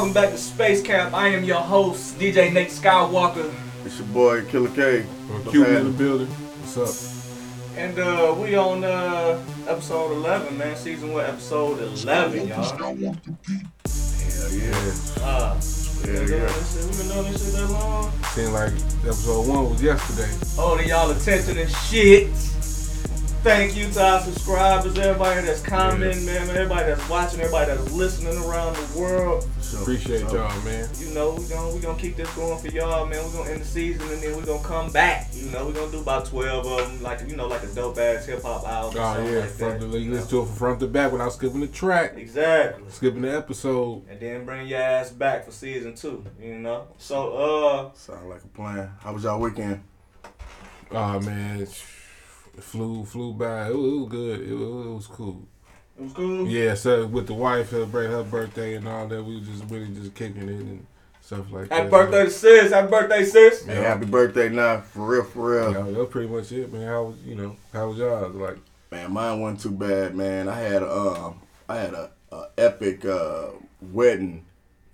welcome back to Space Camp. I am your host, DJ Nate Skyywalker, It's your boy Killa K. What's Q in the happening? building. What's up? and uh, we on uh, episode 11, man. Season one, episode 11, y'all. Hell yeah. Uh, Yeah, we been doing yeah. this shit- we been doing this shit that long. Seemed like episode one was yesterday. Holding y'all attention and shit. Thank you to our subscribers, everybody that's commenting, man, everybody that's watching, everybody that's listening around the world. So- Appreciate so- y'all, man. You know, we gonna we gonna keep this going for y'all, man. We're gonna end the season and then we're gonna come back. You know, we're gonna do about twelve of them, like you know, like a dope ass hip hop album. or Oh something yeah, like front that, to, you listen to it from front to back without skipping the track, Exactly. skipping the episode. And then bring your ass back for season two. You know. So uh, Sound like a plan. How was y'all weekend? Oh man, it flew flew by. It was, it was good. It was, it was cool. it was cool. Yeah, so with the wife celebrate her birthday and all that, we was just really just kicking it and stuff like Happy that. Happy birthday to sis. Happy birthday, sis. Hey, happy birthday now. For real, for real. Yeah, that was pretty much it, man. How was you know how was y'all? Like Man, mine wasn't too bad, man. I had a, um, I had a, a epic uh, wedding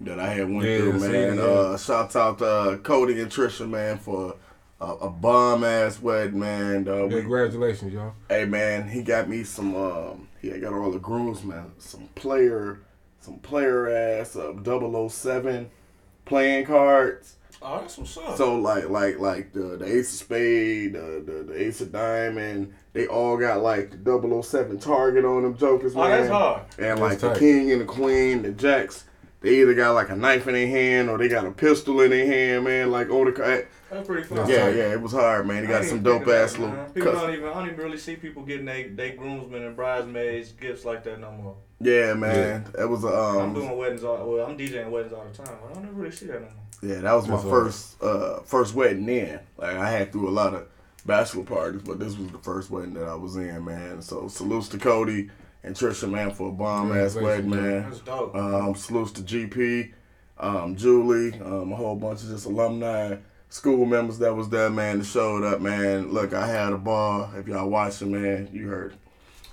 that I had went Yeah, through, see, man. yeah. Uh, shout out to uh, Cody and Trisha, man, for a, a bomb ass wedding, man. Uh, we, congratulations, y'all. hey, man, he got me some. Um, he got all the grooms, man. Some player, some player ass uh, 007 playing cards. Oh, that's what's up. So like like like the the ace of spade, the, the the ace of diamond, they all got like the 007 target on them jokers, man. oh, that's hard. And That's like the tight. king and the queen, the jacks, they either got like a knife in their hand or they got a pistol in their hand, man. Like on the ca- That's pretty fun. Yeah yeah, it was hard, man. They I got some dope ass that, little. People cus- don't even. I don't even really see people getting they they groomsmen and bridesmaids gifts like that no more. Yeah, man. That was a I'm um. doing weddings all. Well, I'm DJing weddings all the time. I don't ever really see that no more. Yeah, that was my That's all first uh first wedding in. Like I had through a lot of bachelor parties, but this was the first wedding that I was in, man. So salutes to Cody and Trisha, man, for a bomb ass wedding, Congratulations, man. That's dope. Um, salutes to GP, um, Julie, um, a whole bunch of just alumni, school members that was there, man, that showed up, man. Look, I had a ball. If y'all watching, man, you heard. it.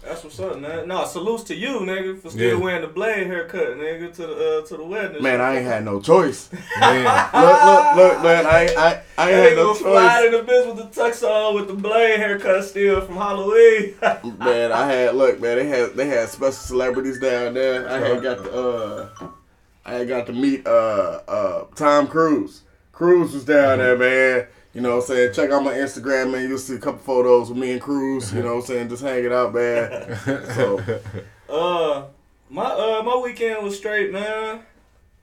That's what's up, man. No, salutes to you, nigga, for still Yeah. wearing the blade haircut, nigga, to the uh, to the wedding. Man. I ain't had no choice. Man, look, look, look, man, I, ain't- I, I ain't had no was fly choice. in the bitch with the tux on with the blade haircut still from Halloween. Man, I had look, man. They had they had special celebrities down there. I had got the uh, I had got to meet uh uh Tom Cruise. Cruise was down there, man. You know what I'm saying? Check out my Instagram, man. You'll see a couple photos with me and Cruise. You know what I'm saying? Just hanging out, man. So uh, my uh my weekend was straight, man.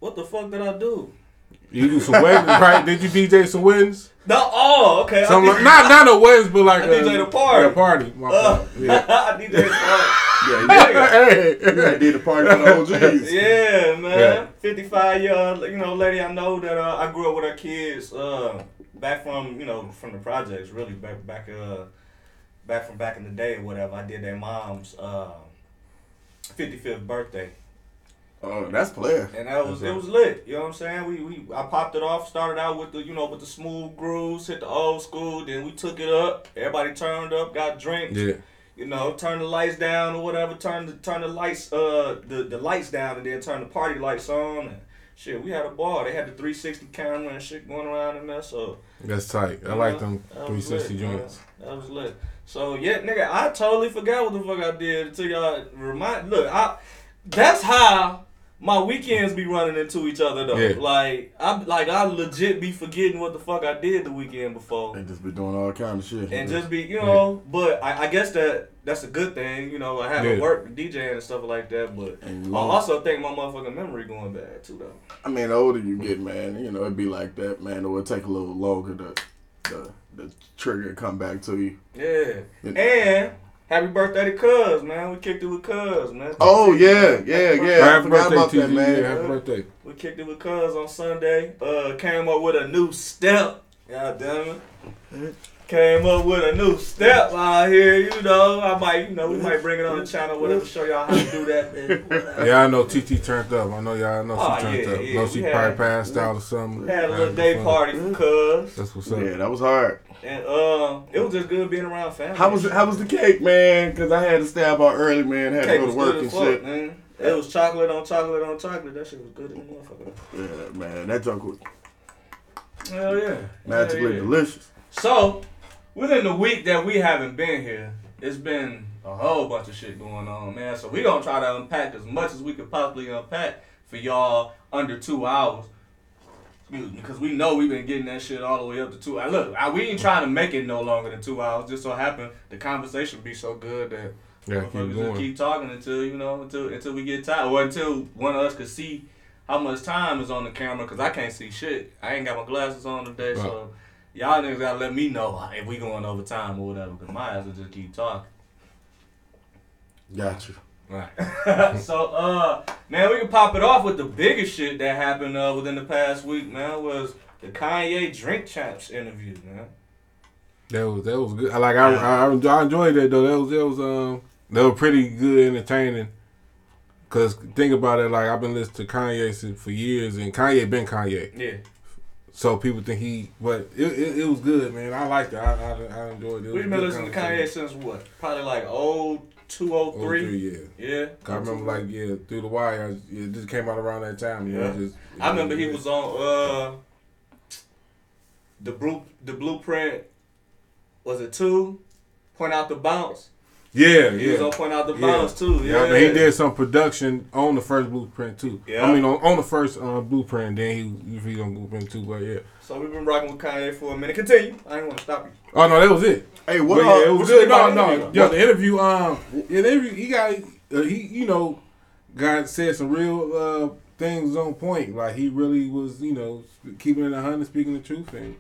What the fuck did I do? You do some weddings, right? Did you DJ some weddings? No, oh, okay. Some like, not not a weddings, but like I a, DJ the party. Yeah, party. My Uh, fault. Yeah. I did that. yeah, yeah. hey, I did the party for the OGs. Yeah, man. Yeah. 55 year old, you know, lady I know that uh, I grew up with her kids uh, back from, you know, from the projects, really, back, back, uh, back from back in the day or whatever. I did their mom's uh, 55th birthday. Oh, that's player. And that was, it was lit. You know what I'm saying? We, we, I popped it off, started out with the, you know, with the smooth grooves, hit the old school, then we took it up. Everybody turned up, got drinks yeah. you know, turn the lights down or whatever, turn the turn the lights uh the, the lights down and then turn the party lights on and shit, we had a ball. They had the 360 camera and shit going around in there, so That's tight. I like know, them 360 lit, man. joints. That was lit. So yeah, nigga, I totally forgot what the fuck I did until y'all remind look, I that's how my weekends be running into each other though. Yeah. Like I like I legit be forgetting what the fuck I did the weekend before. And just be doing all kind of shit. and just be, you know. But I, I guess that that's a good thing, you know. I haven't Yeah. worked DJing and stuff like that, but I also think my motherfucking memory going bad too, though. I mean, the older you get, man, you know, it'd be like that, man. It would take a little longer to the the trigger come back to you. Yeah. Yeah. And happy birthday to Cuz, man. We kicked it with Cuz, man. Oh yeah, yeah, yeah. I Happy forgot birthday, about TG. that, man. Yeah, happy birthday. We kicked it with Cuz on Sunday. Uh, came up with a new step. God damn it. Came up with a new step out here, you know. I might, you know, we might bring it on the channel, whatever, show y'all how to do that. Man. Whatever. Yeah, I know TT turned up. I know y'all know she Oh, turned yeah, up. yeah, know she we had- probably passed out or something. Had a little Having day fun. party for Cuz. That's what's up. Yeah, that was hard. And uh, it was just good being around family. How was it, how was the cake, man? Cause I had to stay out early, man. Had Cake to go to work and as fuck, shit. man. It was chocolate on chocolate on chocolate. That shit was good in the motherfucker. Yeah, man, that joke was Hell yeah. magically Hell yeah. delicious. So, within the week that we haven't been here, it's been a whole bunch of shit going on, man. So we gonna try to unpack as much as we could possibly unpack for y'all under two hours. Excuse me, because we know we've been getting that shit all the way up to two. hours. Look, I, we ain't trying to make it no longer than two hours. Just so happen the conversation be so good that Yeah, keep just keep talking until you know until until we get tired or until one of us could see how much time is on the camera because I can't see shit. I ain't got my glasses on today, so y'all niggas gotta let me know if we going over time or whatever because my ass will just keep talking. Got you. Right. so uh, man, we can pop it off with the biggest shit that happened uh within the past week. Man, was the Kanye Drink Champs interview. Man. That was that was good. I Like I, I, I I enjoyed that though. That was that was um that was pretty good entertaining. Cause think about it, like I've been listening to Kanye for years, and Kanye been Kanye. Yeah. So people think he, but it, it, it was good, man. I liked it. I I, I enjoyed it. We've been listening to Kanye since what? Probably like oh two oh Oh, three. three, yeah. Yeah. I remember like yeah, through the wire. It just came out around that time. Yeah. just, I remember he was on uh the blue the blueprint was it two? Point out the bounce. Yeah, He was yeah. on point out the Yeah. too. Yeah, Yeah, but he did some production on the first blueprint too. Yeah. I mean on, on the first uh, blueprint, then he he on blueprint too. But yeah. So we've been rocking with Kanye for a minute. Continue. I didn't want to stop you. Oh no, that was it. Hey, what? But uh, yeah, it was good. No, no, interview? yo, the interview. Um, yeah, the interview. He got uh, he, you know, got said some real uh things on point. Like he really was, you know, keeping it a hundred, speaking the truth and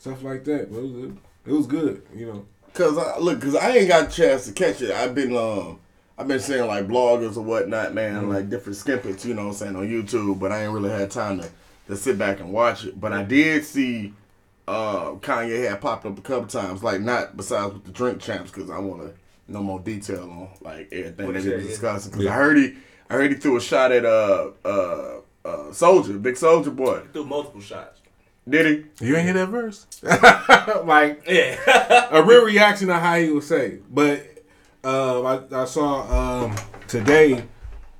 stuff like that. But it was it was good, you know. Cause I, look, cause I ain't got a chance to catch it. I've been um, I've been seeing like bloggers or whatnot, man, like different snippets, you know, what I'm saying on YouTube. But I ain't really had time to, to sit back and watch it. But I did see, uh, Kanye had popped up a couple times, like not besides with the drink champs, cause I want to know more detail on like everything What that he he was discussing. Cause Yeah. I heard he, I heard he threw a shot at uh uh uh Soulja, Big Soulja Boy. Threw multiple shots. Did he? You ain't hear that verse? like Yeah. a real reaction to how he would say. But um, I, I saw um, today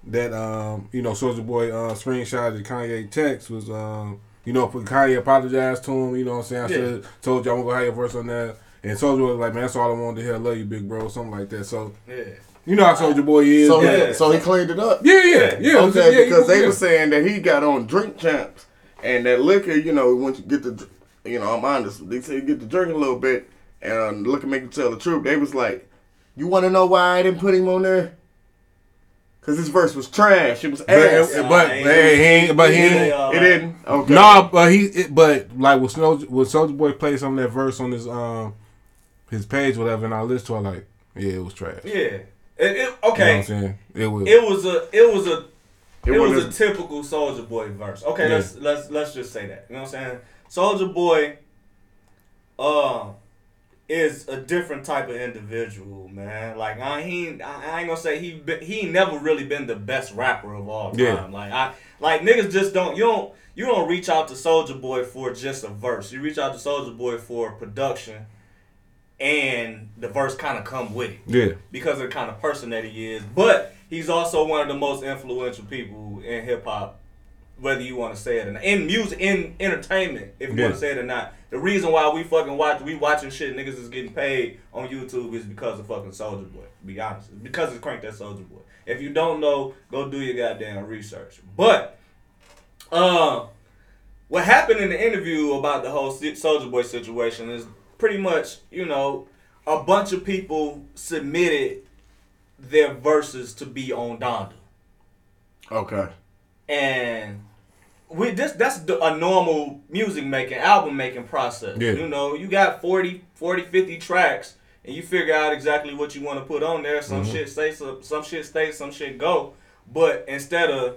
that um, you know Soulja Boy uh, screenshot the Kanye text was um, you know Kanye apologized to him. You know what I'm saying? I Yeah. said told you I'm gonna have your verse on that. And Soulja was like, man, that's all I wanted to hear. I love you, big bro, something like that. So yeah. you know how Soulja Boy is. So Yeah. he, so he cleaned it up. yeah, yeah, yeah. Okay, yeah, because they were saying that he got on drink champs and that liquor, you know, once you get the, you know, I'm honest, they say you get to drinking a little bit and um, liquor make you tell the truth. They was like, you want to know why I didn't put him on there? Because his verse was trash. It was But, ass. but, but, hey, he ain't- but he ain't- Yeah. it didn't. Okay. No, but he, it, but like when Soulja, when Soulja Boy played some of that verse on his um his page, whatever, and I listened to, it, like, yeah, it was trash. Yeah. It, it, You know what okay. I'm saying? It was. it was a it was a It it, was a typical Soulja Boy verse. Okay, Yeah. let's let's let's just say that. You know what I'm saying? Soulja Boy, uh, is a different type of individual, man. Like I he ain't- I, I ain't gonna say he been, he ain't never really been the best rapper of all time. Yeah. Like I like niggas just don't you don't you don't reach out to Soulja Boy for just a verse. You reach out to Soulja Boy for production. And the verse kind of come with it yeah, because of the kind of person that he is. But he's also one of the most influential people in hip hop, whether you want to say it or not. In music, in entertainment, if you Yeah. want to say it or not. The reason why we fucking watch, we watching shit, niggas is getting paid on YouTube is because of fucking Soulja Boy. Be honest, It's because it's cranked that Soulja Boy. If you don't know, go do your goddamn research. But, uh, what happened in the interview about the whole Soulja Boy situation is pretty much, you know, a bunch of people submitted their verses to be on Donda. Okay. And we this that's the, a normal music making, album making process. Yeah. You know, you got 40, 40, 50 tracks and you figure out exactly what you want to put on there. Some Mhm. shit stay some, some shit stay, some shit go. But instead of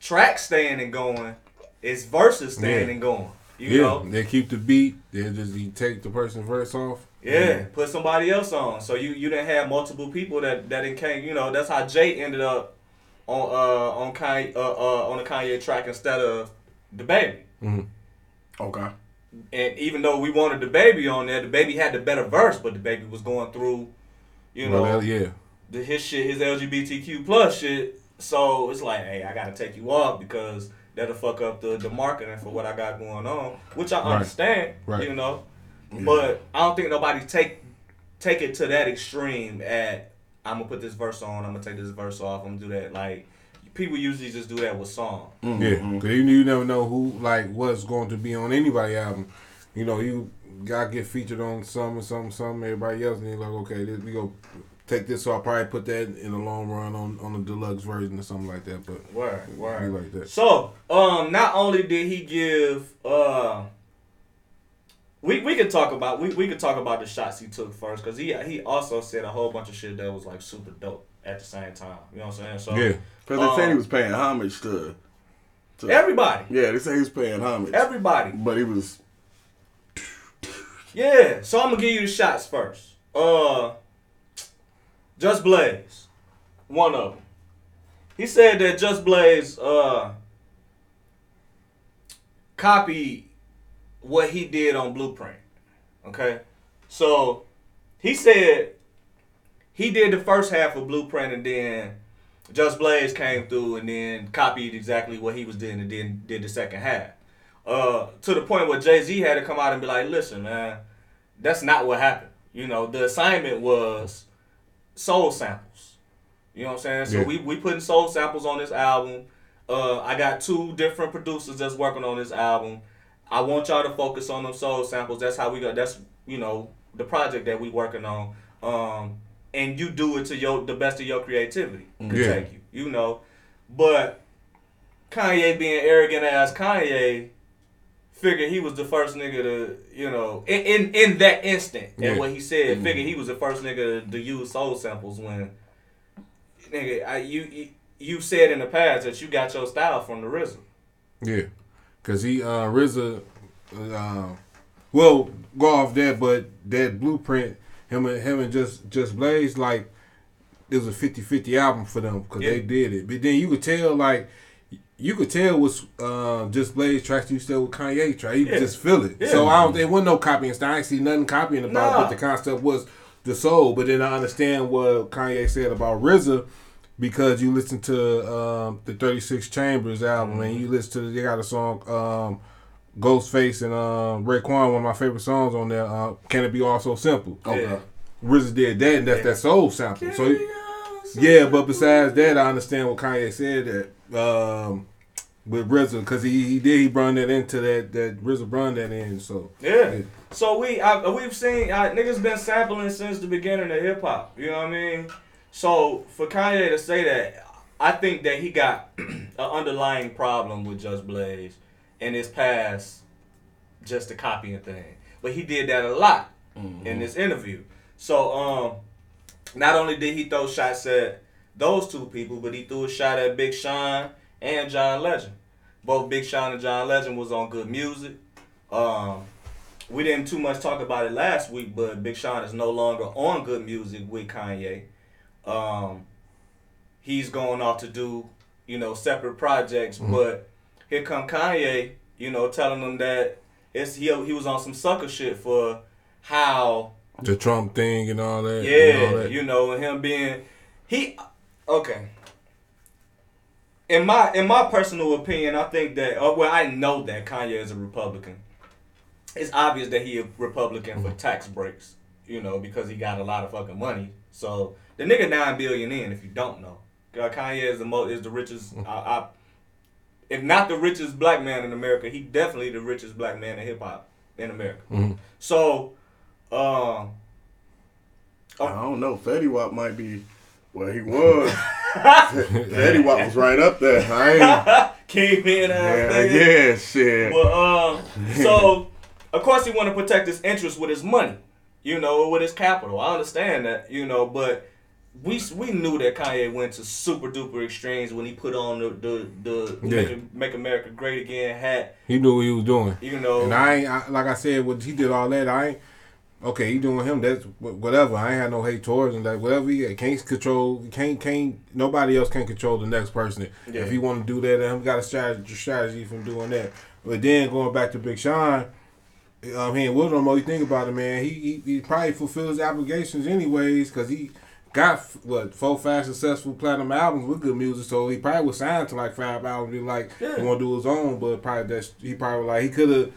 tracks staying and going, it's verses staying Yeah. and going. You yeah. know? They keep the beat. They just you take the person's verse off. Yeah, put somebody else on. So you you didn't have multiple people that that it came. You know, that's how Jay ended up on uh on Kanye uh, uh on the Kanye track instead of DaBaby. Okay. And even though we wanted DaBaby on there, DaBaby had the better verse, but DaBaby was going through, you know, Well, yeah. the his shit, his LGBTQ plus shit. So it's like, hey, I gotta take you off because that'll fuck up the, the marketing for what I got going on, which I Right. understand, Right. you know. But I don't think nobody take take it to that extreme. At I'm gonna put this verse on, I'm gonna take this verse off, I'm gonna do that. Like people usually just do that with songs. Yeah, because you, you never know who like what's going to be on anybody album. You know, you got get featured on some and some some everybody else, and you're like, okay, this, we go take this so I'll probably put that in the long run on on the deluxe version or something like that. But Word, be word. like that. So, um, not only did he give, uh, we we could talk about we, we could talk about the shots he took first because he he also said a whole bunch of shit that was like super dope at the same time. You know what I'm saying? So Yeah, Because they said he Um, was paying homage to. to everybody, yeah, they say he was paying homage. everybody, but he was. yeah. So I'm gonna give you the shots first. Uh, Just Blaze, one of them. He said that Just Blaze uh copied what he did on Blueprint. Okay, so he said he did the first half of Blueprint and then Just Blaze came through and then copied exactly what he was doing and then did the second half. Uh, to the point where Jay Z had to come out and be like, "Listen, man, that's not what happened. You know, the assignment was soul samples. You know what I'm saying? So Yeah. we we putting soul samples on this album. Uh, I got two different producers that's working on this album. I want y'all to focus on them soul samples. That's how we got. That's you know the project that we working on. Um, and you do it to your the best of your creativity can Yeah. take you. You know, but Kanye being arrogant as Kanye, figured he was the first nigga to, you know, in in, in that instant, Yeah. and what he said, figured he was the first nigga to use soul samples when, nigga, I, you, you you said in the past that you got your style from the RZA. yeah, because he uh RZA, uh, well go off that, but that blueprint, him and him and just just Blaze like. It was a 50-50 album for them because they did it. But then you could tell, like, you could tell was uh, just Blaze tracks you still with Kanye track. You Yeah. could just feel it. Yeah. So I don't. There wasn't no copying style. I ain't see nothing copying about it. But the concept was the soul. But then I understand what Kanye said about RZA because you listen to um, the Thirty Six Chambers album and you listen to they got a song um, Ghostface and um, Raekwon, one of my favorite songs on there. Uh, Can it be all so simple? Yeah. RZA did that, and that's that soul sample. So yeah, but besides that, I understand what Kanye said that um, with RZA because he, he did he brought that into that that RZA brought that in. So Yeah. So we I, we've seen I, niggas been sampling since the beginning of hip hop. You know what I mean? So for Kanye to say that, I think that he got an underlying problem with Just Blaze and his past just the copying thing. But he did that a lot in this interview. So um not only did he throw shots at those two people, but he threw a shot at Big Sean and John Legend. Both Big Sean and John Legend was on good music. Um, we didn't too much talk about it last week, but Big Sean is no longer on good music with Kanye. Um, he's going off to do, you know, separate projects. But here come Kanye, you know, telling them that it's he he was on some sucker shit for how the Trump thing and all that. and all yeah, that. you know, and him being he okay. In my in my personal opinion, I think that uh, well, I know that Kanye is a Republican. It's obvious that he a Republican for tax breaks, you know, because he got a lot of fucking money. So the nigga nine billion in. If you don't know, Uh, Kanye is the most is the richest. I, I, if not the richest black man in America, he definitely the richest black man in hip hop in America. Mhm. So, um, I don't know. Fetty Wap might be where he was. Fetty Wap was right up there. I ain't. came in Yeah, and yeah, shit. Well, um, so of course he want to protect his interest with his money, you know, with his capital. I understand that, you know, but we we knew that Kanye went to super duper extremes when he put on the the, the Yeah. make, make America Great Again hat, He knew what he was doing. you know. And I ain't I, like I said, what he did all that. I ain't okay. He doing him. That's whatever. I ain't had no hate towards him. Like whatever he can't control. Can't can't nobody else can control the next person. Yeah. If he want to do that, then he got a strategy, strategy from doing that. But then going back to Big Sean. Um, he and Will no more. You think about it, man. He, he he probably fulfills his obligations anyways, cause he got what four, five successful platinum albums with good music, so he probably was signed to like five albums. Be like, Yeah. he want to do his own, but probably that he probably like he could have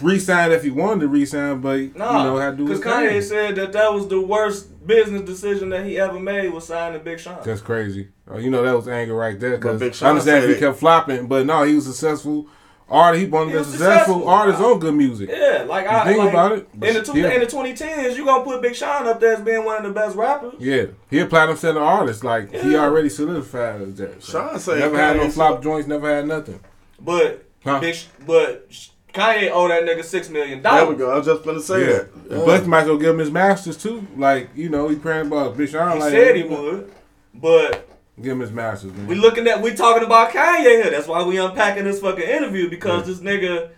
re-signed if he wanted to re-sign, but you know had to do because Kanye thing. said that that was the worst business decision that he ever made was signing Big Sean. That's crazy. Oh, you know that was anger right there. Because I understand if he kept flopping, but no, he was successful. Artist, he one of the was successful, successful. artists on good music. Yeah, like I think like, about it, in the two, yeah. in the 2010s, you gonna put Big Sean up there as being one of the best rappers. Yeah, he a platinum selling artist. Like he already solidified as that. So, Sean said never had no flop said- joints. Never had nothing. But Huh? Big, but Sh- Kanye owe that nigga six million dollars. There we go. I was just gonna say Yeah, that. Yeah. but you might as well give him his masters too. Like you know, he praying about Big Sean. He like, said he would, but Give him his masters, man. we looking at we talking about Kanye here. That's why we unpacking this fucking interview because this nigga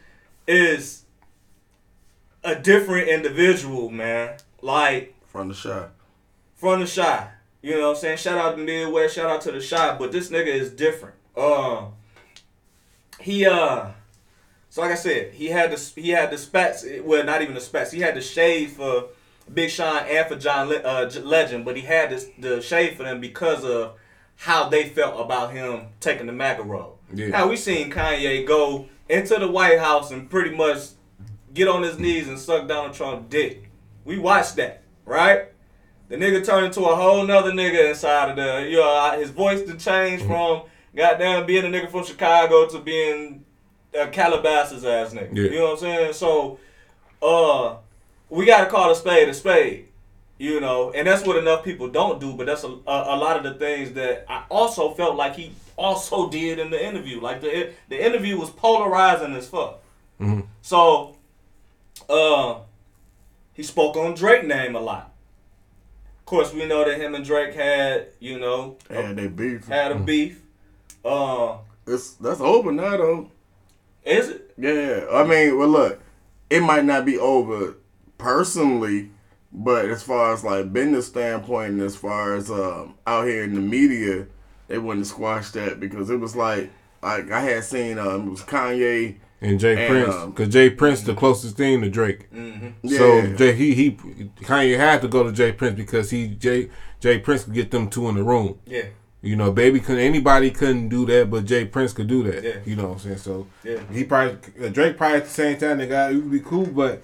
is a different individual, man. Like From the shot. from the Chi. You know what I'm saying? Shout out to Midwest, shout out to the Chi, but this nigga is different. Uh he uh so like I said, he had the he had the spats well not even the spats. He had the shade for Big Sean and for John Le- uh, Legend, but he had this, the shade for them because of how they felt about him taking the MAGA role. Yeah. Now we seen Kanye go into the White House and pretty much get on his knees and suck Donald Trump's dick. We watched that, right? The nigga turned into a whole nother nigga inside of the, you know, his voice to change from goddamn being a nigga from Chicago to being a Calabasas ass nigga. Yeah. You know what I'm saying? So, uh, we gotta call a spade a spade. You know, and that's what enough people don't do. But that's a, a, a lot of the things that I also felt like he also did in the interview. Like the the interview was polarizing as fuck. Mhm. So, uh, he spoke on Drake name a lot. Of course, we know that him and Drake had, you know, And they beef. had a beef. Uh, It's that's over now though. is it? Yeah, I mean, well, look, it might not be over personally, but as far as like business standpoint, and as far as um, out here in the media, they wouldn't squash that because it was like, like I had seen, um, it was Kanye. And Jay And, Prince, um, because J. Prince the closest thing to Drake. Mm-hmm. So Yeah. Jay he he Kanye had to go to J. Prince because he Jay J. Prince could get them two in the room. Yeah, You know, baby couldn't anybody couldn't do that, but J. Prince could do that. Yeah. You know what I'm saying? So yeah, he probably Drake probably at the same time they got it would be cool, but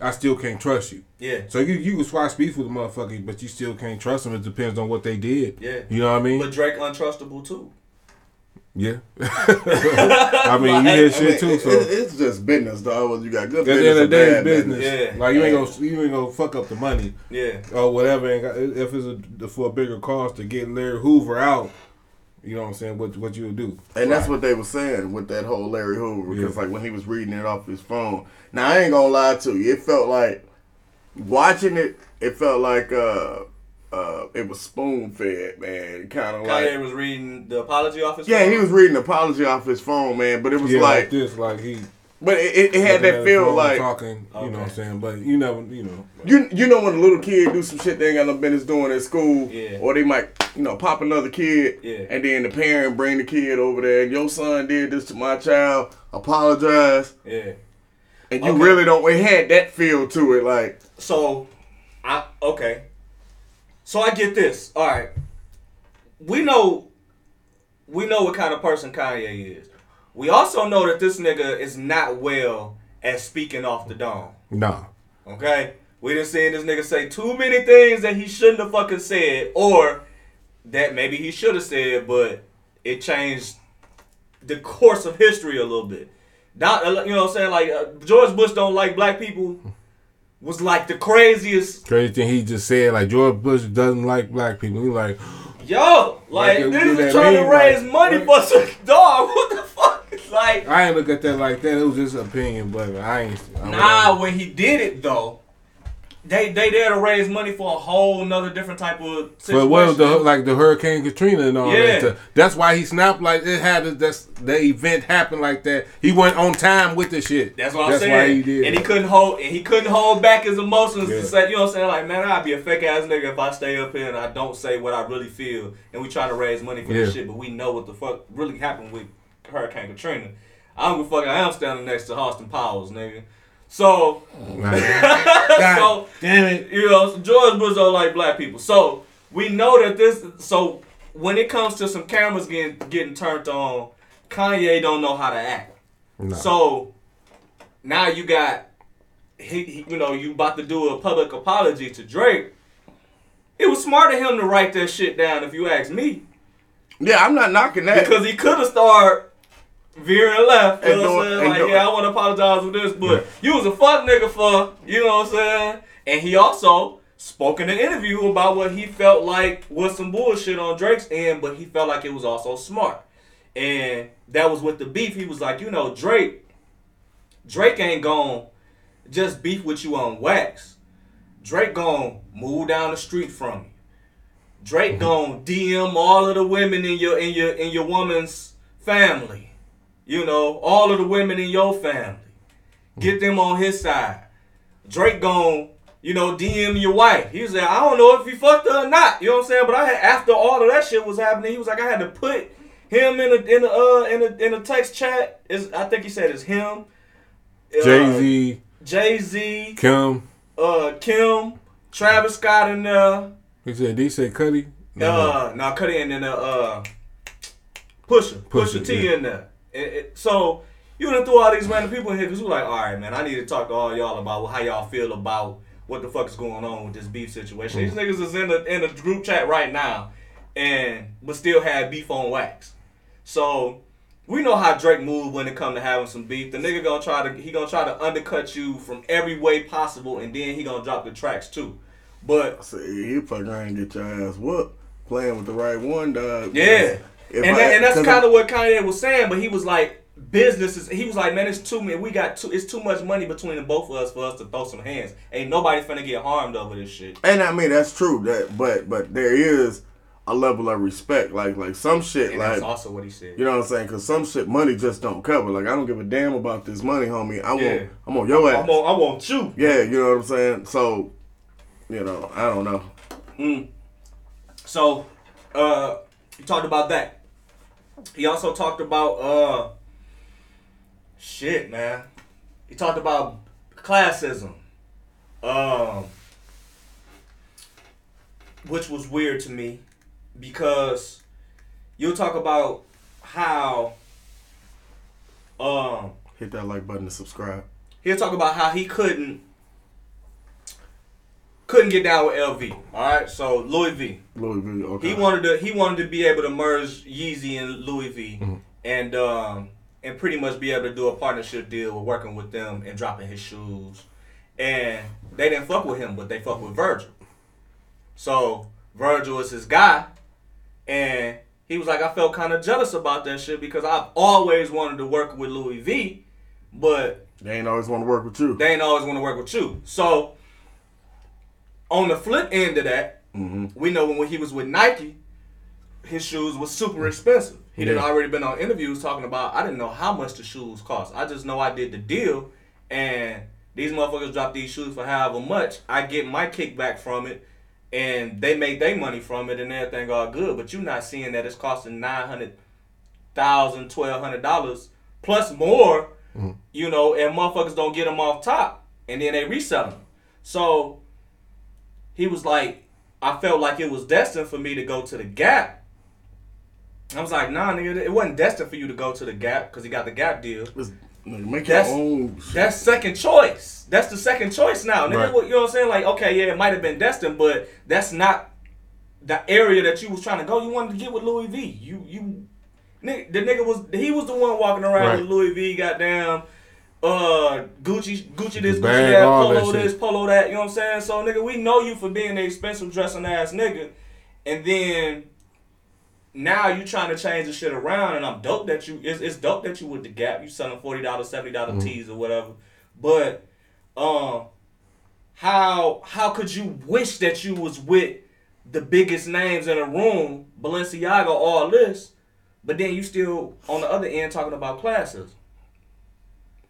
I still can't trust you. yeah, So you you can squash beef with a motherfucker, but you still can't trust them. It depends on what they did. yeah. You know what I mean? But Drake untrustable too. yeah. I mean, you hear I shit mean, too. So it- it's just business, dog. Whether you got good the business end of or the day, bad business. Yeah. Like you ain't gonna you ain't gonna fuck up the money. Yeah, or whatever. And if it's a, for a bigger cost to get Larry Hoover out, you know what I'm saying? What what you would do? And that's what they were saying with that whole Larry Hoover. Because Yeah. like when he was reading it off his phone. Now I ain't gonna lie to you. It felt like watching it. It felt like uh uh it was spoon fed, man. Kind of like Kanye was reading the apology office. yeah, he was reading an apology off his phone, man. But it was yeah, like, like, this, like he but it, it, it had that feel like talking. You know what I'm saying? But you never, you know. you you know when a little kid do some shit they ain't got no business doing at school, Yeah. or they might you know pop another kid, Yeah. and then the parent bring the kid over there. and Your son did this to my child. Apologize. Yeah. And you Okay. really don't. It had that feel to it, like So, I okay. So I get this. All right. We know, we know what kind of person Kanye is. We also know that this nigga is not well at speaking off the dome. No. Okay? We done seen this nigga say too many things that he shouldn't have fucking said, or that maybe he should have said, but it changed the course of history a little bit. Not, you know what I'm saying? Like, uh, George Bush don't like black people was like the craziest. Crazy thing he just said, like George Bush doesn't like black people. He like, Yo, like, Like, it this do is trying to raise like, money for some dog. What the fuck? Like, I ain't look at that like that. It was just opinion, but I ain't. I Nah, when he did it though, they they there to raise money for a whole nother different type of situation. But what was the like the Hurricane Katrina and all Yeah. that? stuff. That's why he snapped like it had. That's the event happened like that. He went on time with the shit. That's what I'm That's saying. why he did. And he couldn't hold and he couldn't hold back his emotions Yeah. to say, you know what I'm saying? Like, man, I'd be a fake ass nigga if I stay up here and I don't say what I really feel and we trying to raise money for this shit, but we know what the fuck really happened with Hurricane Katrina. I don't give a fuck. I am standing next to Austin Powers, nigga. So, God so damn it. you know, George Bush don't like black people. So we know that this. So when it comes to some cameras getting getting turned on, Kanye don't know how to act. No. So now you got, he, he- you know, you about to do a public apology to Drake. It was smart of him to write that shit down, if you ask me, Yeah, I'm not knocking that. because he could have started veering left. You And know what I'm saying? Like, yeah, I want to apologize for this, but you was a fuck nigga for, you know what I'm saying? And he also spoke in an interview about what he felt like was some bullshit on Drake's end, but he felt like it was also smart. And that was with the beef. He was like, you know, Drake, Drake ain't gon' just beef with you on wax. Drake gon' move down the street from you. Drake gon' DM all of the women in your in your in your woman's family. You know, all of the women in your family. Get them on his side. Drake gon' you know, DM your wife. He was like, I don't know if he fucked her or not. You know what I'm saying? But I had after all of that shit was happening, he was like, I had to put him in a in a uh in a in a text chat. Is I think he said it's him. Jay Z, Jay Z, Kim. uh, Kim, Travis Scott, and uh, He said, D said Cudi. uh, now cut in and then uh, Pusha, Pusha, Pusha, T yeah. in there. It- it- so you done threw all these random people in here because we're like, all right, man, I need to talk to all y'all about how y'all feel about what the fuck is going on with this beef situation. These niggas is in the in the group chat right now, and but still have beef on wax. So we know how Drake move when it come to having some beef. The nigga gonna try to he gonna try to undercut you from every way possible, and then he gonna drop the tracks too. But See, he fuck around and get your ass whooped playing with the right one, dog. Yeah. And, I- that, and that's kind of what Kanye was saying, but he was like, business is, he was like, man, it's too many, we got too, it's too much money between the both of us for us to throw some hands. Ain't nobody finna get harmed over this shit. And I mean that's true. That but but there is a level of respect. Like like some shit And like that's also what he said. you know what I'm saying? Cause some shit money just don't cover. Like I don't give a damn about this money, homie. I want Yeah. I'm on your ass. I'm on, I want you. yeah, you know what I'm saying. So you know I don't know. Mm. So, uh, he talked about that. He also talked about, uh, shit, man. He talked about classism. Um, which was weird to me because you'll talk about how, um, Hit that like button to subscribe. he'll talk about how he couldn't couldn't get down with LV. All right, so Louis V. Louis V. Okay. He wanted to he wanted to be able to merge Yeezy and Louis V, and um and pretty much be able to do a partnership deal with working with them and dropping his shoes. And they didn't fuck with him, but they fuck with Virgil. So Virgil is his guy, and he was like, I felt kind of jealous about that shit because I've always wanted to work with Louis V, but They ain't always want to work with you. they ain't always want to work with you. So on the flip end of that, hmm we know when he was with Nike, his shoes was super expensive. He Yeah. already been on interviews talking about I didn't know how much the shoes cost. I just know I did the deal and these motherfuckers dropped these shoes for however much. I get my kickback from it and they make their money from it and everything all good. But you're not seeing that it's costing nine hundred thousand, twelve hundred dollars plus more, you know, and motherfuckers don't get them off top and then they resell them. So he was like, I felt like it was destined for me to go to the Gap. I was like, nah, nigga, it wasn't destined for you to go to the Gap because he got the Gap deal. Make That's- your own. shit. That's second choice. That's the second choice now. Nigga, Right. what- you know what I'm saying? Like, okay, yeah, it might have been destined, but that's not the area that you was trying to go. You wanted to get with Louis V. You you nigga, the nigga was he was the one walking around Right. with Louis V. Goddamn. Uh, Gucci, Gucci this, Gucci that, all that polo this, polo that. You know what I'm saying? So, nigga, we know you for being the expensive dressing ass nigga, and then now you trying to change the shit around, and I'm dope that you. It's, it's dope that you with the Gap. You selling forty dollars, seventy dollars tees or whatever. But, um, how how could you wish that you was with the biggest names in a room, Balenciaga, all this, but then you still on the other end talking about classes?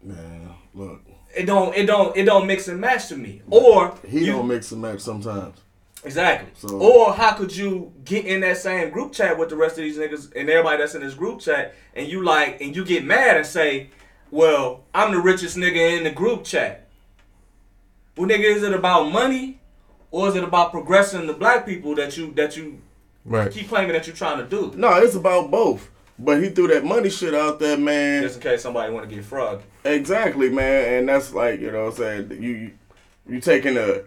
Man, look, It don't it don't it don't mix and match to me. Or he you- don't mix and match sometimes. Exactly. So- or how could you get in that same group chat with the rest of these niggas and everybody that's in this group chat and you like and you get mad and say, Well, I'm the richest nigga in the group chat. Well, nigga, is it about money, or is it about progressing the black people that you that you Right. keep claiming that you're trying to do? No, it's about both. But he threw that money shit out there, man. Just in case somebody want to get frog. Exactly, man, and that's like you know what I'm saying you you taking a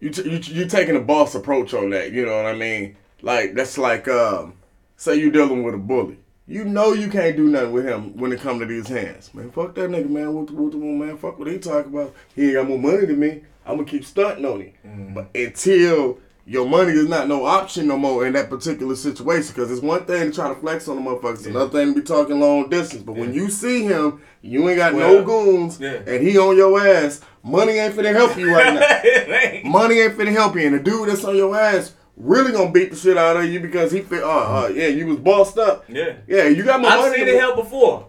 you t- you you taking a boss approach on that. You know what I mean? Like that's like um say you dealing with a bully. You know you can't do nothing with him when it come to these hands, man. Fuck that nigga, man. What the, what the man? Fuck what he talk about. He ain't got more money than me. I'm gonna keep stunting on him. But until your money is not no option no more in that particular situation, because it's one thing to try to flex on the motherfuckers, another thing to be talking long distance. But when you see him, you ain't got no goons, yeah. and he on your ass. Money ain't finna help you right now. Money ain't finna help you, and the dude that's on your ass really gonna beat the shit out of you because he feel, uh, uh, yeah, you was bossed up. Yeah. Yeah, you got more I've money. seen than- it help before.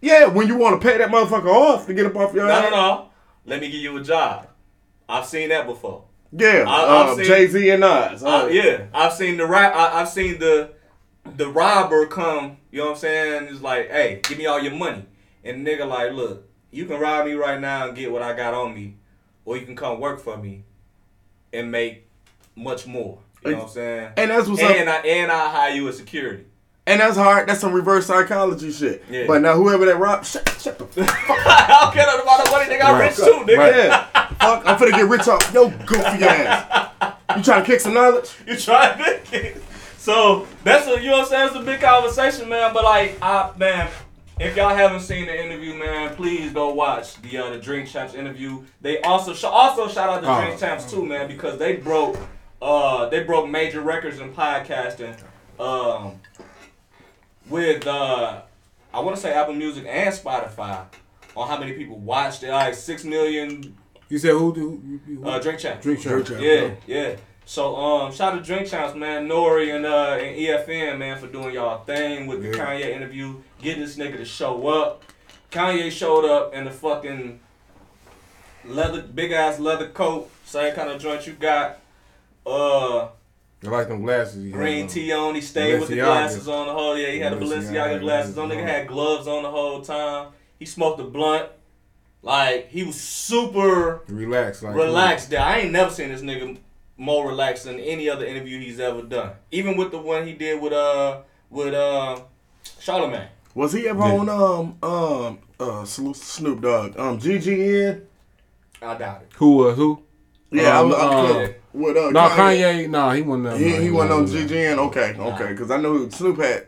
Yeah, when you want to pay that motherfucker off to get up off your No, ass. no, no. Let me give you a job. I've seen that before. Yeah, I- uh, seen- Jay Z and Nas. Uh, Uh, yeah, I've seen the rap. I, I've seen the the robber come. You know what I'm saying? It's like, hey, give me all your money, and the nigga like, look, you can rob me right now and get what I got on me, or you can come work for me and make much more. You know what I'm saying? And that's what's up. and I and I hire you as security. And that's hard. That's some reverse psychology shit. Yeah. But now whoever that rob, shut, shut the fuck I don't care about the money. Nigga, I'm Right. rich too, nigga. Right. Yeah. Fuck, I'm finna get rich off yo goofy ass. You trying to kick some knowledge? You trying to kick? So that's a you know what I'm saying? It's a big conversation, man. But like, I man, if y'all haven't seen the interview, man, please go watch the uh, the Drink Champs interview. They also sh- also shout out the Oh. Drink Champs too, man, because they broke uh they broke major records in podcasting. Um, with uh, I want to say Apple Music and Spotify on how many people watched it. Like six million You said who? who, who, who uh, Drink Champs. drink champ. Drink champ. Yeah, yeah. So um, shout out to Drink Champs, man, Nori and uh and EFN, man, for doing y'all thing with the Kanye interview, getting this nigga to show up. Kanye showed up in the fucking leather, big ass leather coat, same kind of joint you got. Uh, I like them glasses. he had green on. tee on. He stayed with the glasses on the whole. Yeah, he had the Balenciaga Balenciaga glasses on. Nigga had gloves on the whole time. He smoked a blunt. Like he was super relaxed. Like relaxed there. I ain't never seen this nigga more relaxed than any other interview he's ever done. Even with the one he did with uh with uh Charlamagne. Was he ever Yeah. on um um uh Snoop Snoop Dogg um GGN? I doubt it. Who was who? Yeah, Um, I'm, I'm uh, with uh, No, Kanye. No, he wasn't. there. He, No, he wasn't on wasn't. GGN. Okay, okay, because I know Snoop had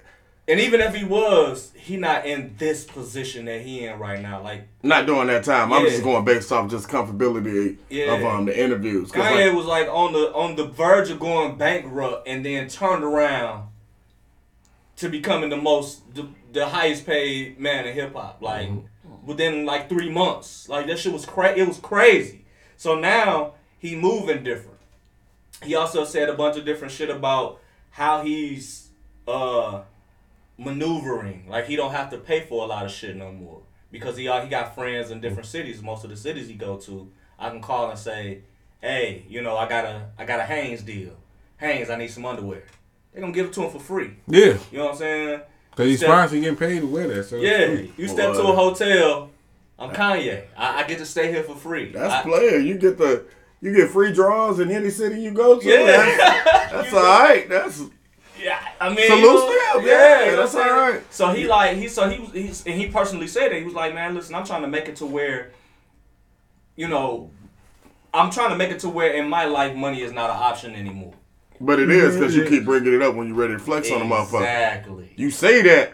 And even if he was, he not in this position that he in right now. Like not during that time. I'm just going based off just comfortability Yeah. of um the interviews. 'Cause, Kanye like, was like on the on the verge of going bankrupt and then turned around to becoming the most the, the highest paid man in hip hop. Like within like three months. Like that shit was cra- it was crazy. So now he moving different. He also said a bunch of different shit about how he's uh maneuvering. Like he don't have to pay for a lot of shit no more. Because he he got friends in different cities. Most of the cities he go to, I can call and say, Hey, you know, I got a I got a Hanes deal. Hanes, I need some underwear. They gonna give it to him for free. Yeah, You know what I'm saying? cause he's Step- sponsored getting paid to wear that. So Yeah, you step to a hotel. I'm Kanye. I, I get to stay here for free. that's I- player. You get the you get free draws in any city you go to. Yeah. That's, that's all right. That's Yeah, I mean, Salute you know, to him, yeah, yeah, you know that's what I'm saying? alright. So he like he so he was he's, and he personally said it. He was like, man, listen, I'm trying to make it to where, you know, I'm trying to make it to where in my life money is not an option anymore. but it is because you keep bringing it up when you're ready to flex on a motherfucker. Exactly. You say that,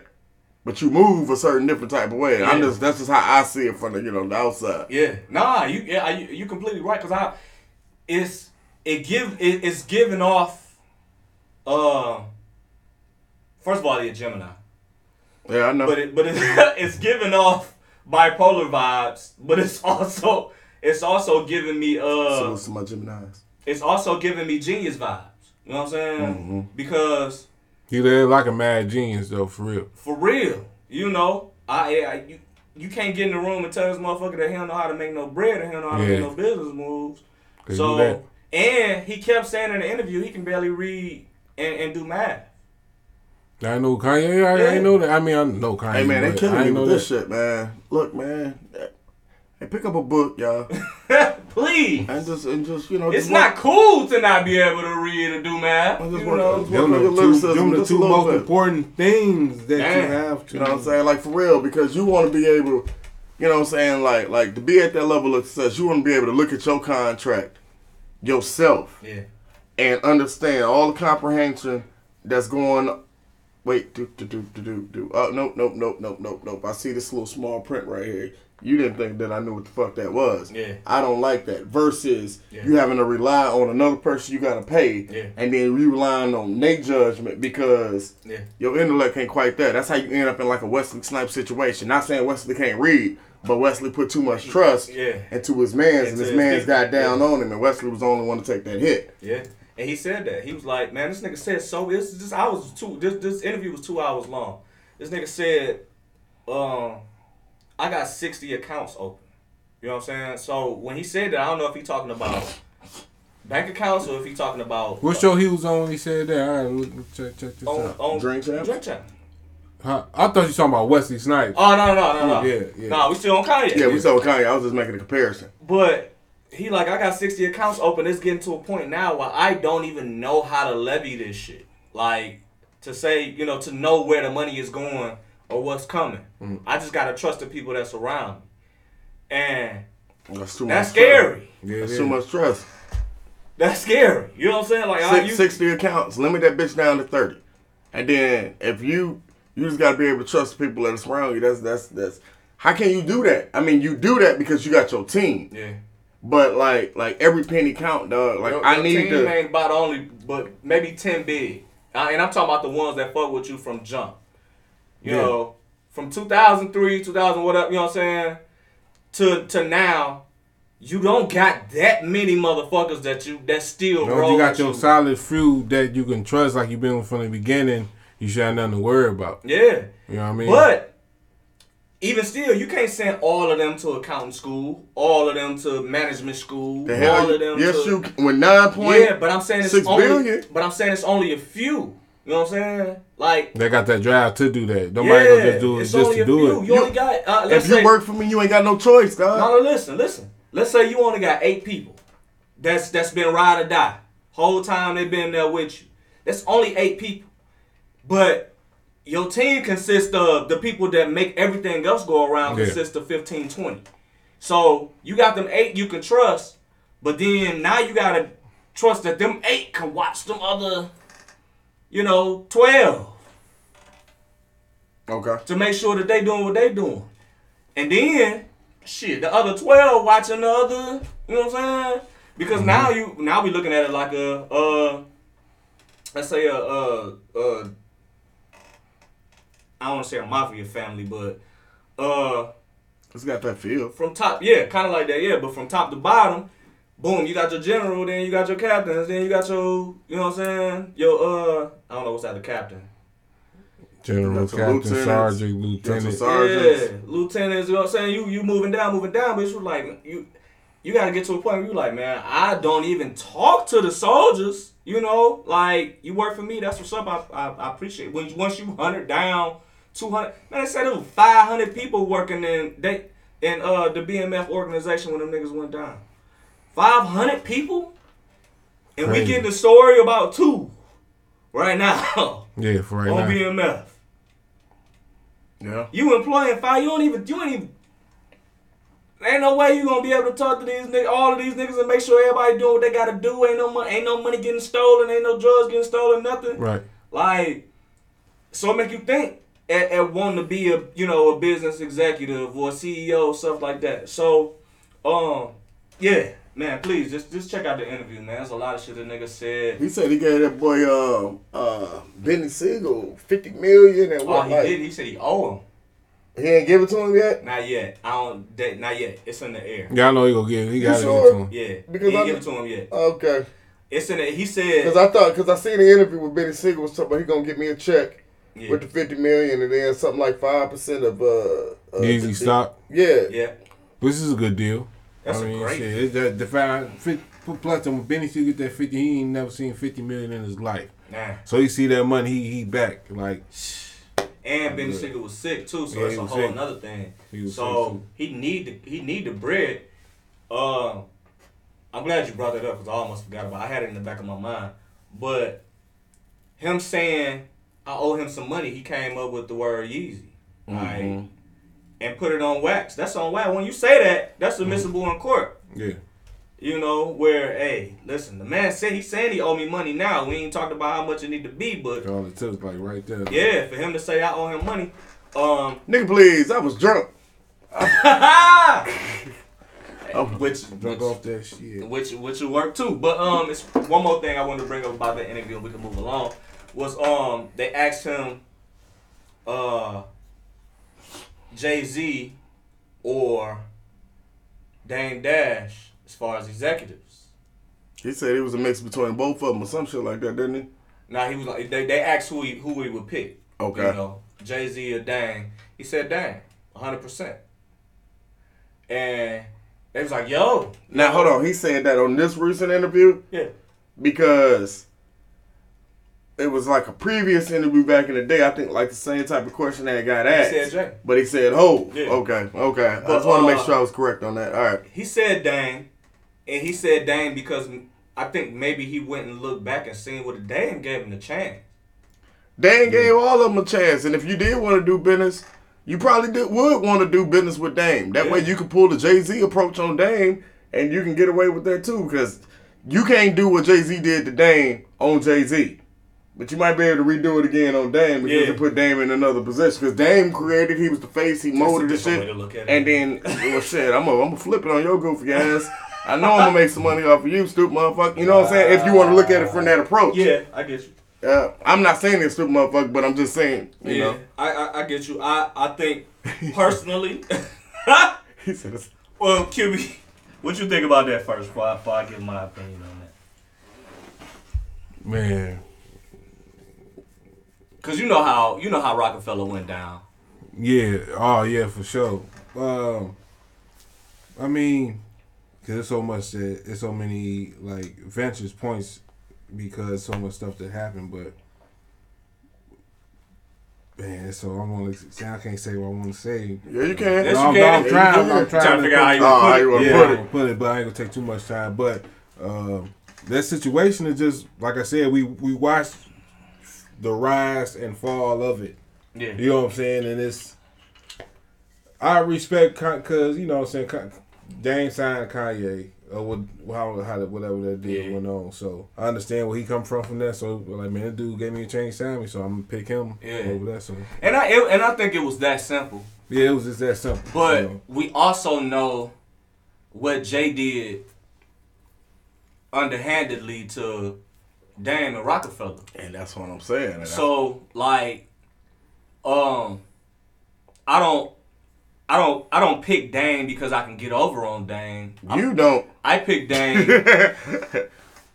but you move a certain different type of way. I'm just that's just how I see it from the you know the outside. Yeah, nah, you yeah, you you completely right because I it's it give it, it's giving off. Uh, first of all, you're a Gemini, Yeah, I know. but it but it, it's giving off bipolar vibes, but it's also it's also giving me uh Salute to my Gemini's. it's also giving me genius vibes. You know what I'm saying? Mm-hmm. Because He lived like a mad genius though, for real. for real, you know, I, I you, you can't get in the room and tell this motherfucker that he don't know how to make no bread and he don't know how to Yeah. make no business moves. They So and he kept saying in the interview he can barely read and, and do math. I know Kanye. I, I Yeah. ain't know that. I mean, I know Kanye. Hey man, they but killing me with this that. shit, man. Look, man. Hey, pick up a book, y'all. please. and just and just you know, It's not work- cool to not be able to read or do math. I You work- know? just Them the two, them the two most bit. important things that Damn. you have to. You know what I'm saying? Like for real, because you want to be able, you know what I'm saying? Like like to be at that level of success, you want to be able to look at your contract yourself Yeah. and understand all the comprehension that's going. Wait, do do do do do do. Oh nope nope nope nope nope nope. I see this little small print right here. You didn't think that I knew what the fuck that was. Yeah. I don't like that. Versus Yeah. you having to rely on another person you gotta pay, Yeah. and then you relying on their judgment because Yeah. your intellect ain't quite there. That's how you end up in like a Wesley Snipes situation. Not saying Wesley can't read, but Wesley put too much trust Yeah. into his man's, and his his man's people, got down on him, and Wesley was the only one to take that hit. Yeah. And he said that. He was like, man, this nigga said so this this I was two this this interview was two hours long. This nigga said, um, I got sixty accounts open. You know what I'm saying? So when he said that, I don't know if he talking about bank accounts or if he talking about What show he was on he said that? I gotta look, check, check this on, out. on Drink champ? Drink champ. Huh? I thought you was talking about Wesley Snipes. Oh no no no no no. Yeah, yeah. Nah, we still on Kanye. Yeah, we saw Kanye. I was just making a comparison. But he like, I got 60 accounts open. It's getting to a point now where I don't even know how to levy this shit. Like, to say, you know, to know where the money is going or what's coming. Mm. I just gotta trust the people that's around me. And That's too that's much. scary. Yeah, That's it too much trust. That's scary. You know what I'm saying? Like, I, Six, you, 60 accounts. Limit that bitch down to 30. And then if you you just gotta be able to trust the people that are around you. That's that's that's how can you do that? I mean you do that because you got your team. yeah. But like like every penny count, dog. Like Your- I your need team to ain't about only, but maybe 10 big. Uh, and I'm talking about the ones that fuck with you from jump. You Yeah. know, from 2003, 2000, whatever, you know what I'm saying? To to now, you don't got that many motherfuckers that you that still know, you got your you. solid few that you can trust, like you've been from the beginning. You should have nothing to worry about. Yeah. You know what I mean? But even still, you can't send all of them to accounting school, all of them to management school, the hell. all of them yes, to you can- with nine point. Yeah, but I'm saying it's six only billion. but I'm saying it's only a few. You know what I'm saying? Like they got that drive to do that. Nobody yeah, gonna just do it it's just only to a do few. it. You, You- only got uh, let's If you work for me, you ain't got no choice, dog. No, no, listen, listen. Let's say you only got eight people. That's that's been ride or die. Whole time they been there with you. That's only eight people. But your team consists of the people that make everything else go around Yeah. consists of 15, 20. So you got them eight you can trust, but then now you gotta trust that them eight can watch them other, you know, twelve Okay. to make sure that they doing what they doing. And then, shit, the other twelve watching the other, you know what I'm saying? Because now you now we looking at it like a uh let's say a uh uh I don't want to say a mafia family, but uh It's got that feel. from top, yeah, kind of like that, yeah. But from top to bottom, boom, you got your general, then you got your captains, then you got your, you know what I'm saying? Your uh, I don't know what's that, the captain. General, That's a captain, lieutenant. sergeant, lieutenant. sergeant. Yeah, lieutenants. You know what I'm saying? You you moving down, moving down, but it's like you you gotta get to a point where you like, man, I don't even talk to the soldiers. You know, like you work for me. That's what's up. I I, I appreciate when once you hundred down, two hundred. Man, they said there was five hundred people working in they in uh the BMF organization when them niggas went down. Five hundred people, and we Crazy. getting the story about two right now Yeah, for right on now. BMF. Yeah. You employing five, you don't even you ain't even Ain't no way you gonna be able to talk to these niggas, all of these niggas, and make sure everybody doing what they gotta do. Ain't no money, ain't no money getting stolen, ain't no drugs getting stolen, nothing. Right. Like, so it make you think at, at wanting to be a you know a business executive or CEO stuff like that. So, um, yeah, man, please just just check out the interview, man. There's a lot of shit the nigga said. He said he gave that boy um uh Beanie Sigel fifty million and Oh, what he like did. He said he owe him. he ain't give it to him yet. Not yet. I don't. That, not yet. It's in the air. Yeah, I know he gonna get. He got to sure? get to him. Yeah, Because he I- ain't give it to him yet. Okay. It's in the. He said. Cause I thought, cause I seen the interview with Beanie Sigel was talking about he gonna give me a check yeah, with the fifty million and then something like five percent of uh, uh Yeezy stock. Yeah. yeah. This is a good deal. That's I a mean, great- shit, it's that the fact fit- plus when Beanie still get that fifty, he ain't never seen fifty million in his life. Nah. So he see that money, he he back like And Beanie good. Sigel was sick too, so Yeah, that's a whole sick. another thing. He So he need the he need the bread. Uh, I'm glad you brought that up because I almost forgot about. it. I had it in the back of my mind, but him saying I owe him some money, he came up with the word Yeezy, right? Mhm. And put it on wax. That's on wax. When you say that, that's admissible in court. Yeah. You know, where, hey, listen, the man said he's saying he owe me money now. We ain't talked about how much it need to be, but All it took like right there. yeah, for him to say I owe him money, um, Nigga, please, I was drunk. which Drunk off that shit. which which will work too. But um, it's one more thing I wanted to bring up about that interview, and we can move along. Was um, they asked him, uh, Jay Z, or Dame Dash as far as executives. He said it was a mix between both of them or some shit like that, didn't he? Now he was like, they, they asked who he who he would pick. Okay. You know, Jay Z or Dame. He said Dame, hundred percent. And they was like, yo. Now hold on, he said that on this recent interview Yeah. because it was like a previous interview back in the day. I think like the same type of question that got asked. said Jay. But he said ho. Yeah. Okay, okay. I just want to make uh, sure I was correct on that. All right. He said Dame, and he said Dame because I think maybe he went and looked back and seen what Dame gave him the chance. Dame gave all of them a chance, and if you did want to do business, you probably did, would want to do business with Dame. That way you could pull the Jay Z approach on Dame, and you can get away with that too, because you can't do what Jay Z did to Dame on Jay Z. But you might be able to redo it again on Dame because Yeah. you put Dame in another position. Because Dame created, he was the face, he molded the shit. look at. And then, well, shit, I'm gonna I'm gonna flip it on your goofy ass. I know I'm gonna make some money off of you, stupid motherfucker. You know what I'm saying? If you want to look at it from that approach. Yeah, I get you. Uh, I'm not saying it's stupid motherfucker, but I'm just saying, you yeah, know. I, I I get you. I I think personally, He said it's well, Cubie, what you think about that first before I, before I give my opinion on that? Man. Cause you know how you know how Roc-A-Fella went down. Yeah. Oh yeah, for sure. Um, I mean, cause there's so much that there's so many like ventures points because so much stuff that happened, but man, so I'm gonna say I can't say what I want to say. yeah, you can. Yes, No, you I'm, can. I'm trying. I'm, trying, Trying to figure out how you Oh, wanna how put you it. yeah, put I'm it. put it, but I ain't gonna take too much time. But um, that situation is just like I said. We we watched the rise and fall of it. Yeah. You know what I'm saying? And it's I respect because you know what I'm saying. Dame signed Kanye or what, how how whatever that deal Yeah. went on. So I understand where he come from from that. So like man, that dude gave me a change, signed me, so I'm gonna pick him Yeah. over that. So And I it, and I think it was that simple. yeah, it was just that simple. But you know. we also know what Jay did underhandedly to Dame and Roc-A-Fella. And that's what I'm saying. And So like, um, I don't, I don't, I don't pick Dame because I can get over on Dame. I- you don't. I pick Dame.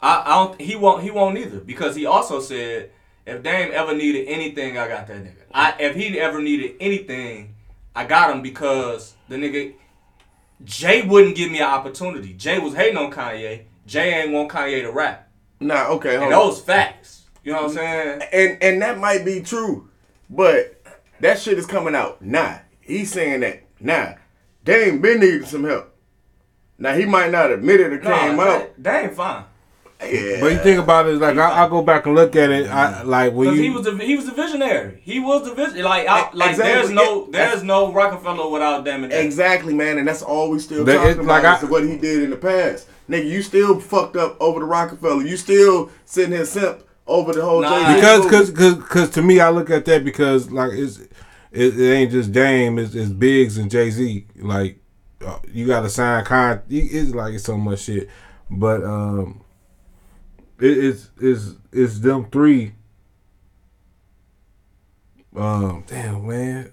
I, I don't. He won't. He won't either because he also said if Dame ever needed anything, I got that nigga. I if he ever needed anything, I got him because the nigga Jay wouldn't give me an opportunity. Jay was hating on Kanye. Jay ain't want Kanye to rap, nah, okay, hold and on. those facts. You know what I'm saying? And and that might be true, but that shit is coming out. Nah, he's saying that. Nah, Dame been needing some help. Now he might not admit it. Came Nah, out. that, that ain't fine. Yeah. But you think about it, like I, I go back and look at it, I like when Because you he was the he was the visionary. He was the vision. Like I, like Exactly, there's no there's no Roc-A-Fella without Dame and Dame. Exactly, man, and that's all we still That- talking it's about like I- is what he did in the past. Nigga, you still fucked up over the Roc-A-Fella. You still sitting here simp over the whole Nah. Jay-Z because cause, cause, cause to me I look at that because like it's it, it ain't just Dame it's, it's Biggs and Jay Z like uh, you got to sign con it's like it's so much shit but um it, it's it's it's them three um damn man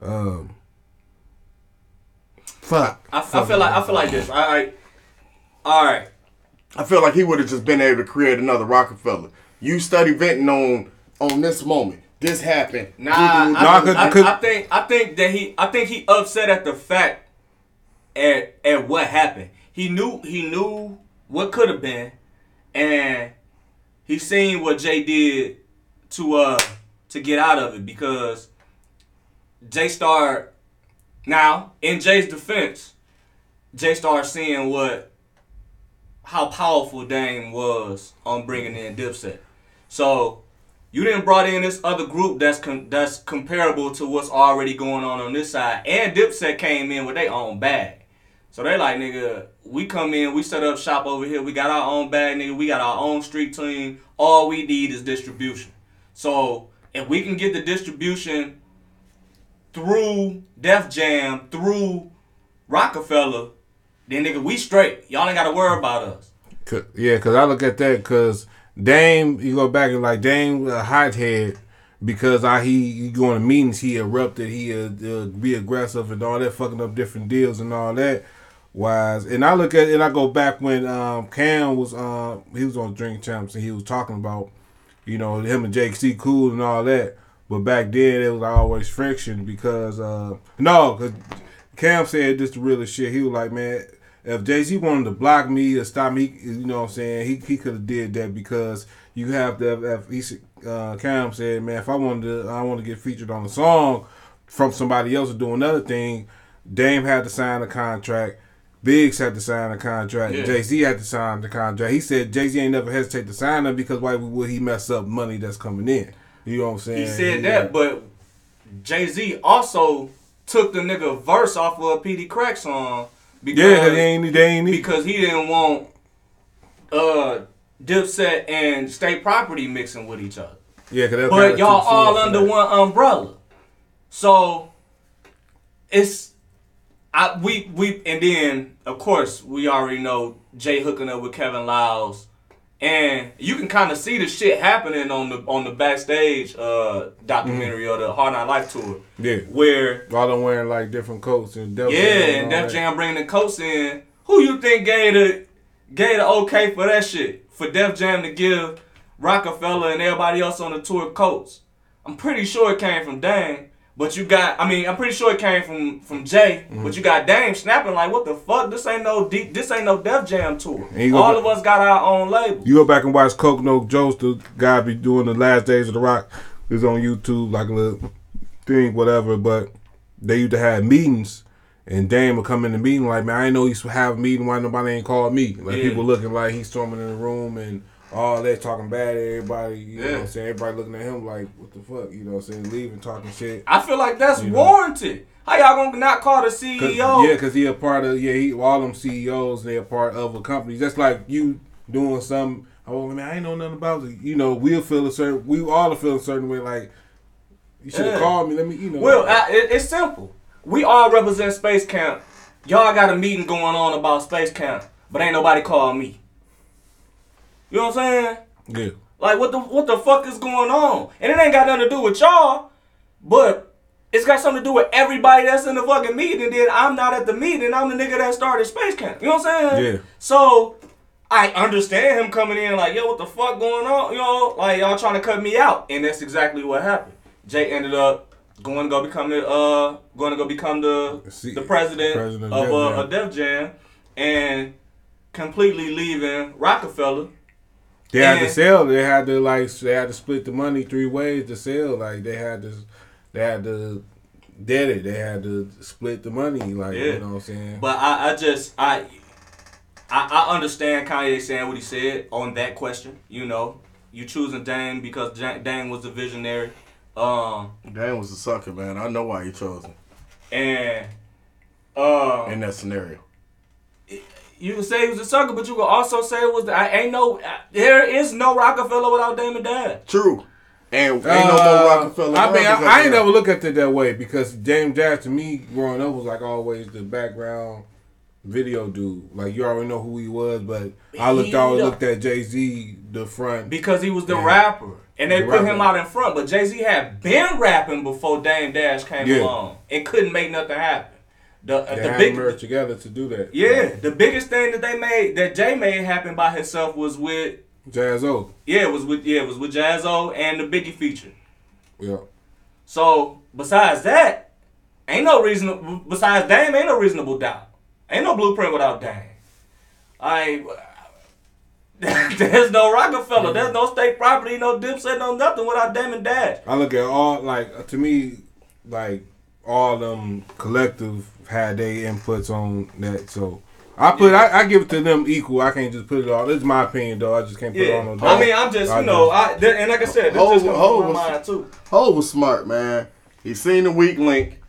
um fuck I, I feel like I feel like this. All right, all right. I feel like he would have just been able to create another Roc-A-Fella. You study venting on on this moment. This happened. Nah, I, Nah, 'cause- I, 'cause- I think I think that he I think he upset at the fact at at what happened. He knew he knew what could have been, and he seen what Jay did to uh to get out of it because Jay started now in Jay's defense, Jay started seeing what how powerful Dame was on bringing in Dipset. So you didn't brought in this other group that's com- that's comparable to what's already going on on this side, and Dipset came in with their own bag. So they like, nigga, we come in, we set up shop over here, we got our own bag, nigga, we got our own street team. All we need is distribution. So if we can get the distribution through Def Jam, through Roc-A-Fella, then nigga, we straight. Y'all ain't gotta worry about us. Cause, yeah, because I look at that because Dame, you go back and like Dame a hothead because I he, he going to meetings, he erupted, he uh, uh, be aggressive and all that, fucking up different deals and all that. Wise, and I look at and I go back when um, Cam was uh, he was on Drink Champs and he was talking about you know him and Jay Z cool and all that. But back then it was always friction because uh, no, because Cam said this the realest shit. He was like, man, if Jay Z wanted to block me or stop me, you know what I'm saying, he, he could have did that because you have to. If he uh, Cam said, man, if I wanted to, I want to get featured on a song from somebody else or do another thing. Dame had to sign a contract. Biggs had to sign a contract. Yeah. Jay Z had to sign the contract. He said Jay Z ain't never hesitate to sign them because why would he mess up money that's coming in? You know what I'm saying? He said Yeah. that, but Jay Z also took the nigga verse off of a Peedi Crakk song because yeah, they ain't they ain't because he didn't want uh Dipset and State Property mixing with each other. yeah, cause But y'all all under one umbrella. So it's I we we and then of course we already know Jay hooking up with Kevin Liles. And you can kind of see the shit happening on the on the backstage uh documentary or the Hard Knock Life tour. Yeah. Where All them wearing like different coats and Def yeah, and Def. Jam bringing the coats in. Who you think gave the gave the okay for that shit? For Def Jam to give Roc-A-Fella and everybody else on the tour coats? I'm pretty sure it came from Dame. But you got, I mean, I'm pretty sure it came from from Jay. Mm-hmm. But you got Dame snapping like, what the fuck? This ain't no deep. This ain't no Def Jam tour. You All back- of us got our own label. You go back and watch Coke No Joe's the guy be doing the last days of the rock. It's on YouTube like a little thing, whatever. But they used to have meetings, and Dame would come in the meeting like, man, I know he used to have a meeting. Why nobody ain't called me? Like Yeah. people looking like he's storming in the room and all that, talking bad at everybody. You know what I'm saying? Everybody looking at him like, what the fuck? You know what I'm saying? Leaving, talking shit. I feel like that's You know. warranted. How y'all gonna not call the E Cause, CEO? Yeah, because he a part of yeah, he all them CEOs. They a part of a company. Just like you doing some. Oh man, I ain't know nothing about it. You know, we'll feel a certain. We all feel a certain way. Like you should have Yeah. called me. Let me. You know. Well, I, it, it's simple. We all represent Space Camp. Y'all got a meeting going on about Space Camp, but ain't nobody called me. You know what I'm saying? yeah. Like what the what the fuck is going on? And it ain't got nothing to do with y'all, but it's got something to do with everybody that's in the fucking meeting. And then I'm not at the meeting. I'm the nigga that started Space Camp. You know what I'm saying? Yeah. So I understand him coming in like, yo, what the fuck going on? You know, like y'all trying to cut me out, and that's exactly what happened. Jay ended up going to go become the uh going to go become the See- the president, president of of uh, of Def Jam, and completely leaving Roc-A-Fella. They had to sell. They had to like. They had to split the money three ways to sell. Like they had to. They had to. Dead it. They had to split the money. Like Yeah. you know what I'm saying. But I, I just I, I I understand Kanye saying what he said on that question. You know, you choosing Dame because Ja- Dame was the visionary. Um Dame was a sucker, man. I know why he chose him and um in that scenario. You can say he was a sucker, but you can also say it was the, I ain't no there is no Roc-A-Fella without Damon Dash. True. And ain't no Uh, more Roc-A-Fella. I mean, I, I ain't that. never look at it that way because James Jazz to me growing up was like always the background video dude. Like you already know who he was, but I looked He always looked at Jay Z the front. Because he was the Yeah. rapper. And they The put him out in front. But Jay Z had been rapping before Dame Dash came Yeah. along and couldn't make nothing happen. The, uh, They the big merged together to do that. Yeah, the biggest thing that they made that Jay made happen by himself was with Jaz-O. yeah, it was with yeah, it was with Jaz-O and the Biggie feature. Yeah. So besides that, ain't no reason besides Dame ain't no reasonable doubt. Ain't no blueprint without Dame. I there's no Roc-A-Fella, there's no state property, no Dipset, no nothing without Dame and Dash. I look at all like to me, like all them collective had their inputs on that. So I put I, I give it to them equal. I can't just put it all. This is my opinion though. I just can't put it on no I mean, I'm just I you know, just- I there- and like I said, this Hov- just comes Hov from my was- mind too. Hov was smart, man. He seen the weak link,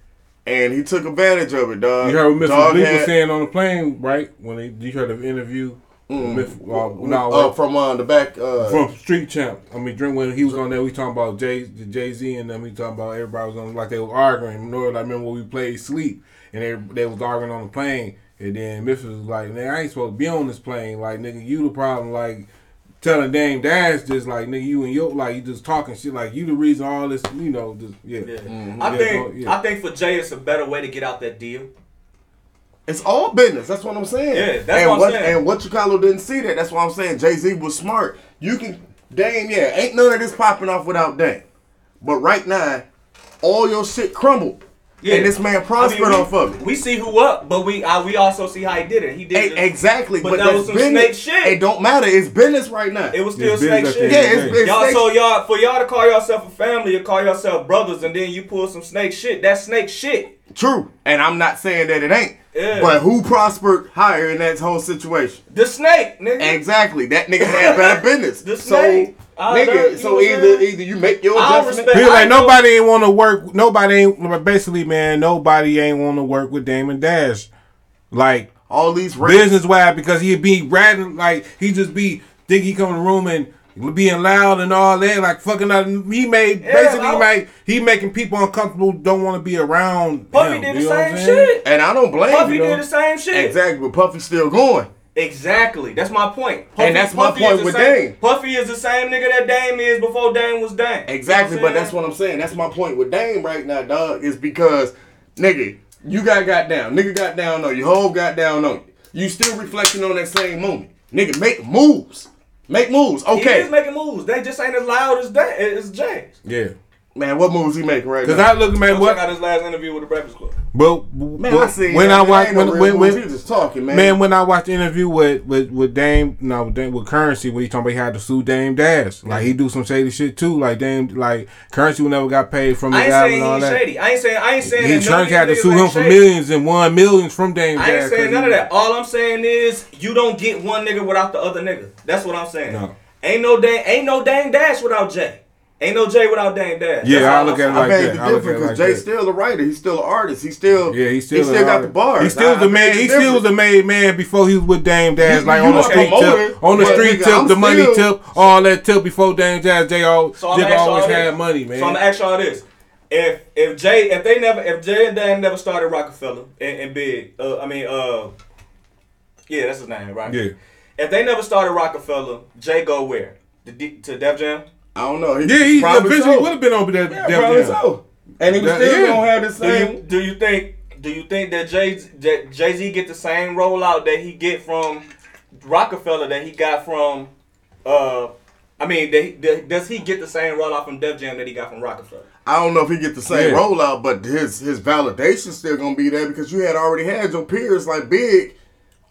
and he took advantage of it, dog. You heard what Mr. Dog Bleek had- was saying on the plane, right? When he, you heard the interview, Mm. with, uh, no, uh, wait, from uh, the back. Uh, from Street Champ. I mean, drink when he was on there, we talking about Jay, Jay Z, and then we talking about everybody was on like they was arguing. You know, like, I remember when we played Sleep, and they they was arguing on the plane, and then Memphis was like, "Nigga, I ain't supposed to be on this plane. Like, nigga, you the problem. Like." Telling Dame Dash just like nigga you and yo like you just talking shit like you the reason all this you know just yeah, Yeah. Mm-hmm. I Yeah, think go- yeah. I think for Jay, it's a better way to get out that deal. It's all business. That's what I'm saying. Yeah, that's and what I'm saying. And what Chicalo didn't see that. That's why I'm saying Jay Z was smart. You can Dame, yeah, ain't none of this popping off without Dame. But right now, all your shit crumbled. Yeah. And this man prospered I mean, we, off of it. We see who up, but we uh, we also see how he did it. He did it. exactly, But but, that was some business. snake shit. It don't matter. It's business right now. It was still It's snake shit. yeah, it's, it's Y'all, snake so y'all, for y'all to call yourself a family, you call yourself brothers, and then you pull some snake shit. That's snake shit. True, and I'm not saying that it ain't. Yeah. But who prospered higher in that whole situation? The snake, nigga. Exactly. That nigga had better business. The so, snake. I nigga, so know what I'm either saying? either you make your I adjustment. respect- He was like nobody ain't want to work. Nobody ain't basically, man. Nobody ain't want to work with Damon Dash, like all these rates. business wise, because he'd be ratting like he just be think he come in the room and being loud and all that, like fucking. Up. He made Yeah, basically I- make he making people uncomfortable. Don't want to be around. Puffy him, did the you know what same shit. And I don't blame Puffy you. know. did the same shit. Exactly, but Puffy's still going. Exactly. That's my point. Puffy, And that's my Puffy point is the with same, Dame. Puffy is the same nigga that Dame is before Dame was Dame. Exactly, You know but that's what I'm saying. That's my point with Dame right now, dog. Is because nigga, you got got down. Nigga got down on you. Whole got down on you. You still reflecting on that same moment. Nigga, make moves. Make moves. Okay. He is making moves. They just ain't as loud as that as James. Yeah, Man, what moves he making right because now? I look, man. What? check out his last interview with the Breakfast Club. But, Man, but I see when that. I watch when no real when, moves. when He just talking, man. Man, when I watched the interview with with, with Dame, no, with, Dame, with Currency, when he talking about he had to sue Dame Dash, like he do some shady shit too, like Dame, like Currency will never got paid from I his ain't album saying and all he's that. shady. I ain't saying I ain't saying He that none of Currency had to sue niggas him ain't for millions and won millions from Dame I Dash. ain't saying 'cause none of that. All I'm saying is you don't get one nigga without the other nigga. That's what I'm saying. No. Ain't no Dame, ain't no Dame Dash without Jay. Ain't no Jay without Dame Dash. Yeah, I look at it saying. I like made that. the I look at difference it because like Jay's that. still a writer. He's still an artist. He's still Yeah, he still, he still got artist. the bars. He still I- was a I man. He still was difference. a made man before he was with Dame Dash, You- like on the street promoter, tip, on the street nigga, tip, I'm the money tip, all that tip before Dame Dash. Jay, all, So Jay always had this. money, man. So I'm gonna ask y'all this: if if Jay if they never if Jay and Dame never started Roc-A-Fella and, and Big, uh, I mean, uh, yeah, that's his name, right? yeah. If they never started Roc-A-Fella, Jay go where? To, D- to Def Jam? I don't know. He, Yeah, he probably eventually so. would have been over there. Yeah, probably Jam. so. And he was Yeah, still yeah. gonna have the Do you same. do you think do you think that Jay that Jay Z get the same rollout that he get from Roc-A-Fella that he got from uh I mean that he, that- does he get the same rollout from Def Jam that he got from Roc-A-Fella? I don't know if he get the same Yeah. rollout, but his his validation still gonna be there because you had already had your peers like Big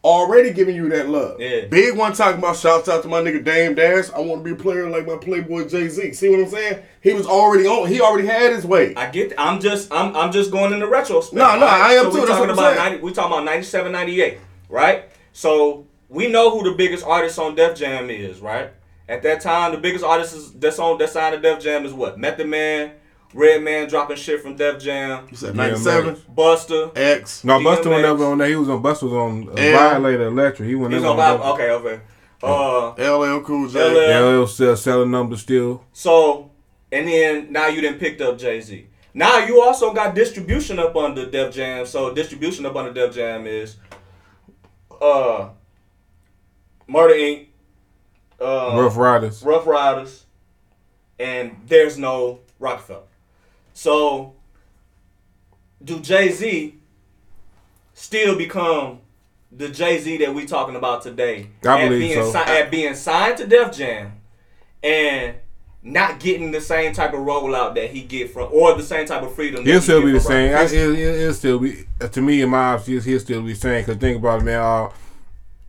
already giving you that love. Yeah. Big one talking about shouts out to my nigga Dame Dash. I want to be a player like my Playboy Jay Z. See what I'm saying? He was already on. He already had his way. I get I'm just I'm I'm just going in the retrospect. No, no, I am so too. We That's talking what I'm about saying. 90, we talking about 97, 98, right? So we know who the biggest artist on Def Jam is, right? At that time, the biggest artist is, that's on that side of Def Jam is what? Method Man, Redman dropping shit from Def Jam, You said 97 Busta. X. No, Busta DMX. was never on there. He was on Busta was on uh, L. Violator Electric. He went He's on on Bible. Okay, okay. Uh, LL Cool J. LL. LL still selling numbers still. so and then now you done picked up Jay Z. Now you also got distribution up under Def Jam. So distribution up under Def Jam is uh Murder Inc. Uh, Ruff Ryders. Ruff Ryders, and there's no Roc-A-Fella. So, do Jay Z still become the Jay Z that we're talking about today? I at believe being so. si- at being signed to Def Jam and not getting the same type of rollout that he get from, or the same type of freedom. He'll he still get be the same. I, it, it, it'll still be to me in my eyes. He'll, he'll still be the same. Cause think about it, man. Uh,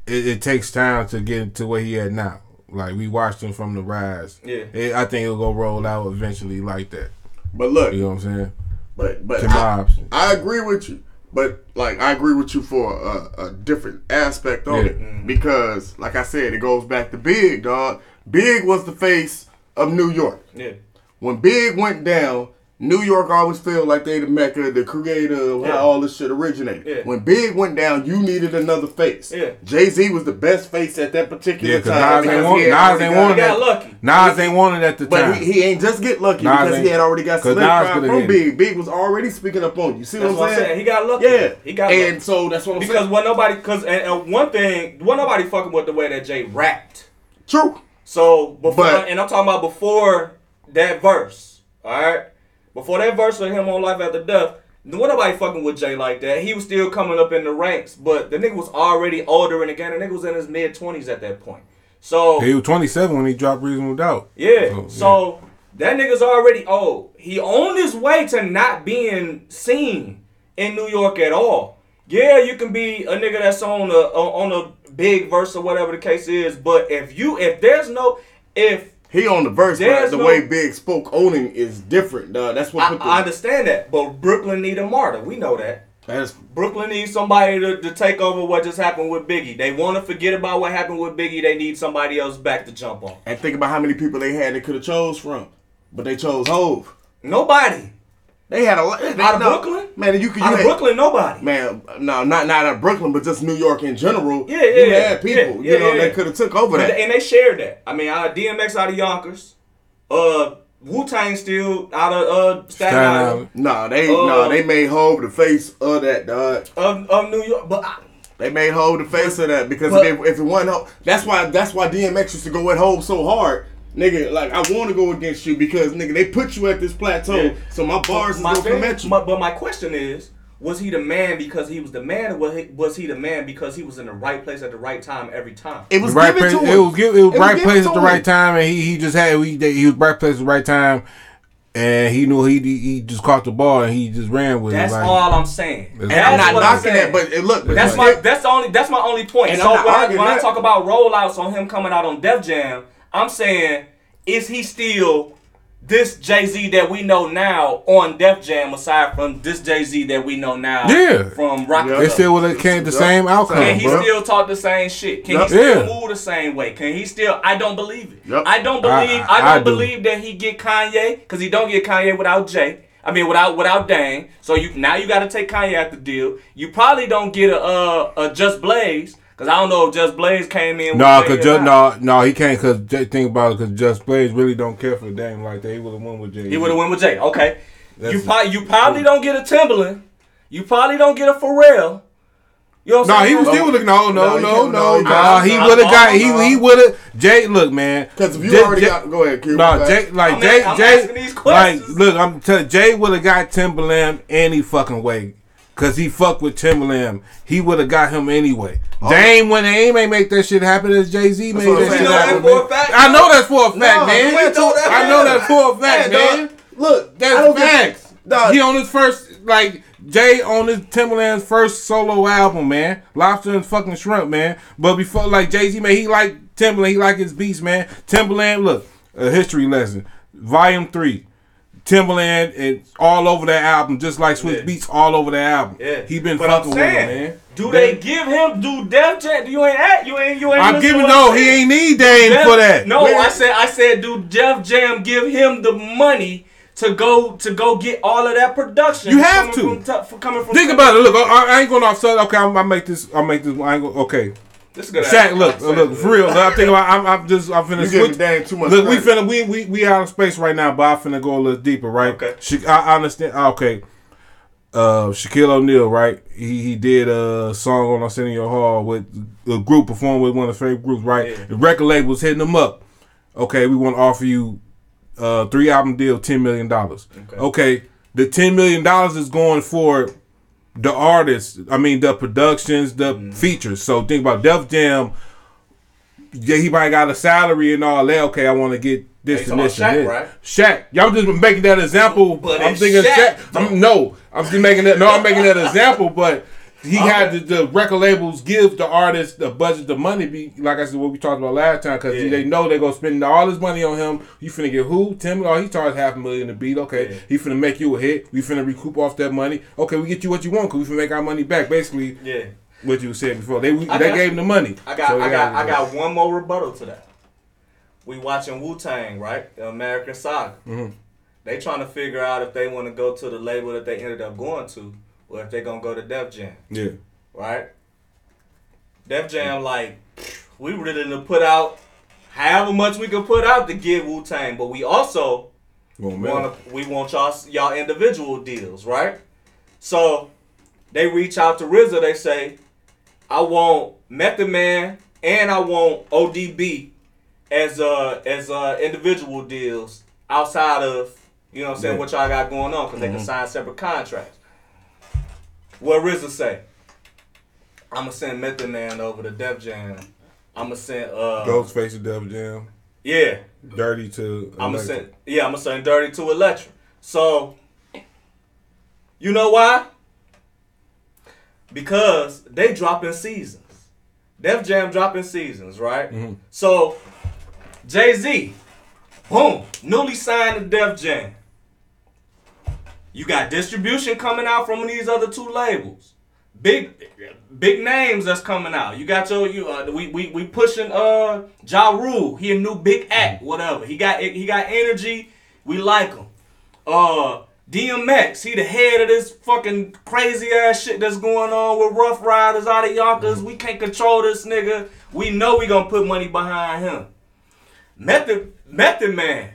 it, it takes time to get to where he at now. Like we watched him from the rise. Yeah. It- I think it'll go roll out eventually like that. But look, You know what I'm saying? but but To I. I agree with you. But like I agree with you for a, a different aspect on Yeah. it mm-hmm. because, like I said, it goes back to Big dog. Big was the face of New York. Yeah. When Big went down, New York always felt like they the mecca, the creator of Yeah. how all this shit originated. Yeah. When Big went down, you needed another face. Yeah. Jay Z was the best face at that particular Yeah, 'cause time. Nas ain't want- he Nas ain't got- wanted He got that- lucky. Nas ain't wanted at the But time. he, he ain't just get lucky Nas because he had already got Nas solidified from. Big. Big was already speaking up on you. See That's what I'm saying? He got lucky. Yeah, He got and lucky. so that's what I'm saying. Because saying. when nobody, because and, and one thing, when nobody fucking with the way that Jay rapped. True. So before, But- and I'm talking about before that verse, all right, before that verse with him on Life After Death, when nobody fucking with Jay like that. He was still coming up in the ranks, but the nigga was already older and again, the nigga was in his mid twenties at that point. So He was 27 when he dropped Reasonable Doubt. yeah, So, so that nigga's already old. He on his way to not being seen in New York at all. Yeah, you can be a nigga that's on a on a big verse or whatever the case is, but if you if there's no if He on the verse, but There's the no- way Big spoke owning is different, dog. That's what I, put the, I understand that, but Brooklyn need a martyr. We know that. that's Brooklyn needs somebody to, to take over what just happened with Biggie. They want to forget about what happened with Biggie. They need somebody else back to jump on. and think about how many people they had they could have chose from, but they chose Hove. Nobody They had a lot. they- out of no, Brooklyn. man. You could you of had- Brooklyn, nobody. Man, no, not not out of Brooklyn, but just New York in general. Yeah, yeah, you yeah, had people, yeah, you know, yeah. that could have took over But that. they- and they shared that. I mean, uh, DMX out of Yonkers, uh, Wu Tang still out of uh, Staten Staten Island, Island. Nah, they Uh, nah, they made Hove the face of that, dog. of, of New York. But I, They made Hove the face of that because But- if, if it wasn't Hove, that's why that's why DMX used to go at Hove so hard. Nigga, like I want to go against you because nigga they put you at this plateau, Yeah. so my bars is my gonna come at you. my- but my question is, was he the man because he was the man, or was he, was he the man because he was in the right place at the right time every time? it The was right given place, to it was, give, it was It right given place at the him. right time, and he, he just had he, he was right place at the right time, and he knew he he just caught the ball and he just ran with That's it. Like, all I'm saying. And And I'm not knocking saying. that, but it, look, but That's you my that's the only that's my only point. And so when, I, when I talk about rollouts on him coming out on Def Jam, I'm saying is he still this Jay Z that we know now on Def Jam aside from this Jay Z that we know now Yeah. from Rock Yeah. They still would have came the Yeah. same outcome, Can he bro. still talk the same shit? Can Yep. he still Yeah. move the same way? Can he still? I don't believe it. Yep. I don't believe. I- I, I don't do. believe that he get Kanye because he don't get Kanye without Jay. I mean, without without Dame. So you now you got to take Kanye out the deal. You probably don't get a uh, a Just Blaze because I don't know if Just Blaze came in. No, with Jay cause or just not. no, no, he can't. Cause Jay, think about it. Cause Just Blaze really don't care for Dame like that. He would have won with Jay. He would have won with Jay. Okay. That's you probably you probably don't get a Timbaland. You probably don't get a Pharrell. You know what No, I'm he was still would have. No, No, no, he no, no, no. he Nah, he would have got. He he would have. Jay, look, man. Because if you Jay- already Jay- got, go ahead, Q. No, go Jay, like I'm Jay, a- I'm Jay, these like look, I'm telling Jay would have got Timbaland any fucking way, cause he fucked with Timbaland. He would have got him anyway. Oh. Dame when Dame ain't make that shit happen as Jay Z made that shit You know that happen. for a man. fact, I know that's for a fact, No, man. you ain't told that, I know that for a fact, dog. man. Look, That's don't get- facts. He on his first like Jay on his Timbaland's first solo album, man. Lobster and fucking shrimp, man. But before like Jay Z, man, he like Timbaland, he like his beats, man. Timbaland, look, a history lesson, volume three. Timbaland and all over that album, just like Swizz Yeah. Beatz all over that album. Yeah. He been But fucking I'm with him, man. Do they give him do Jam? Do you ain't at you ain't you ain't. I'm giving no, I'm he ain't need Dame Def- for that. No, Where- I said I said do Def Jam give him the money to go to go get all of that production? You have to. From, t- coming from Think about it. Look, I, I ain't going off. sub- Okay, I'm, I make this. I make this. I ain't go, okay. This is good. Shaq, look, look, for real. I'm thinking about. I'm, I'm just. I'm finna You giving switch. Dame too much Look, we credit. finna. We, we we out of space right now, but I finna go a little deeper, right? Okay. Sha- I, I understand. ah, Okay. Uh, Shaquille O'Neal, right? He he did a song on Arsenio Hall with a group performed with one of the favorite groups, right? Yeah. The record label was hitting them up. Okay, we want to offer you uh three album deal, ten million dollars. Okay. Okay. the ten million dollars is going for the artists. I mean, the productions, the Mm-hmm. features. So think about Def Jam. Yeah, he probably got a salary and all that. Okay, I want to get this and this and this. right? Shaq. Y'all just making that example. But I'm thinking Shaq, Shaq. I'm, no, I'm just making that. No, I'm making that example. But he had the, the record labels give the artist the budget, the money. Be like I said, what we talked about last time, because Yeah. they know they're gonna spend all this money on him. You finna get who? Tim? Oh, he charged half a million to beat. Okay, Yeah. he finna make you a hit. We finna recoup off that money. Okay, we get you what you want, cause we finna make our money back. Basically, Yeah. what you said before. They we, I they got- gave him the money. I got So I got I got one more rebuttal to that. We watching Wu Tang, right? The American Saga. Mhm. They trying to figure out if they want to go to the label that they ended up going to, or if they gonna go to Def Jam, Yeah. right? Def Jam like we ready to put out however much we can put out to get Wu Tang, but we also Well, want we want y'all y'all individual deals, right? So they reach out to RZA. They say, I want Method Man and I want ODB as uh as uh individual deals outside of you know what I'm saying Yeah. what y'all got going on because they can sign separate contracts. What RZA say? I'ma send Method Man over to Def Jam. I'ma send uh Ghostface to Def Jam, yeah. Dirty to. I'm gonna send yeah, I'm gonna send dirty to Elektra. So you know why? Because they dropping seasons. Def Jam dropping seasons, right? Mhm. So Jay Z, boom, newly signed to Def Jam. You got distribution coming out from these other two labels. Big big names that's coming out. You got your you uh, we, we we pushing uh Ja Rule. He a new big act, whatever. He got he got energy. We like him. Uh DMX, he the head of this fucking crazy ass shit that's going on with Ruff Ryders out of Yonkers. We can't control this nigga. We know we gonna put money behind him. Method Method Man.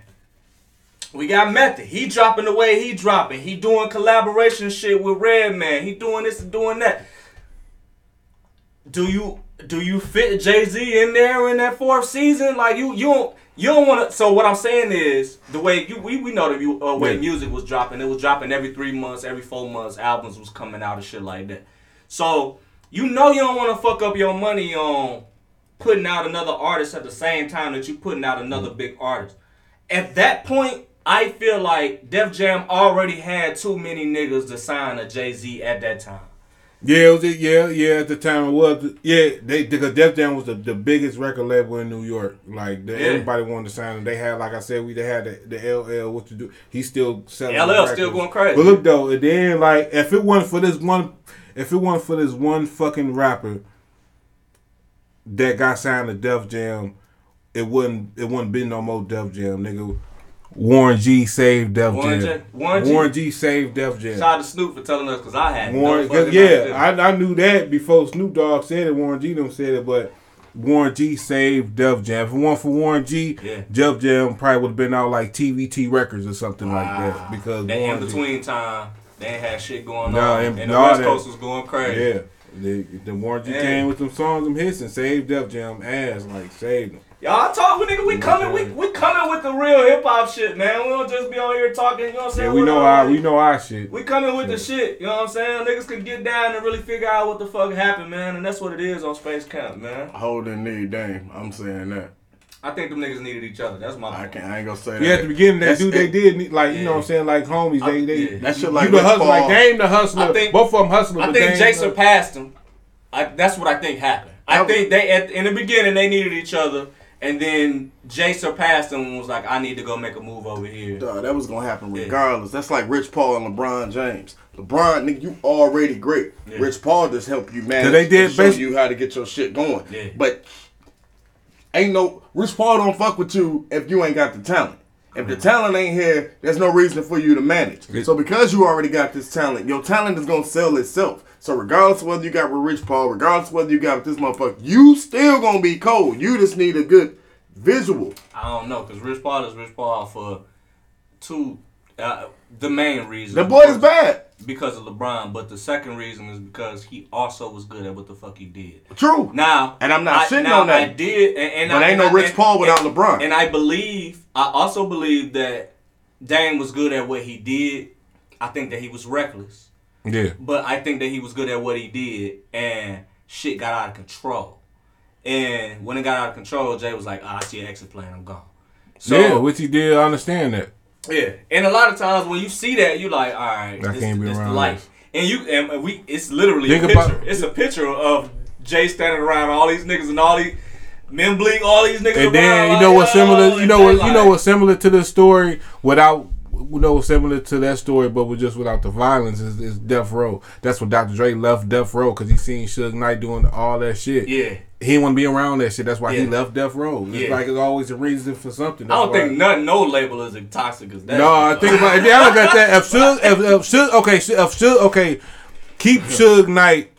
We got Method. He dropping the way he dropping. He doing collaboration shit with Redman. He doing this and doing that. Do you do you fit Jay Z in there in that fourth season? Like you you don't you don't want to. So what I'm saying is the way you we, we know the uh, way Yeah. music was dropping. It was dropping every three months, every four months. Albums was coming out and shit like that. So you know you don't want to fuck up your money on putting out another artist at the same time that you putting out another big artist. At that point, I feel like Def Jam already had too many niggas to sign a Jay Z at that time. Yeah, it was yeah, yeah. At the time, it was yeah. They because Def Jam was the, the biggest record label in New York. Like they, Yeah. everybody wanted to sign them. They had, like I said, we they had the, the LL. What to do? He's still selling. LL the still going crazy. But look though, and then like if it wasn't for this one, if it wasn't for this one fucking rapper that got signed to Def Jam, it wouldn't it wouldn't be no more Def Jam, nigga. Warren G saved Def Warren Jam. G- Warren G- Warren G saved Def Jam. Shout out to Snoop for telling us because I had Warren, no yeah. I, I knew that before Snoop Dogg said it. Warren G them said it, but Warren G saved Def Jam. If it weren't for Warren G, Yeah. Def Jam probably would have been out like TVT Records or something like that. Because That in Warren G- between time, they ain't had shit going No, on, and- and the no, West that- Coast was going crazy. yeah, the, the Warren G came with them songs, them hits, and saved Def Jam ass like saved them. Y'all talk with nigga, we coming, we, we coming with the real hip hop shit, man. We don't just be on here talking, you know what I'm saying? Yeah, we know We're our not- we know our shit. We coming with the shit, you know what I'm saying? Niggas can get down and really figure out what the fuck happened, man, and that's what it is on Space Camp, man. Holding need Dame. I'm saying that. I think them niggas needed each other. That's my I can't. I ain't gonna say that. Yeah, at the beginning they That's do they did need- like you know what I'm saying like homies they I- they yeah. That shit you like the hustler like Paul. Dame the hustler I think- both of them hustler. I think Dame Jay the- surpassed him. I, that's what I think happened. I That think they at, in the beginning they needed each other, and then Jay surpassed him and was like, "I need to go make a move over here." Dog, that was gonna happen Yeah. regardless. That's like Rich Paul and LeBron James. LeBron, nigga, you already great. Yeah. Rich Paul just helped you manage. they did to show you how to get your shit going. Yeah. But ain't no Rich Paul don't fuck with you if you ain't got the talent. If the talent ain't here, there's no reason for you to manage. So because you already got this talent, your talent is gonna sell itself. So regardless of whether you got with Rich Paul, regardless of whether you got with this motherfucker, you still gonna be cold. You just need a good visual. I don't know, cause Rich Paul is Rich Paul for two. Uh, the main reason. The boy is bad. Because of LeBron, but the second reason is because he also was good at what the fuck he did. True. Now, And I'm not I, shitting now on that. I did, and, and But I, ain't no Rich Paul without and- LeBron. And I believe, I also believe that Dame was good at what he did. I think that he was reckless, Yeah. but I think that he was good at what he did, and shit got out of control. And when it got out of control, Jay was like, oh, "I see an exit plan. I'm gone." So yeah, which he did. I understand that. Yeah, and a lot of times when you see that, you like, all right, I this, can't be this the around life. and you and we it's literally Think a picture. about- it's a picture of Jay standing around all these niggas and all these men bleak all these niggas. And then around, you know like, what's similar? You know what? You know what's similar to this story without. You know similar to that story, but with just without the violence is, is Death Row. That's what Dr. Dre left Death Row because he seen Suge Knight doing all that shit. Yeah. He didn't want to be around that shit. That's why he left Death Row. It's Yeah. like it's always a reason for something. I don't think nothing, no label is as toxic as that. No, I think about it. Yeah, I look at that. If Suge, if, if Suge, okay, if Suge, okay, keep Suge Knight,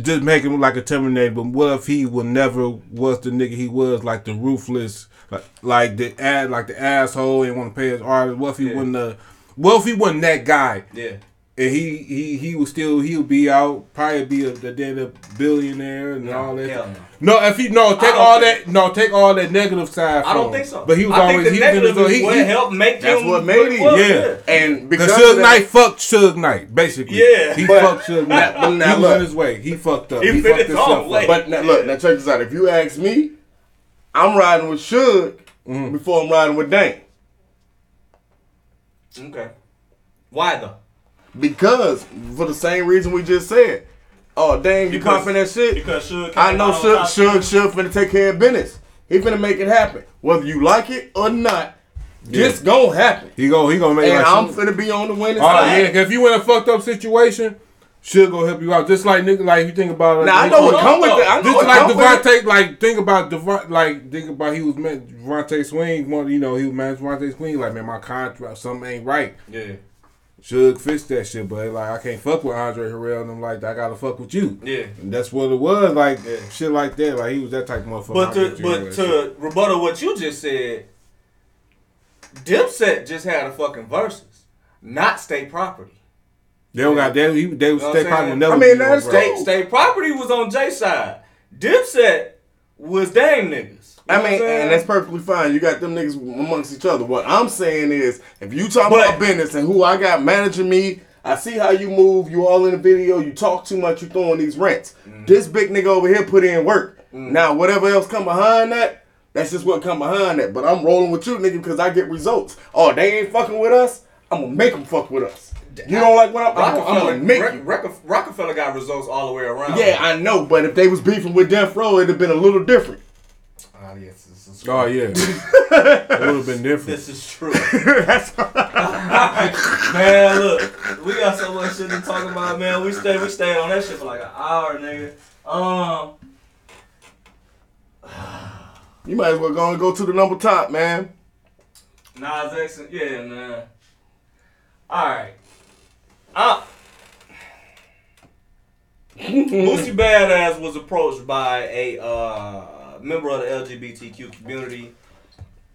just make him like a Terminator. But what if he would never was the nigga he was, like the ruthless, like, like the ad, like the asshole, and want to pay his artist. What if he Yeah. wasn't the, what if he wasn't that guy? Yeah. And he he he was still he would be out probably be a, the then a billionaire and No, all that. hell no. No, if he no take all think- that no take all that negative side. I don't from think so. But he was I always think he the was negative he, is what he, helped make That's him what made he him. was, Yeah. And Because because Suge of that- Knight fucked Suge Knight, basically. Yeah. He But- fucked Suge Knight. Now- now he was look. on his way. He fucked up. He He, fit fucked himself up. But now, look, now check this out. If you ask me, I'm riding with Suge Mm-hmm. before I'm riding with Dame. Okay. Why though? Because for the same reason we just said. Oh, dang, you Because- pumping that shit? Because Suge. I know out on Suge, top. Suge, Suge finna take care of business. He finna make it happen. Whether you like it or not, This gonna happen. He go. He gonna make. And like I'm some- finna be on the winning Oh side. yeah, 'cause if you in a fucked up situation, Suge gonna help you out. Just like nigga, like you think about. Now I like, know what come with it. I know Just what like come with it. DeVante, like think about Devon, like think about he was meant DeVante Swing. You know, he was managed DeVante Swing. Like man, my contract, something ain't right. Yeah. Suge fix that shit, but like I can't fuck with Andre Harrell and I'm like I gotta fuck with you. Yeah. And that's what it was, like Yeah. shit like that. Like he was that type of motherfucker. But to but to rebuttal what you just said, Dipset just had a fucking versus, not state property. They don't got they, they was know what state probably never. I mean, that's state- State property was on Jay side. Dipset was Dame niggas. You I mean, and that's perfectly fine. You got them niggas amongst each other. What I'm saying is, if you talk But- about business and who I got managing me, I see how you move. You all in the video. You talk too much. You throwing these rents. Mm. This big nigga over here put in work. Now whatever else come behind that, that's just what come behind that. But I'm rolling with you, nigga, because I get results. Oh, they ain't fucking with us. I'm gonna make them fuck with us. You don't like what I'm? I'm, gonna- I'm Roc-A-Fella, gonna make Rock- you. Rock- Roc-A-Fella got results all the way around. Yeah, I know. But if they was beefing with Death Row, it'd have been a little different. Ah, yes, this is Oh yeah, it would have been different. This is true. That's man, look, we got so much shit to talk about, man. We stayed, we stayed on that shit for like an hour, nigga. Um, You might as well go and go to the number top, man. Nas X, and- yeah, man. All right. Uh, Boosie Badass was approached by a uh, member of the LGBTQ community.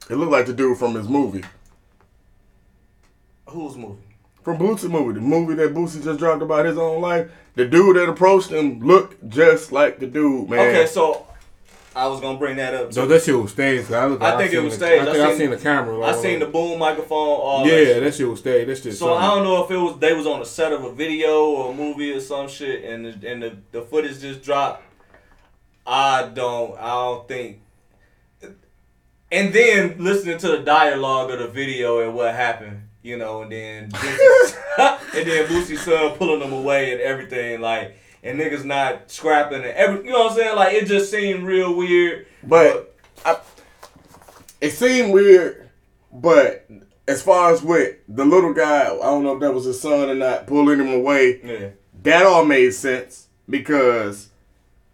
It looked like the dude from his movie. Who's movie? From Boosie movie, the movie that Boosie just dropped about his own life. The dude that approached him looked just like the dude, man. Okay, so I was gonna bring that up. So Too. that shit was staged. I, look, I think it was the- staged. I I think I seen- I seen the camera. I seen the boom microphone. All that Yeah, shit. that shit was staged. That shit. So I don't know if it was they was on the set of a video or a movie or some shit, and the, and the, the footage just dropped. I don't. I don't think. And then listening to the dialogue of the video and what happened, you know, and then and then Boosie son pulling them away and everything, like, and niggas not scrapping and every, you know what I'm saying? Like it just seemed real weird. But I, it seemed weird. But as far as with the little guy, I don't know if that was his son or not, pulling him away. yeah, That all made sense because,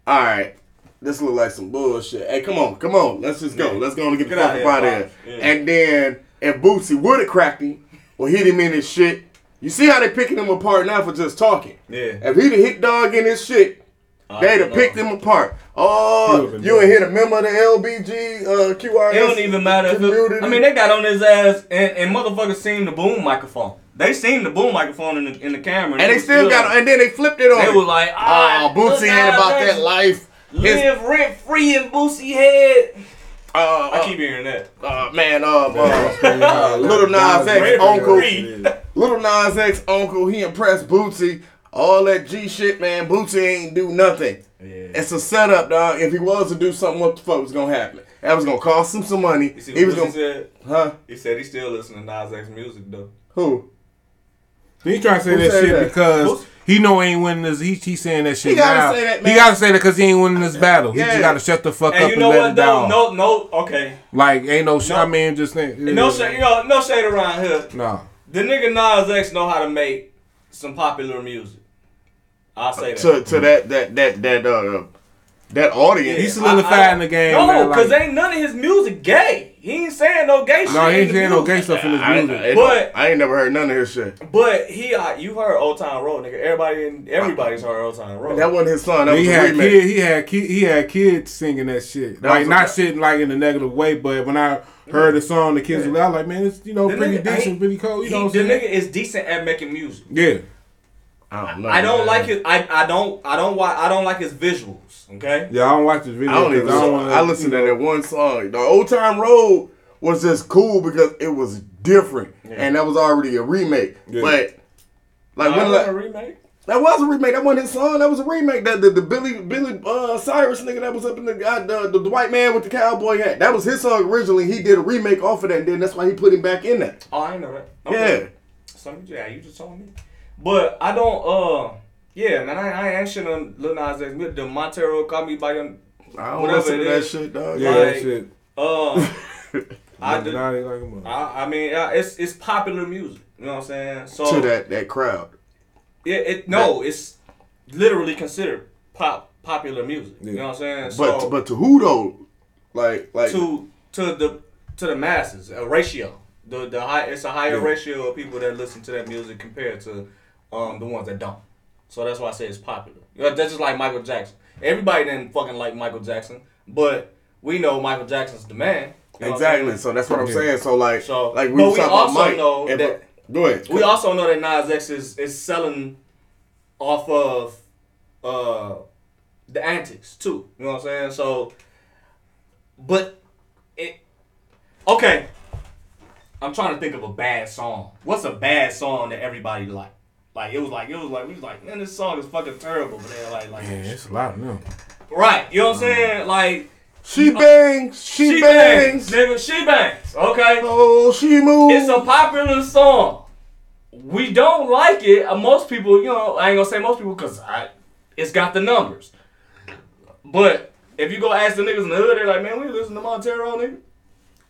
all right, this look like some bullshit. Hey, come on, come on, let's just go. Yeah. Let's go and get, Get the fuck out up here, out of here. Yeah. And then if Boosie would have cracked him or hit him in his shit, you see how they picking him apart now for just talking. yeah. If he'd have hit dog in his shit, I they'd have know. picked him apart. Oh, you ain't hit a member of the LBG uh, QRS. It don't even matter. Community. it, I mean, they got on his ass, and, and motherfuckers seen the boom microphone. They seen the boom microphone in the in the camera, and they was still got, and then they flipped it on. They him. was like, oh, ah, Boosie ain't about that life. Live rent free in Boosie head. Uh, I keep hearing that. uh, man, um, Yeah, uh, uh, Little Nas X uncle. Little Nas X uncle, he impressed Boosie. All that G shit, man. Boosie ain't do nothing. Yeah. It's a setup, dog. If he was to do something, what the fuck was gonna happen? That was gonna cost him some money. You see He was gonna, said? huh? He said he still listening to Nas X music though. Who? He trying to say Who that shit that? because Who's- he know he ain't winning this. He, he saying that shit He gotta now. say that, He gotta say that because he ain't winning this battle. He just gotta shut the fuck And up you and let what it down. No, no, okay. Like ain't no. Sh- No. I mean, just think. No shade, you know, no shade around here. No. The nigga Nas X know how to make some popular music. I'll say that. to to that that that that uh that audience. He solidified in the game, No, because like- ain't none of his music gay. He ain't saying no gay shit. No, he ain't saying no gay music. stuff in his I, music. I, But- I ain't never heard none of his shit. But he, uh, you heard Old Town Road, nigga. Everybody, in, everybody's heard Old Town Road. That wasn't his son. That he was had remake. kid, he had kid, he had kids singing that shit. That like was a- not shit like in a negative way, but when I heard the song, the kids were like, "Man, it's you know The pretty nigga decent, pretty cool." You He- know what the I'm saying? nigga is decent at making music. Yeah, I don't know. I don't man. like his. I, I don't. I don't. wa- I don't like his visuals. Okay. yeah. I don't watch this video. I don't 'cause even. I, don't wanna, wanna, I listened to that one song. The Old Town Road was just cool because it was different, and that was already a remake. Yeah. But like when a remake. that was a remake. That wasn't his song. That was a remake. That the, the Billy Billy uh, Cyrus nigga that was up in the, uh, the the the white man with the cowboy hat. That was his song originally. He did a remake off of that, and then that's why he put him back in that. Oh, I ain't know that. Yeah. Some yeah, you just told me. But I don't. Uh, yeah, man. I, I ain't shit on Lil Nas X. The Montero call me by your. I don't Whatever listen it to that is. shit, dog. yeah, Like- that shit. Uh, I, I just, nah, like. I, I mean, yeah, it's it's popular music. You know what I'm saying? So to that that crowd. Yeah, it no, it's literally considered pop popular music. You know what I'm saying? But So but to who though? Like like to to the to the masses, a ratio. The the high it's a higher Yeah. ratio of people that listen to that music compared to um the ones that don't. So that's why I say it's popular. You know, That's just like Michael Jackson. Everybody didn't fucking like Michael Jackson, but we know Michael Jackson's the man. You know what I'm exactly. So that's what I'm Yeah. saying. So like So- like we but we also Mike. know that- go ahead. We also know that Nas X is, is selling off of uh the antics too. You know what I'm saying? So but it okay. I'm trying to think of a bad song. What's a bad song that everybody like? Like it was like it was like we was like, man, this song is fucking terrible, but they're like like Man, it's a lot of them. Right, you know what I'm saying? Like she bangs, she, bangs, bangs. nigga, she bangs. Okay. Oh, she moves. It's a popular song. We don't like it. Uh, most people, you know, I ain't gonna say most people because I, it's got the numbers. But if you go ask the niggas in the hood, they're like, man, we listen to Montero, nigga.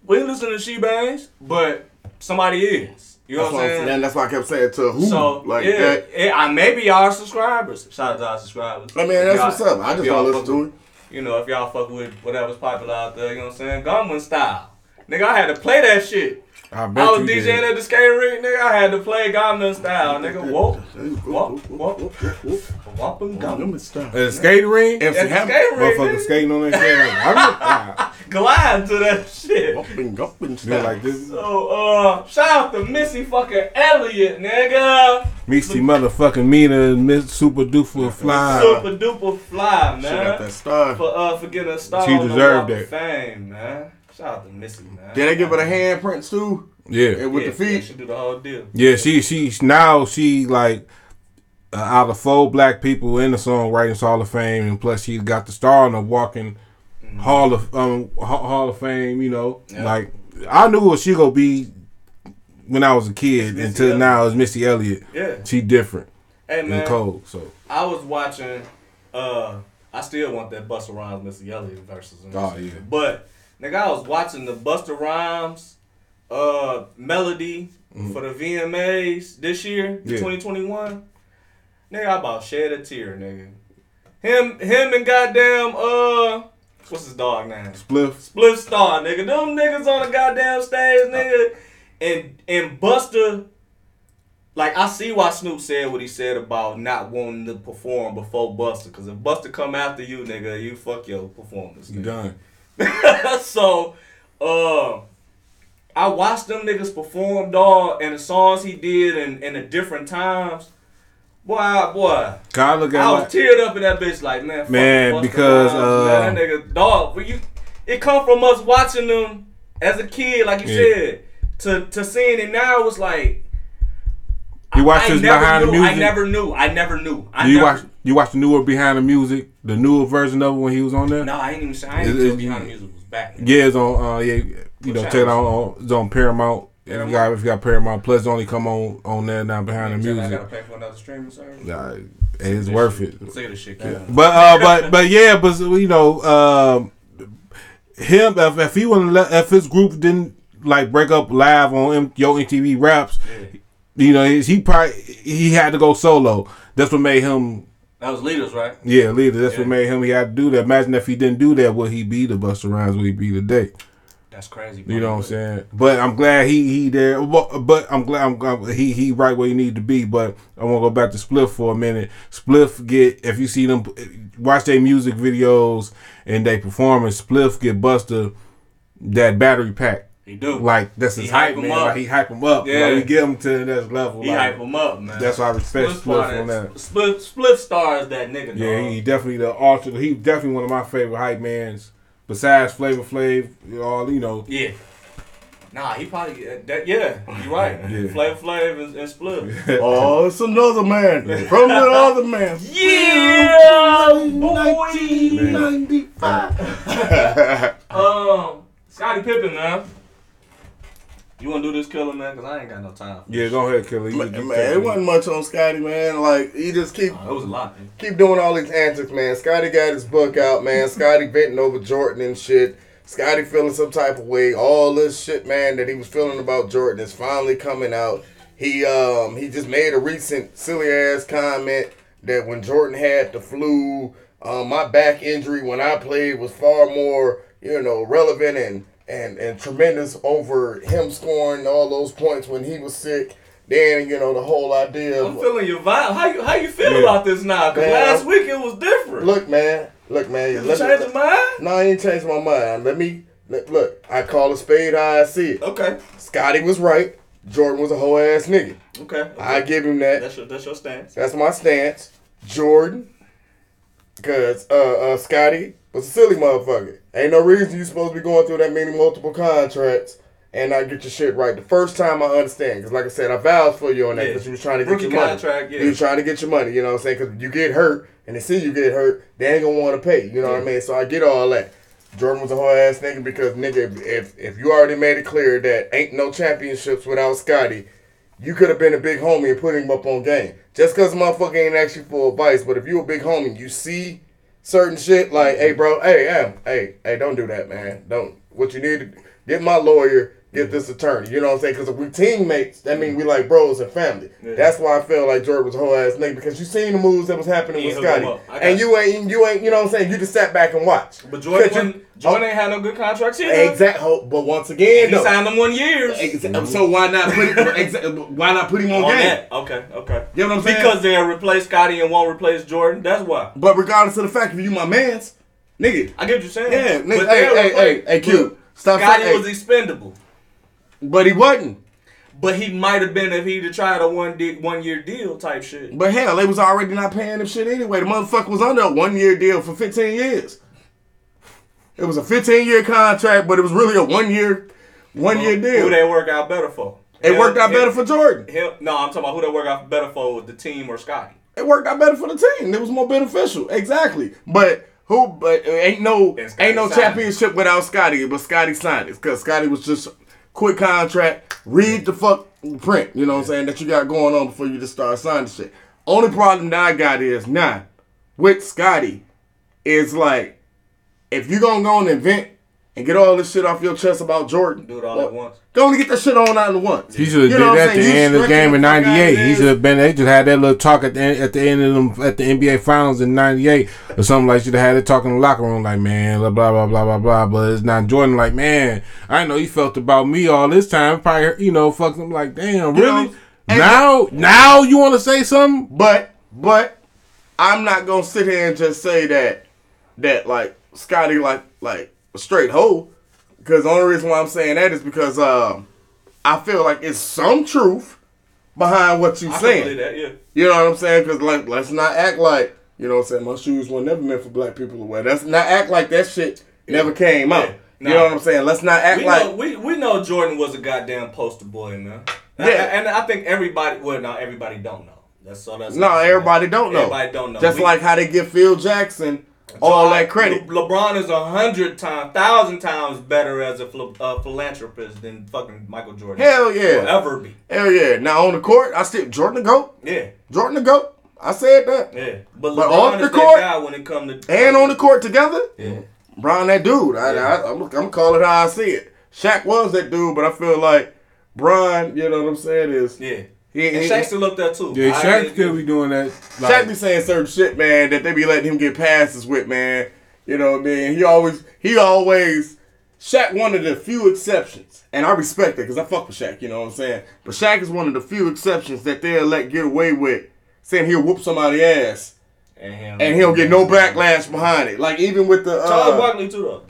We listen to She Bangs, but somebody is. You know that's, what why I'm saying? saying. that's why I kept saying to who So like yeah, that. yeah, I maybe y'all are subscribers. Shout out to our subscribers. I mean, that's what's up. I just y'all don't listen to with- it. You know, if y'all fuck with whatever's popular out there, you know what I'm saying? Gangnam style. Nigga, I had to play that shit. I bet I was DJing did. at the skate rink, nigga. I had to play Gangnam Style, nigga. Whoop, whoop, whoop, whoop, and Gangnam. At the skating ring, MC At the Hammer. skate rink, motherfucker skating on that shit. I mean, glide to that shit. Gumping, gumping yeah, style. like this. So, uh, shout out to Missy fucking Elliott, nigga. Meets the motherfucking Mina, Miss Super Duper Fly. Super duper fly, She got man. that star. For uh, for getting a star She deserved Walk of that. Fame, man. Shout out to Missy, man. Did they give her the handprints too? Yeah, And with yeah, the Yeah, feet? she do the whole deal. yeah. She she now she like uh, out of four black people in the songwriting Hall of Fame, and plus she got the star on the Walking Hall of um Hall of Fame. You know, Yeah. like I knew what she gonna be when I was a kid. Until Elliott. now, it's Missy Elliott. Yeah. She different Hey, and man. cold. So I was watching. Uh, I still want that Busta Rhymes Missy Elliott versus. Oh, yeah. But nigga, I was watching the Busta Rhymes uh melody for the VMAs this year, Yeah. 2021. Nigga, I about shed a tear, nigga. Him, him, and goddamn uh, what's his dog name? Spliff. Split Star, nigga. Them niggas on the goddamn stage, nigga. And and Busta, like I see why Snoop said what he said about not wanting to perform before Busta. Cause if Busta come after you, nigga, you fuck your performance. You nigga. done. so, uh, I watched them niggas perform, dog, and the songs he did and, and the different times. Boy, boy, God look at I was teared up in that bitch, like man, Man, because, uh, man, that nigga, dog. But you, it come from us watching them as a kid, like you Yeah. said, to to seeing it now. It was like You watch I this never behind the music? I never knew. I never knew. I Do you never, watch you watch the newer behind the music, the newer version of it when he was on there? No, I ain't even. I ain't It- even it- behind the music was back. Yeah, it's on. Uh, yeah, you know, check it out. On, it's on Paramount. If you got if you got Paramount Plus, only come on on there now behind the I music. gotta pay for another streaming service. Nah, it's worth it. See this shit, yeah. But uh, but but yeah, but you know, um, him if, if he wouldn't let if his group didn't like break up live on M- Yo MTV Raps, you know, he, he probably he had to go solo. That's what made him That was leaders, right? yeah leaders. That's Yeah. what made him he had to do that. Imagine if he didn't do that, would he be the Busta Rhymes? Would he be today? That's crazy. You know what I'm saying? But I'm glad he he there. But, but I'm glad I'm, glad he he right where he need to be. But I want to go back to Spliff for a minute. Spliff get if you see them watch their music videos and they performance. Spliff get Busta that battery pack. He do. Like this is hype hype man. up. Like he hype him up. Yeah. Like we get him to the next level. he like, hype him up, man. That's why I respect Spliff Spliff on that. Spliff Spliff stars that nigga. Yeah, dog. he definitely the alter. He definitely one of my favorite hype mans. Besides Flavor Flav, all you know. Yeah. Nah, he probably uh, that. Yeah, You're right. Yeah. Flav Flav and, and Spliff. Oh, it's another man from the other man. Yeah, boy. 1995. Um, Scottie Pippen, man. You want to do this Killa, man? Cause I ain't got no time. For Yeah, this go ahead, Killa. You, man, you man, take it wasn't much on Scottie, man. Like he just keep shit. Oh, it was a lot, man. keep doing all these antics, man. Scottie got his book out, man. Scottie venting over Jordan and shit. Scottie feeling some type of way. All this shit, man, that he was feeling about Jordan is finally coming out. He um he just made a recent silly ass comment that when Jordan had the flu, um, my back injury when I played was far more, you know, relevant and and and tremendous over him scoring all those points when he was sick. Then you know the whole idea I'm of feeling your vibe. How you how you feel Yeah. about this now? Cause Man, last week it was different. look, man, look, man. you let me- changed your mind? No, I ain't changed my mind. Let me look. look I call a spade how I see it. Okay. Scottie was right. Jordan was a whole ass nigga. Okay. okay. I give him that. That's your that's your stance. That's my stance. Jordan, cause uh, uh Scottie a silly motherfucker. Ain't no reason you supposed to be going through that many multiple contracts and not get your shit right. The first time I understand, cause like I said, I vouched for you on that Yeah. because you was trying to get Rookie your money. yeah. You was trying to get your money. You know what I'm saying? Cause you get hurt and they see you get hurt, they ain't gonna want to pay. You know what I mean? So I get all that. Jordan was a whole ass nigga because nigga, if, if you already made it clear that ain't no championships without Scottie, you could have been a big homie and put him up on game. Just cause motherfucker ain't ask you for advice, but if you a big homie, you see certain shit like, hey bro, hey, hey, hey, hey, don't do that, man. Don't. What you need to get my lawyer, get this attorney. You know what I'm saying? Because if we teammates, that mean we like bros and family. Yeah. That's why I feel like Jordan was a whole ass nigga because you seen the moves that was happening with Scottie, up. I got and you. ain't, you ain't, you know what I'm saying? You just sat back and watched. But Jordan, you- Jordan ain't had no good contracts either. Exactly. But once again, He though, signed them one years. Exa- So why not put exa- why not put him on, On game? that. Okay, okay. You know what I'm saying? Because they'll replace Scottie and won't replace Jordan. That's why. But regardless of the fact, if you my man's, nigga, I get what you're saying. yeah, nigga, But hey, they'll hey, hey, hey, Q, stop Scottie was hey, expendable. But he wasn't. But he might have been if he'd have tried a one di- one year deal type shit. But hell, they was already not paying him shit anyway. The motherfucker was under a one year deal for 15 years. It was a 15 year contract, but it was really a one year, one year deal. Who they work out better for? It Him- worked out him- better for Jordan. him. No, I'm talking about who they work out better for, the team or Scottie. It worked out better for the team. It was more beneficial. Exactly. But who? But uh, ain't no ain't no it. championship without Scottie. But Scottie signed it because Scottie was just quick contract. Read the fuck print. You know what I'm saying that you got going on before you just start signing shit. Only problem that I got is now with Scottie is like if you're gonna go and invent and get all this shit off your chest about Jordan, Do it all at once. Go and get that shit on out at once. He should have You know did that at the end of the game in the fuck out '98. He should have been. They just had that little talk at the end, at the end of them at the NBA Finals in '98 or something like. Should have had it talk in the locker room like, man, blah blah blah blah blah blah. But it's not Jordan. Like, man, I know he felt about me all this time. Probably, you know, fuck him. Like, damn, You really? know, now, now you want to say something? But but I'm not gonna sit here and just say that that like Scottie like like a straight hoe. Because the only reason why I'm saying that is because um I feel like it's some truth behind what you I saying. that, yeah. You know what I'm saying? Because like let's not act like you know what I'm saying. My shoes were never meant for black people to wear. That's not act like that shit never came out. Yeah. You Nah. know what I'm saying? Let's not act We like know we, we know Jordan was a goddamn poster boy, man. Yeah. and, and I think everybody well now everybody don't know. That's so that's no, everybody don't know. Everybody don't know. Just We- like how they give Phil Jackson all that credit. Le- LeBron is a hundred times, thousand times better as a uh, philanthropist than fucking Michael Jordan. Hell yeah. Will ever be. Hell yeah. Now on the court, I still Jordan the GOAT. Yeah, Jordan the GOAT. I said that. yeah. But, But LeBron off the that court guy when it comes to And on the court together, Yeah. Brian that dude. I, Yeah. I, I'm, I'm gonna call it how I see it. Shaq was that dude, but I feel like Brian, you know what I'm saying, is Yeah. He, And he, Shaq still up there too. Yeah, I Shaq agree. still be doing that. Shaq Like, be saying certain shit, man, that they be letting him get passes with, man. You know what I mean? He always, he always, Shaq one of the few exceptions, and I respect that because I fuck with Shaq. You know what I'm saying? But Shaq is one of the few exceptions that they'll let get away with saying he'll whoop somebody's ass And, him. and he'll get no backlash behind it. Like even with the Charles uh, Barkley too though.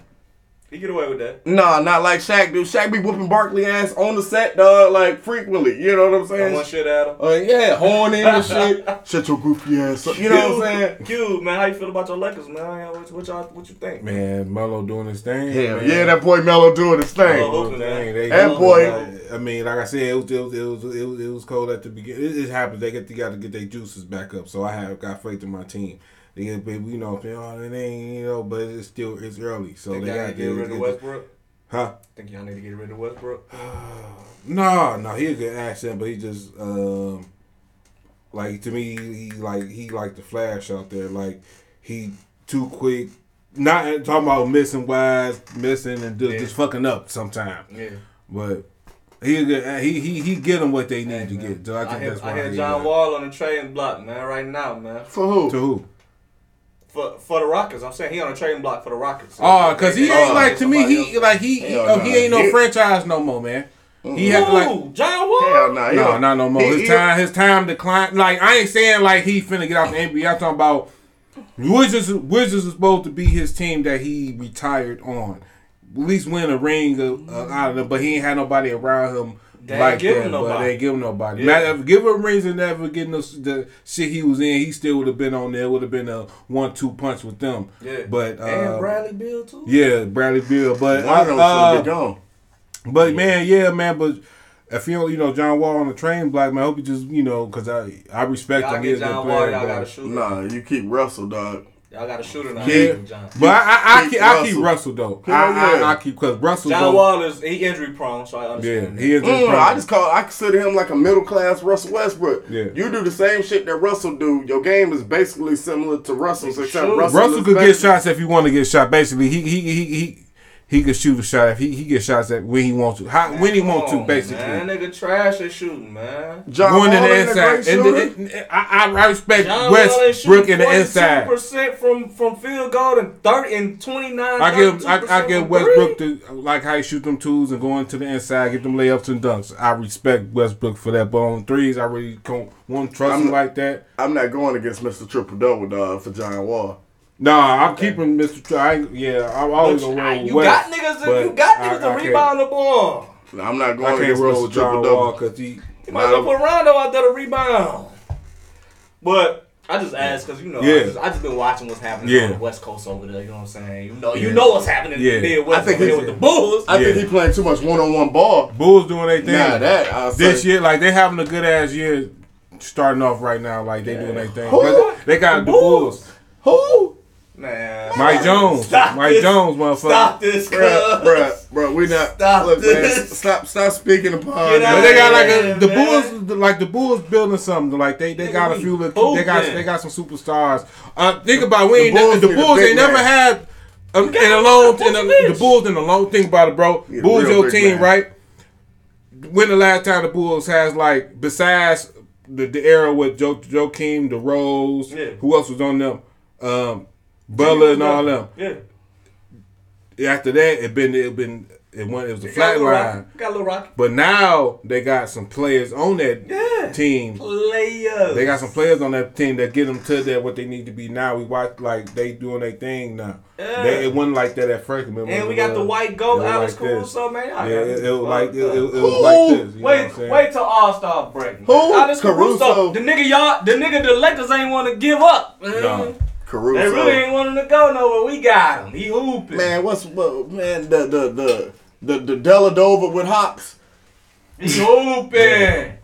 He get away with that. Nah, not like Shaq do. Shaq be whooping Barkley ass on the set, dog, like frequently. You know what I'm saying? want shit at him. Uh, yeah, horn in and shit. Shut your goofy ass up. You know what I'm saying? Cube, man, how you feel about your Lakers, man? What, what y'all, what you think? man, Melo doing his thing. Hell man. yeah, that boy Melo doing his thing. Melo. Doing thing. They- That they- boy- I mean, like I said, it was it was it was, it was, it was cold at the beginning. It, it happens. They get they got to get their juices back up. So I have got faith in my team. They get, you know, oh, it ain't, you know, but it's still it's early. So Think they got to get rid of Westbrook? Huh? Think y'all need to get rid of Westbrook? No, no, he a good accent, but he just um like to me he like he like the flash out there. Like he too quick. Not talking about missing wise, missing and just, Yeah. just fucking up sometimes. Yeah. But he he he he get them what they need Hey, to man. get. So I I, think hear, that's I why hear he, John uh, Wall on the trading block, man, right now, man. For who? To who? For for the Rockets, I'm saying he on a trading block for the Rockets. Oh, cause he ain't like to me. He else. like he he, oh, he ain't no He- franchise no more, man. He had Who? like John Wall. Hell nah. he no, don't- no more. he- His he- time, his time declined. Like I ain't saying like he finna get out the NBA. I'm talking about Wizards. Wizards is supposed to be his team that he retired on. At least win a ring uh, out of them, but he ain't had nobody around him They ain't like give that. him But nobody. they ain't give him nobody. Yeah. Matter of- give him rings and never getting the, the shit he was in. He still would have been on there. Would have been a one-two punch with them. Yeah. But uh, and Bradley Beal too. yeah, Bradley Beal. But One of them uh, should be gone. but man, yeah, man. But if you don't, you know, John Wall on the train, black man. I hope you just, you know, because I I respect Y'all him. get He's a good John Wall, player. y'all got a but- shooter. Nah, you keep Russell, dog. Y'all got a shooter now. Yeah. John. But I, I, I, Keep keep, I keep Russell. Russell though. I, I. I keep because Russell. John though, Wall is he injury prone, so I Yeah, understand. he is. Mm, just I just call. I consider him like a middle class Russell Westbrook. Yeah. You do the same shit that Russell do. Your game is basically similar to Russell's, except Russell, Russell could get shots if he want to get shot. Basically, he he he he. He could shoot a shot if he, he gets shots at when he wants to. How, when he wants to, on, basically. Man, that nigga trash at shooting, man. John Going in the ain't a great inside. And the- and I, I respect John Wall ain't Westbrook in the shooting inside. percent from from field goal and thirty and twenty nine. I give I, I give Westbrook the like how he shoot them twos and go into the inside, get them layups and dunks. I respect Westbrook for that, but on threes, I really don't want to trust I'm him not- like that. I'm not going against Mr. Triple Double dog for John Wall. Nah, I'm keeping Mr. Tr- I, yeah, I'm always gonna roll with You West, got niggas. but To, you got niggas I to rebound the ball. I'm not going can't roll with John Wall because he. You might as well put Rondo out there to rebound. But I just asked because you know Yeah. I, just, I just been watching what's happening Yeah. on the West Coast over there. You know what I'm saying? You know, Yeah. you know what's happening Yeah. in the Midwest I think over there with the Bulls. I think he playing too much one on one ball. Bulls doing their thing. Nah, that I'll this say. year, like they having a good ass year, starting off right now. Like they doing their thing. Who? But They got The the Bulls. Who? Man, Mike Jones. Stop Mike this. Jones, motherfucker. Stop this, Bruh, cuz. bruh, bruh, we not. Stop look, man, this. stop, stop speaking upon. Get that. But they got like Yeah, a, the man. Bulls, like the Bulls building something. Like they, they Nigga, got a few. Little, they got they got some superstars. Uh, think about we the ain't Bulls the Bulls big ain't never man. had um, in a long in a, the Bulls in a long. Think about it, bro. Need a Bulls your team, man. right? When the last time the Bulls has like besides the, the era with Joe Joakim, the Rose, Yeah. who else was on them? Um, Butler and all them. Yeah. After that, it been it been it went it was a Got a flat line. rock. Got a little rocky. But now they got some players on that Yeah. team. Players. They got some players on that team that get them to that what they need to be now. We watch like they doing their thing now. Yeah. They, it wasn't like that at first. Remember And we got the white goat, Alex like this. Caruso, man. Y'all Yeah, it, it was like it, was like this. You know what I'm Wait, wait till All Star break. man. Who? Alex Caruso. Caruso. The nigga y'all, the nigga the Lakers ain't want to give up. No. Caruso. They really ain't wanting to go nowhere. We got him. He hooping. Man, what's what, man the the the the the Dellavedova with hops? He hooping.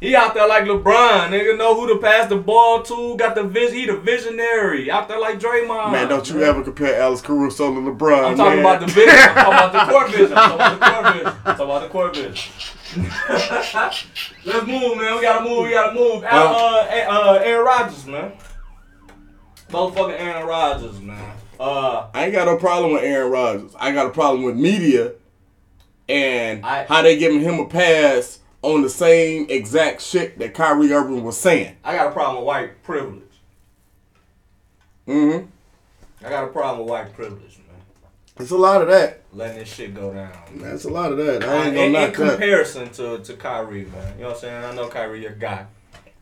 He out there like LeBron, nigga. Know who to pass the ball to. Got the vision. He the visionary. Out there like Draymond. Man, don't you ever compare Alex Caruso to LeBron. I'm talking man. about the vision. I'm talking about the court vision. I'm talking about the court vision. I'm talking about the court vision. Let's move, man. We gotta move. We gotta move. Uh, uh, uh, Aaron Rodgers, man. Motherfucking Aaron Rodgers, man. Uh, I ain't got no problem with Aaron Rodgers. I got a problem with media and I- how they giving him a pass on the same exact shit that Kyrie Irving was saying. I got a problem with white privilege. Mm-hmm. I got a problem with white privilege, man. It's a lot of that. Letting this shit go down. That's a lot of that. I ain't in, gonna in knock that. comparison to, to Kyrie, man. You know what I'm saying? I know Kyrie, your guy.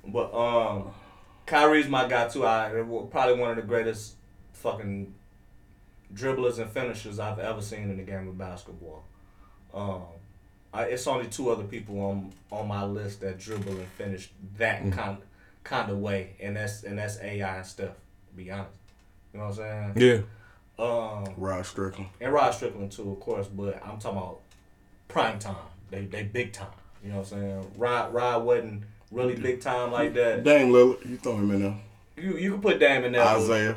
But um Kyrie's my guy too. I probably one of the greatest fucking dribblers and finishers I've ever seen in the game of basketball. Um I, it's only two other people on on my list that dribble and finish that kind kind of way, and that's and that's AI and stuff. To be honest, you know what I'm saying? Yeah. Um, Rod Strickland. and Rod Strickland too, of course, but I'm talking about prime time. They they big time. You know what I'm saying? Rod Rod wasn't really big time like that. Dame Lillard, you throw him in there. You you can put Dame in there, Isaiah.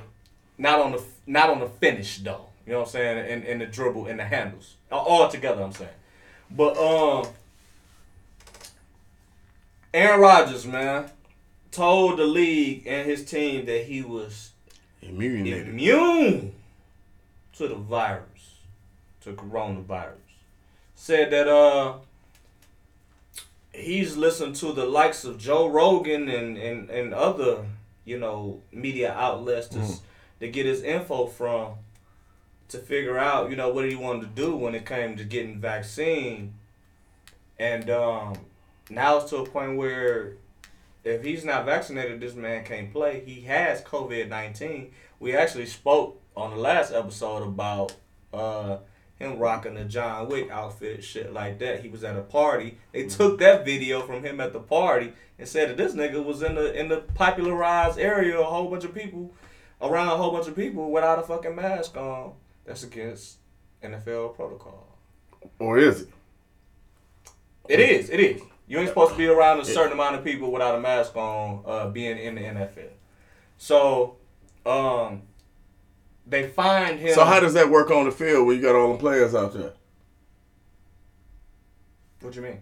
not on the not on the finish though. You know what I'm saying? In in the dribble and the handles all together. I'm saying, but um, Aaron Rodgers, man, told the league and his team that he was Immunity. immune to the virus, to coronavirus. Said that uh he's listened to the likes of Joe Rogan and and, and other, you know, media outlets to, s to get his info from to figure out, you know, what he wanted to do when it came to getting vaccine. And um now it's to a point where if he's not vaccinated, this man can't play. He has COVID nineteen. We actually spoke on the last episode about uh, him rocking the John Wick outfit, shit like that. He was at a party. They took that video from him at the party and said that this nigga was in the in the popularized area, a whole bunch of people around a whole bunch of people without a fucking mask on. That's against NFL protocol. Or is it? It is. It is. You ain't supposed to be around a certain amount of people without a mask on, uh, being in the NFL. So, um, they find him. So how does that work on the field when you got all the players out there? What you mean?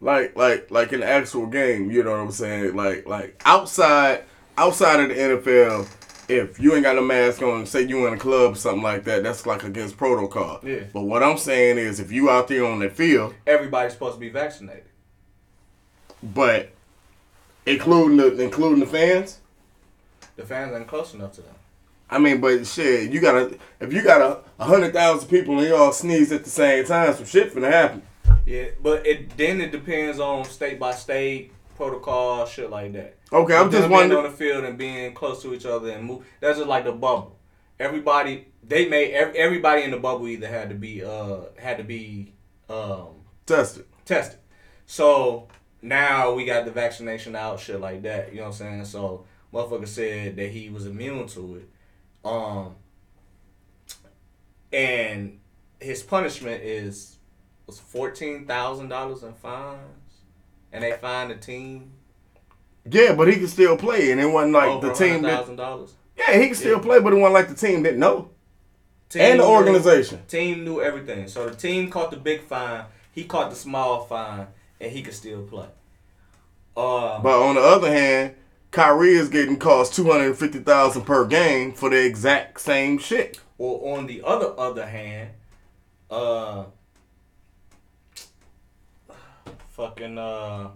Like like like in the actual game, you know what I'm saying? Like like outside outside of the NFL, if you ain't got a mask on, say you in a club or something like that, that's like against protocol. Yeah. But what I'm saying is if you out there on the field, Everybody's supposed to be vaccinated. but including the including the fans, The fans ain't close enough to them. I mean, but shit, you gotta if you got a, a hundred thousand people and you all sneeze at the same time, some shit finna happen. Yeah, but it then it depends on state by state protocol, shit like that. Okay, I'm just wondering. on the field and being close to each other and move. That's just like the bubble. Everybody they made everybody in the bubble either had to be uh had to be um Tested. tested. So now we got the vaccination out, shit like that. You know what I'm saying? So motherfucker said that he was immune to it. Um and his punishment is was fourteen thousand dollars in fines. And they fined the team Yeah, but he can still play, and it wasn't like over the team thousand dollars. Yeah, he can still Yeah. play, but it wasn't like the team didn't know. Team And the knew- organization. Team knew everything. So the team caught the big fine, he caught the small fine, and he could still play. Uh, But on the other hand, Kyrie is getting cost two hundred and fifty thousand per game for the exact same shit. Or on the other other hand, uh, fucking uh,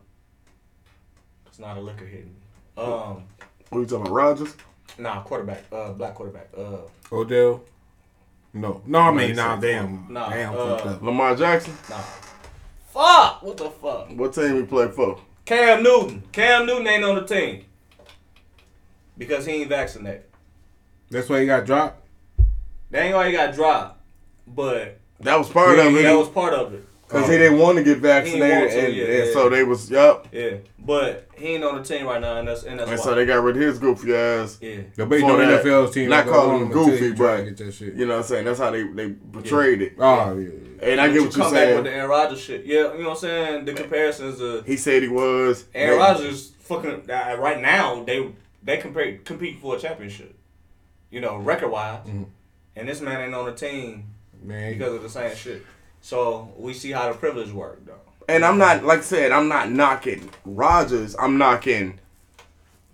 it's not a liquor hitting me. Um, What are you talking about, Rodgers? nah, quarterback, uh, black quarterback, uh, Odell. No, no, I mean, Makes nah, damn, Nah, damn, uh. Lamar Jackson. nah, fuck, what the fuck? What team he play for? Cam Newton, Cam Newton ain't on the team because he ain't vaccinated. That's why he got dropped. That ain't why he got dropped, but That was part of it. that was part of it. Because he didn't want to get vaccinated, to, and, yeah, and yeah. so they was yup. Yeah, but he ain't on the team right now, and that's and that's And why. so they got rid of his goofy ass. yeah, The big For no that, NFL team. not calling I him him goofy, you but get that shit. You know what I'm saying? That's how they they portrayed it. Oh yeah. yeah. And I get you what you're come back saying. with the Aaron Rodgers shit. Yeah, you know what I'm saying? The comparisons of He said he was. Aaron Man, Rodgers fucking uh, right now they they compare compete for a championship. You know, record wise. Mhm. And this man ain't on the team Man, because of the same shit. So we see how the privilege work though. And I'm not, like I said, I'm not knocking Rodgers. I'm knocking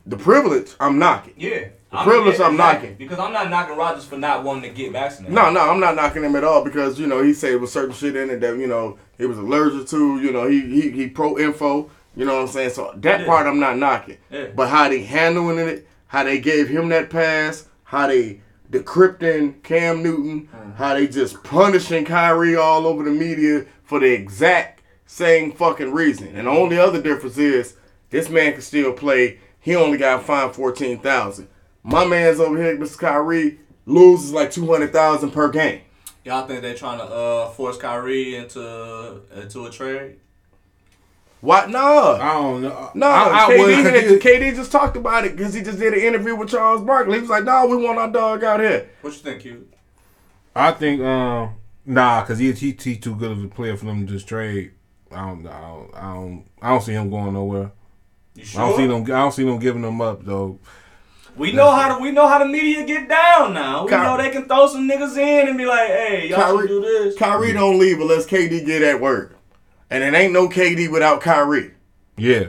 the privilege. I'm knocking. Yeah. The privilege I'm knocking. Because I'm not knocking Rodgers for not wanting to get vaccinated. No, no, I'm not knocking him at all because you know he said with certain shit in it that you know he was allergic to. You know he he, he pro info. You know what I'm saying? So that Yeah. part I'm not knocking. Yeah. But how they handling it, how they gave him that pass, how they decrypting Cam Newton, Mm-hmm. how they just punishing Kyrie all over the media for the exact same fucking reason. And the only other difference is this man can still play. He only got fined fourteen thousand. My man's over here, Mr. Kyrie, loses like two hundred thousand per game. Y'all think they're trying to uh, force Kyrie into into a trade? What? No. I don't know. No, I, I KD, would- did- KD just talked about it because he just did an interview with Charles Barkley. He was like, "No, we want our dog out here." What you think, you? I think um nah, cause he he he too good of a player for them to just trade. I don't I don't I don't I don't see him going nowhere. You sure? I don't see them I don't see them giving them up though. We know how to we know how the media get down now. We Ky- know they can throw some niggas in and be like, hey, y'all Kyrie, should do this. Kyrie don't leave unless KD get at word, and it ain't no KD without Kyrie. Yeah.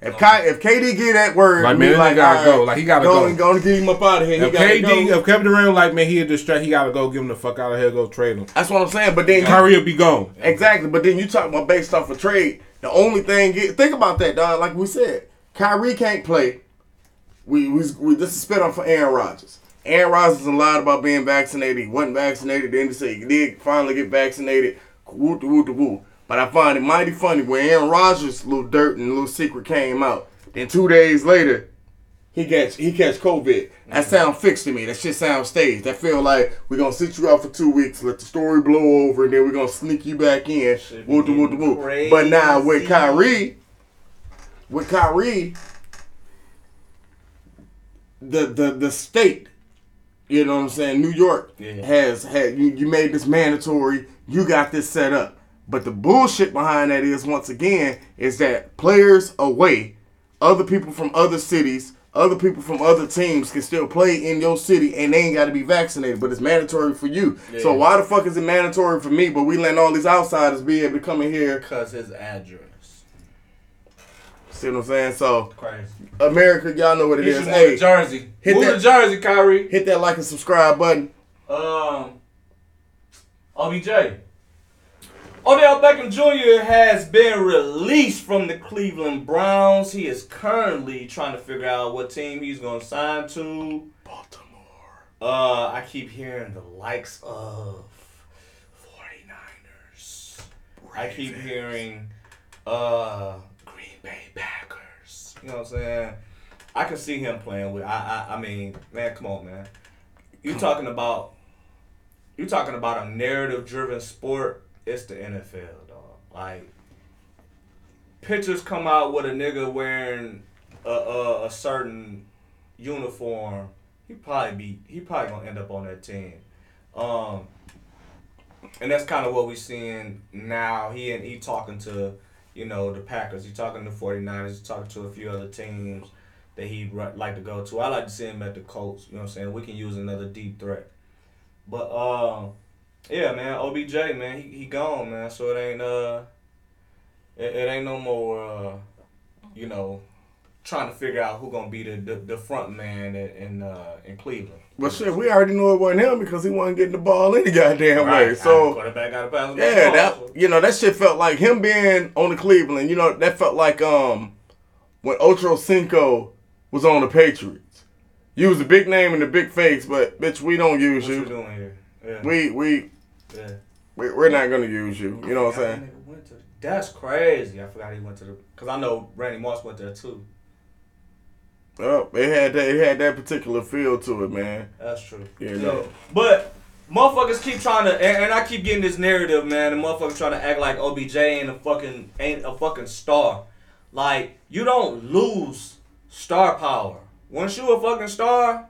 If Ky, if KD get that word, Like, man, nigga gotta all go. Like, he gotta go. go. Gonna get him up out of here. He If KD, go. if Kevin Durant like man, he a distract, he gotta go give him the fuck out of here, go trade him. That's what I'm saying. But then Kyrie will be gone. Exactly, but then you talk about based off a trade. The only thing, think about that, dog. Like we said, Kyrie can't play. We we, we this is spit on for Aaron Rodgers. Aaron Rodgers lied about being vaccinated. He wasn't vaccinated. Then they say he did finally get vaccinated. Woo woo woo. But I find it mighty funny when Aaron Rodgers' little dirt and little secret came out. Then two days later, he gets he catch COVID. That sound fixed to me. That shit sound staged. That feel like we're gonna sit you out for two weeks, let the story blow over, and then we're gonna sneak you back in. Woo woo woo. But now with. Kyrie, with Kyrie, the the the state, you know what I'm saying, New York Yeah. has had you, you made this mandatory. You got this set up. But the bullshit behind that is once again is that players away, other people from other cities, other people from other teams can still play in your city and they ain't got to be vaccinated, but it's mandatory for you. So why the fuck is it mandatory for me, but we letting all these outsiders be able to come in here? Because his address. See what I'm saying? So Crazy. America, y'all know what it He is. Hey, to Jersey. hit move that- to Jersey, Kyrie. hit that like and subscribe button. Um, OBJ. Odell Beckham Jr. has been released from the Cleveland Browns. He is currently trying to figure out what team he's going to sign to. Baltimore. Uh, I keep hearing the likes of 49ers. I keep hearing uh Green Bay Packers. You know what I'm saying? I can see him playing with I I, I mean, man, come on, man. You talking about you talking about a narrative driven sport, it's the NFL, dog. Like pictures come out with a nigga wearing a, a, a certain uniform, he probably be he probably gonna end up on that team. Um, and that's kind of what we're seeing now. He and he talking to, you know, the Packers. He talking to 49ers. He talking to a few other teams that he'd like to go to. I like to see him at the Colts. You know what I'm saying? We can use another deep threat. But um, yeah, man, OBJ, man, he, he gone, man. So it ain't uh, it, it ain't no more uh, you know, trying to figure out who gonna be the the, the front man in in, uh, in Cleveland. But shit, we already knew it wasn't him because he wasn't getting the ball any goddamn way. So quarterback got to pass yeah, ball, that so- you know that shit felt like him being on the Cleveland. You know that felt like um when Ocho Cinco was on the Patriots. You was a big name and a big face, but bitch, we don't use What you you. doing here? Yeah. We we yeah. we we're not gonna use you. You know what I'm saying? went to- That's crazy. I forgot he went to the. Cause I know Randy Moss went there too. Oh, it had that it had that particular feel to it, man. That's true. You know. But motherfuckers keep trying to, and, and I keep getting this narrative, man. The motherfuckers trying to act like OBJ ain't a fucking ain't a fucking star. Like you don't lose star power once you a fucking star.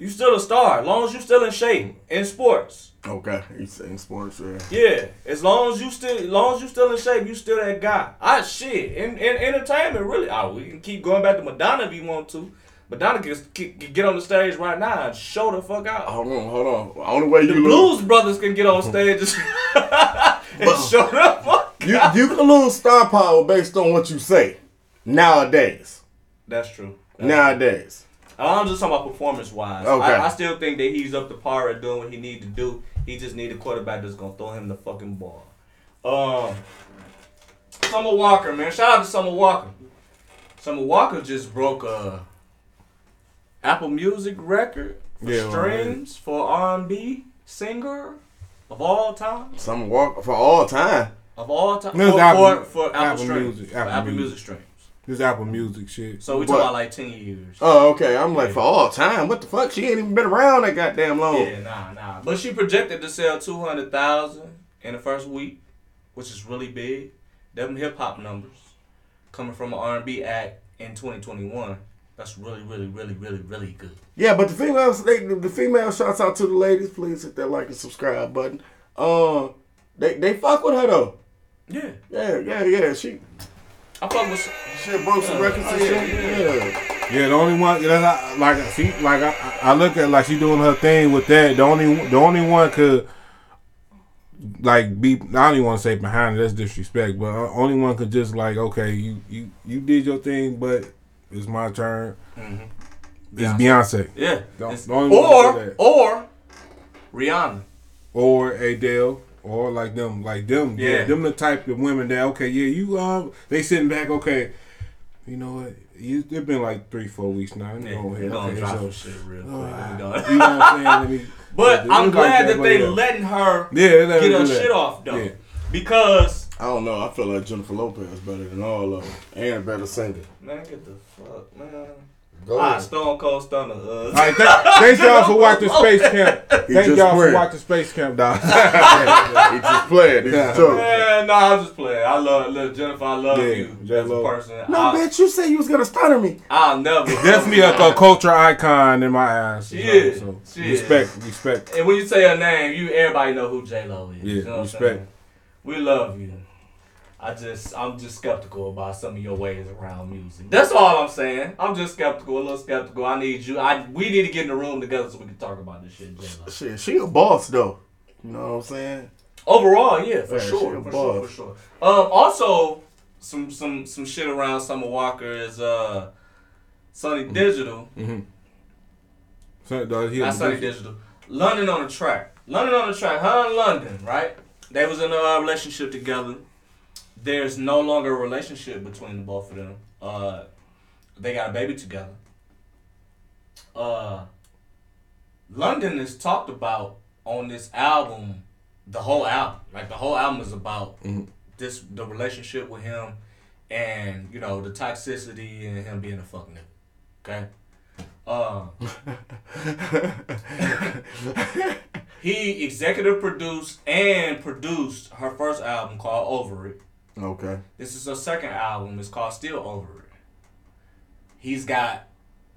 You still a star, as long as you still in shape in sports. Okay, he's saying sports. Yeah. Yeah, as long as you still, as long as you still in shape, you still that guy. I shit in, in entertainment really. Oh, we can keep going back to Madonna if you want to. Madonna can, can get on the stage right now and show the fuck out. Hold on, hold on. Only way The you lose, Blues Brothers can get on stage and, and show the fuck you out. you can lose star power based on what you say. Nowadays, That's true. That's nowadays. I'm just talking about performance wise. Okay. I, I still think that he's up to par at doing what he need to do. He just need a quarterback that's gonna throw him the fucking ball. Um, Summer Walker, man. Shout out to Summer Walker. Summer Walker just broke a Apple Music record for Yeah, streams for R&B singer of all time. Summer Walker for all time. Of all time. No, for, Apple- for, for Apple, Apple. Music, For Apple Apple Music. Music streams. This Apple Music shit. So we talking about like 10 years. Oh, okay. I'm like for all time. What the fuck? She ain't even been around that goddamn long. Yeah, nah, nah. But she projected to sell two hundred thousand in the first week, which is really big. Them hip hop numbers coming from an R and B act in twenty twenty one. That's really, really, really, really, really good. Yeah, but the females, they, the female shouts out to the ladies. Please hit that like and subscribe button. Um, they they fuck with her though. Yeah, Yeah, yeah, yeah. She I fuck with. she broke some records and yeah, Yeah. Yeah, the only one that's not- like she like I, I look at like she doing her thing with that. The only the only one could like be I don't even want to say behind it, that's disrespect, but uh, only one could just like okay, you you you did your thing, but it's my turn. Mhm. It's Beyonce Yeah, Don't- It's- don't or that. or Rihanna. or Adele or like them like them yeah. Yeah. them the type of women that okay yeah you um they sitting back okay you know what you, it's been like three four weeks now let me Yeah, go we ahead gonna okay drop so some shit real quick. uh, Let me go. you know what I'm saying let me But It I'm glad like that but they yeah. letting her yeah they let get her her shit off though, Yeah. because I don't know. I feel like Jennifer Lopez better than all of them, and better singer. man, get the fuck, man. Go Ah, ahead. Stone Cold Stunner. Uh, All right, th- thank y'all for watching Space Camp. Thank y'all for watching Space Camp, dog. he just played. He just took. Man, nah, I'm just playing. I love, love Jennifer. I love Yeah, you as a J-Lo. person. No, I'll, bitch, you said you was gonna stutter me. I'll never. Definitely a, a culture icon in my eyes. She so- is. So She is. respect, respect. And when you say her name, you everybody know who J Lo is. Yeah, you know respect. We love you. I just, I'm just skeptical about some of your ways around music. That's all I'm saying. I'm just skeptical, a little skeptical. I need you. I, we need to get in the room together so we can talk about this shit, J Lo. Shit, she a boss though. You know what I'm saying? Overall, yeah, for Yeah, she sure, a for sure, for sure. Um, also, some some some shit around Summer Walker is uh, Sonny Digital. Mm-hmm. So, dog, he Not Sonny. Digital. London on the track. London on the track. Her and London, right? They was in a relationship together. There's no longer a relationship between the both of them. Uh, they got a baby together. Uh, London is talked about on this album, the whole album. Like the whole album is about Mhm. this the relationship with him, and you know the toxicity and him being a fuck nigga. Okay. Uh, he executive produced and produced her first album called Over It. Okay. This is her second album. It's called Still Over It. He's got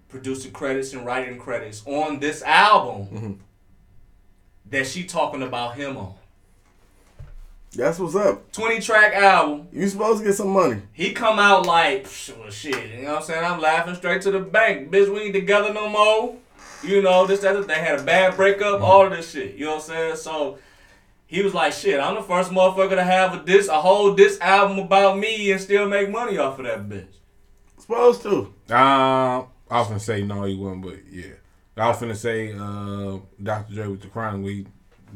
producer credits and writing credits on this album Mhm. that she talking about him on. That's what's up. 20 track album. You supposed to get some money. He come out like, "Psh, well, shit, you know what I'm saying? I'm laughing straight to the bank. Bitch, we ain't together no more. You know, this, that, they had a bad breakup, all of this shit. You know what I'm saying? So he was like, shit, I'm the first motherfucker to have a this a whole this album about me and still make money off of that bitch. Supposed to. Um, I was gonna say no, he wasn't, but yeah. I was gonna say uh, Dr. Dre with the crime. We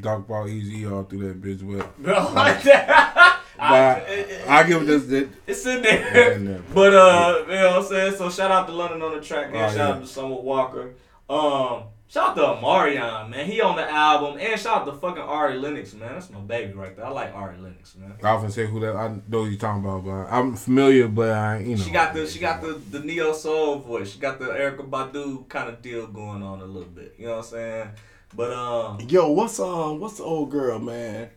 talked about Eazy all through that bitch, but Bro, like that. but I give it this. this It's in there. in there. But uh, you know what I'm saying? So shout out to London on the track, man. Oh, shout yeah. out to Summer Walker. Um, shout out to Omarion, man. He on the album, and shout out to fucking Ari Lennox, man. That's my baby right there. I like Ari Lennox, man. I often say who that. I know who you talking about, but I'm familiar, but I you know. She got the she got the the neo soul voice. She got the Erykah Badu kind of deal going on a little bit. You know what I'm saying? But um, Yo, what's um, what's the old girl, man?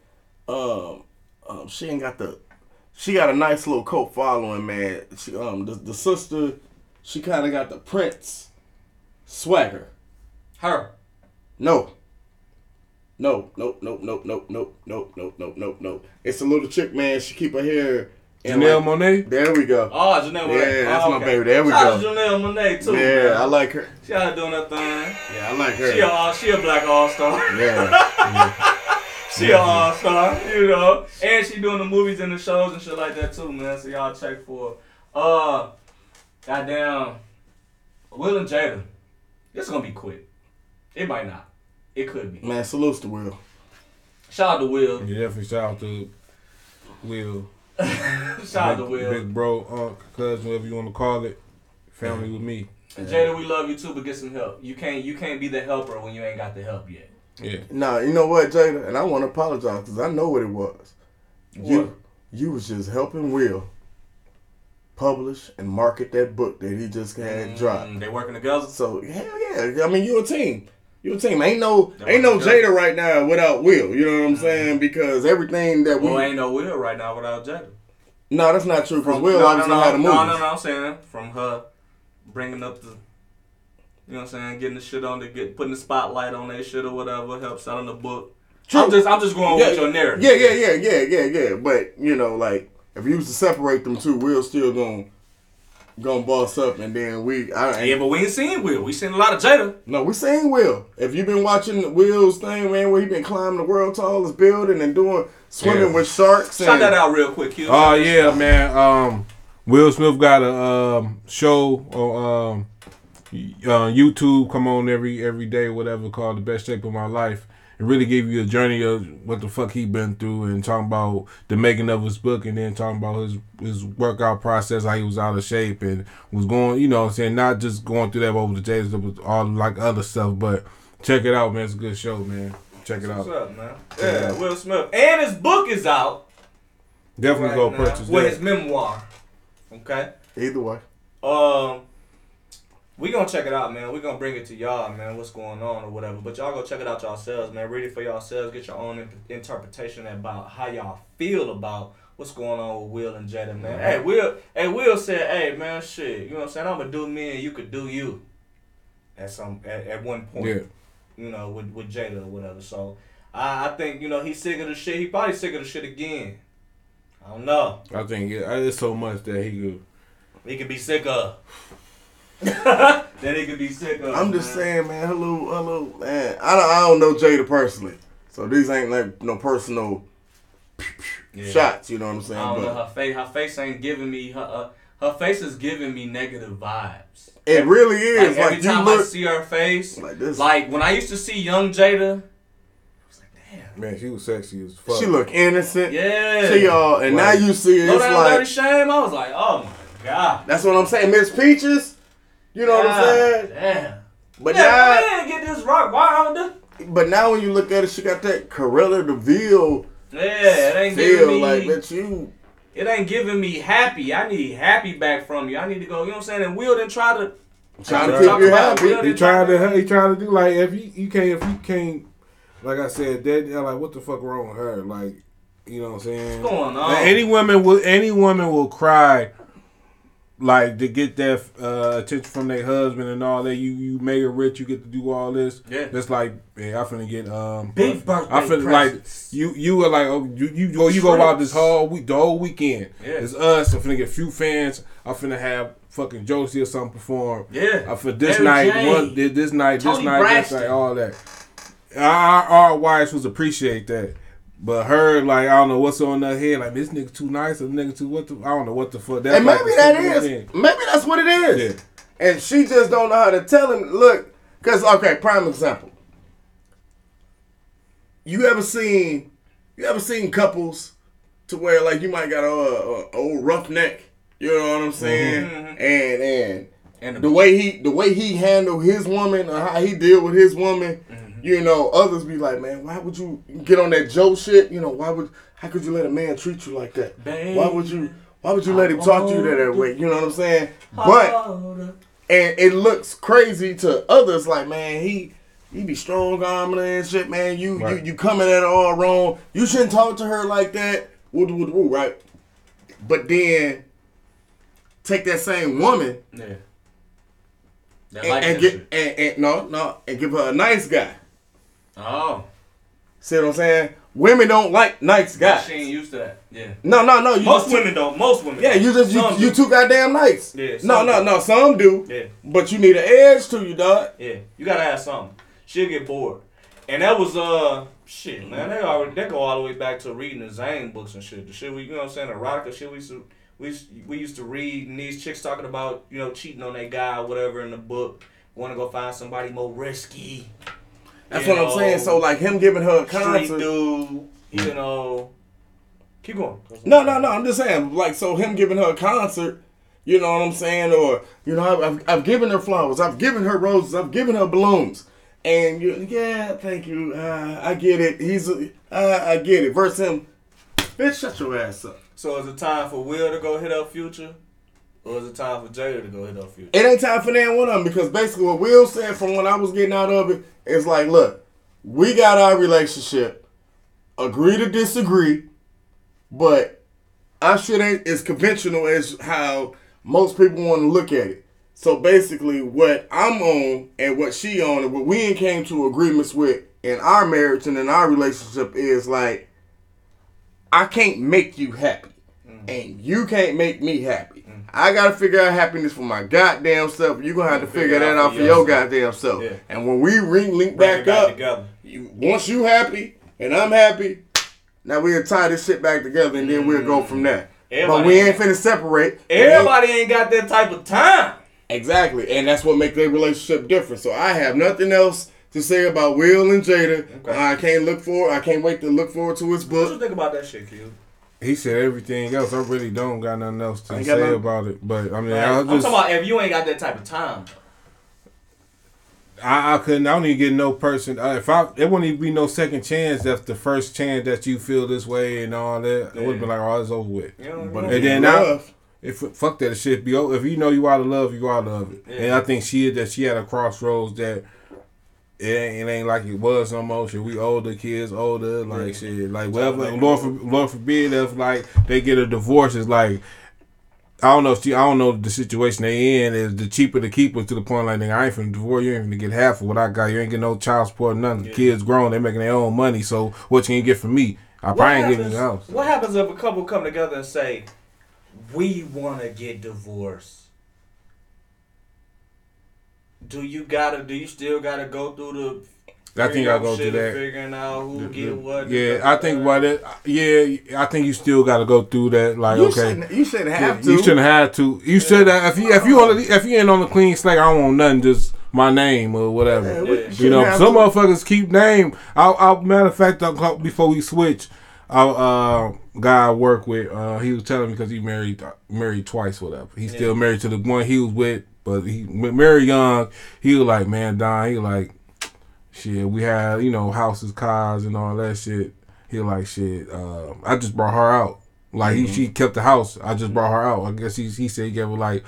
Um, um, she ain't got the. She got a nice little cult following, man. She um, the, the sister, she kind of got the Prince swagger. Her. No. No, no, no, no, no, no, no, no, no, no, no. It's a little chick, man. She keep her hair. in Janelle like- Monae. There we go. Oh, Janelle Yeah, that's oh, my baby. There we Shout go. out Janelle Monae too. Yeah, man. I like her. She out doing her thing. Yeah, I like her. She a, her. she a black all star. Yeah. she a all star, you know. And she doing the movies and the shows and shit like that too, man. So y'all check for her. Uh, goddamn, Will and Jada. This is gonna be quick. It might not. It could be. Man, salutes to Will. Shout out to Will. Yeah, definitely shout out to Will. Shout out to Will. Big bro, uncle, cousin, whatever you want to call it. Family with me. And Jada, we love you too, but get some help. You can't you can't be the helper when you ain't got the help yet. Yeah. Nah, you know what, Jada? And I want to apologize because I know what it was. What? You, you was just helping Will publish and market that book that he just had dropped. Mm, they working together. So hell yeah, I mean you a team. You a team. Ain't no They ain't no. Jada right now without Will. You know what I'm saying? Because everything that we Well, ain't no Will right now without Jada. no, that's not true. Because From- Will no, obviously no, no, had a move. No, no, no. I'm saying from her bringing up the, you know what I'm saying, getting the shit on the get putting the spotlight on that shit or whatever, help selling the book. True. I'm just I'm just going with your narrative. Yeah, yeah, yeah, yeah, yeah, yeah. But you know, like if you was to separate them two, Will still gonna gonna boss up, and then we. I, Yeah, but we ain't seen Will. We seen a lot of Jada. No, we seen Will. If you've been watching Will's thing, man, where he been climbing the world's tallest building and doing swimming Yeah. with sharks. Shout and, that out real quick, Q. Oh yeah, man. Um, Will Smith got a um, show on um, uh, YouTube. Come on every every day, whatever called the best shape of my life. It really gave you a journey of what the fuck he been through and talking about the making of his book and then talking about his his workout process, how he was out of shape and was going, you know, what I'm saying not just going through that over the days, but all like other stuff. But check it out, man. It's a good show, man. Check it What's out. What's up, man? Yeah, Will Smith. And his book is out. Definitely right go now, purchase With that. his memoir. Okay? Either way, Um, we gonna check it out, man. We gonna bring it to y'all, man. What's going on or whatever. But y'all go check it out yourselves, man. Read it for yourselves. Get your own in- interpretation about how y'all feel about what's going on with Will and Jada, man. Hey, Will. Hey, Will said, "Hey, man, shit. You know what I'm saying? I'm gonna do me, and you could do you." At some at, at one point, Yeah. you know, with with Jada or whatever. So I, I think you know he's sick of the shit. He probably sick of the shit again. I don't know. I think it, it's so much that he could. He could be sick of. that he could be sick of. I'm just man. saying, man. Hello, hello, man. I don't, I don't know Jada personally, so these ain't like no personal Yeah. shots. You know what I'm saying? I don't know her face. Her face ain't giving me her. Uh, her face is giving me negative vibes. it really is. Like, Like, every you time I see her face, like this. like when I used to see young Jada, I was like, damn. Man, she was sexy as fuck. she looked innocent. Yeah. She all, and Right. now you see it, it's down like dirty shame. I was like, oh my god. that's what I'm saying. Miss Peaches. You know what I'm saying? Damn. But yeah, now, man, get this rock wild. but now when you look at it, she got that Cruella de Vil Yeah, it ain't giving feel me. like that you. it ain't giving me happy. I need happy back from you. I need to go. You know what I'm saying? And Will didn't try to. Trying to Talk keep you about happy. He tried to he tried to do like if you you can't if you can't like I said that like what the fuck wrong with her like you know what I'm saying What's going on? Like, any woman will any woman will cry like to get that uh, attention from their husband and all that you you made her rich you get to do all this Yeah. that's like hey, I finna get um Big birthday I finna like you you are like oh you you go you go out this whole week the whole weekend Yeah. it's us I'm finna get few fans I'm finna have fucking Josie or something perform Yeah. uh, for this Mary night, one this, this night, Toni this night, Braxton. this night, all that. Our, our wives was appreciate that, but her like I don't know what's on her head. Like this nigga too nice, or nigga too what? The, I don't know what the fuck. That's And maybe the that simplest is. thing. Maybe that's what it is. Yeah. And she just don't know how to tell him. Look, because okay, prime example. You ever seen? You ever seen couples to where like you might got a, a, a old roughneck? You know what I'm saying? Mhm. And and And the way he the way he handled his woman or how he deal with his woman, you know, others be like, man, why would you get on that Joe shit? You know, why would how could you let a man treat you like that? Why would you why would you let him talk to you that, that way? You know what I'm saying? But and it looks crazy to others like, man, he he be strong arming her and shit, man. You Right. you you coming at her all wrong. You shouldn't talk to her like that. Woo woo woo, right? But then take that same woman yeah. And, and get and, and no no and give her a nice guy. Oh, See what I'm saying? Women don't like nice guys. she ain't used to that. Yeah. No, no, no. You Most women don't. Most women. Yeah, you just you, you too goddamn nice. Yeah, No, no, do. no. Some do. Yeah. But you need an edge to you, dog. Yeah, you gotta have something. She'll get bored. And that was uh shit, man. They already they go all the way back to reading the Zane books and shit. The shit we you know what I'm saying, erotica shit we used to we we used to read and these chicks talking about, you know, cheating on their guy or whatever in the book. Wanna go find somebody more risky. That's what I'm saying. So like him giving her a concert. dude, you know. Keep going. No, no, no. I'm just saying, like, so him giving her a concert, you know what I'm saying? Or, you know, I've, I've, I've given her flowers, I've given her roses, I've given her balloons. And, you, yeah, thank you. Uh, I get it. He's, a, uh, I get it. Versus him, bitch, shut your ass up. So is it time for Will to go hit up Future? Or is it time for Jada to go hit up Future? It ain't time for that one of them because basically what Will said from when I was getting out of it is like, look, we got our relationship, agree to disagree, but our shit ain't as conventional as how most people want to look at it. So basically, what I'm on and what she on and what we ain't came to agreements with in our marriage and in our relationship is like, I can't make you happy, mm-hmm. and you can't make me happy. I gotta figure out happiness for my goddamn self. You're gonna have to figure, that out for your goddamn self. Yeah. And when we ring link Bring back up, you, once you happy and I'm happy, now we'll tie this shit back together and then we'll go mm. from there. but we ain't finna separate. Everybody ain't got that type of time. Exactly, and that's what makes their relationship different. So I have nothing else to say about Will and Jada. Okay. I can't look for. I can't wait to look forward to his book. What you think about that shit, Q? He said everything else. I really don't got nothing else to say nothing- about it. But I mean, Like, I I'm talking about if you ain't got that type of time. I, I couldn't. I don't even get no person. Uh, if I, it wouldn't even be no second chance. That's the first chance that you feel this way and all that. It would have been like, oh, it's over with. But you if know, And then now- If fuck that shit be over. If you know you out of love, you out of love it. Yeah. And I think she that she had a crossroads that it ain't, it ain't like it was no more. Shit, we older kids, older like Yeah. shit, like whatever. make Lord, it for, work. Lord forbid if like they get a divorce, it's like. I don't know. If she, I don't know the situation they in. Is the cheaper to keep her to the point like nigga, I ain't finna divorce. You ain't finna get half of what I got. You ain't getting no child support, nothing. Yeah. Kids grown, they making their own money. So what you can get from me? I what probably ain't happens, getting anything else. what happens if a couple come together and say, "We want to get divorced"? Do you gotta? Do you still gotta go through the? I think I go shit through that. Figuring out who get what. Yeah, I think about it. Yeah, I think you still got to go through that. Like, you okay, shouldn't. You shouldn't have Yeah, to. you shouldn't have to. You should have. If you if you on the, if you ain't on the clean slate, I don't want nothing. Just my name or whatever. Yeah, Yeah. shouldn't You know, some to. motherfuckers keep name. I'll, I'll matter of fact, I'll, before we switch, our uh, guy I work with, uh, he was telling me because he married married twice, whatever. He's still married to the one he was with, but he married young. He was like, man, Don. He like, shit. We had you know houses, cars, and all that shit. He was like, shit. Uh, I just brought her out. Like he, she kept the house. I just brought her out. I guess he he said he gave her like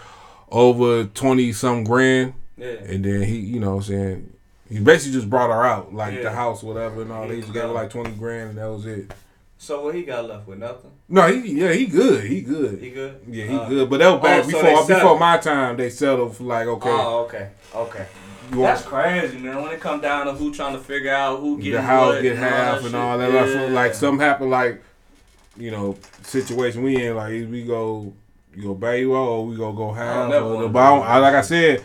over twenty some grand. Yeah. And then he, you know what I'm saying, he basically just brought her out, like Yeah. the house, whatever, and all. He just gave her like 20 grand, and that was it. So what he got left with? Nothing. No, he, yeah, he good. He good. He good. yeah, he Uh, good. But that was back oh, so before they before my time. They settled for like, okay, Oh, okay. Okay. you That's crazy, man. When it come down to who trying to figure out who get the house what get half and all that. shit. Like, so, Yeah. like something happened, like you know, situation we in, like we go, you go back you or we go go half. never Or but I don't- do I, like I said,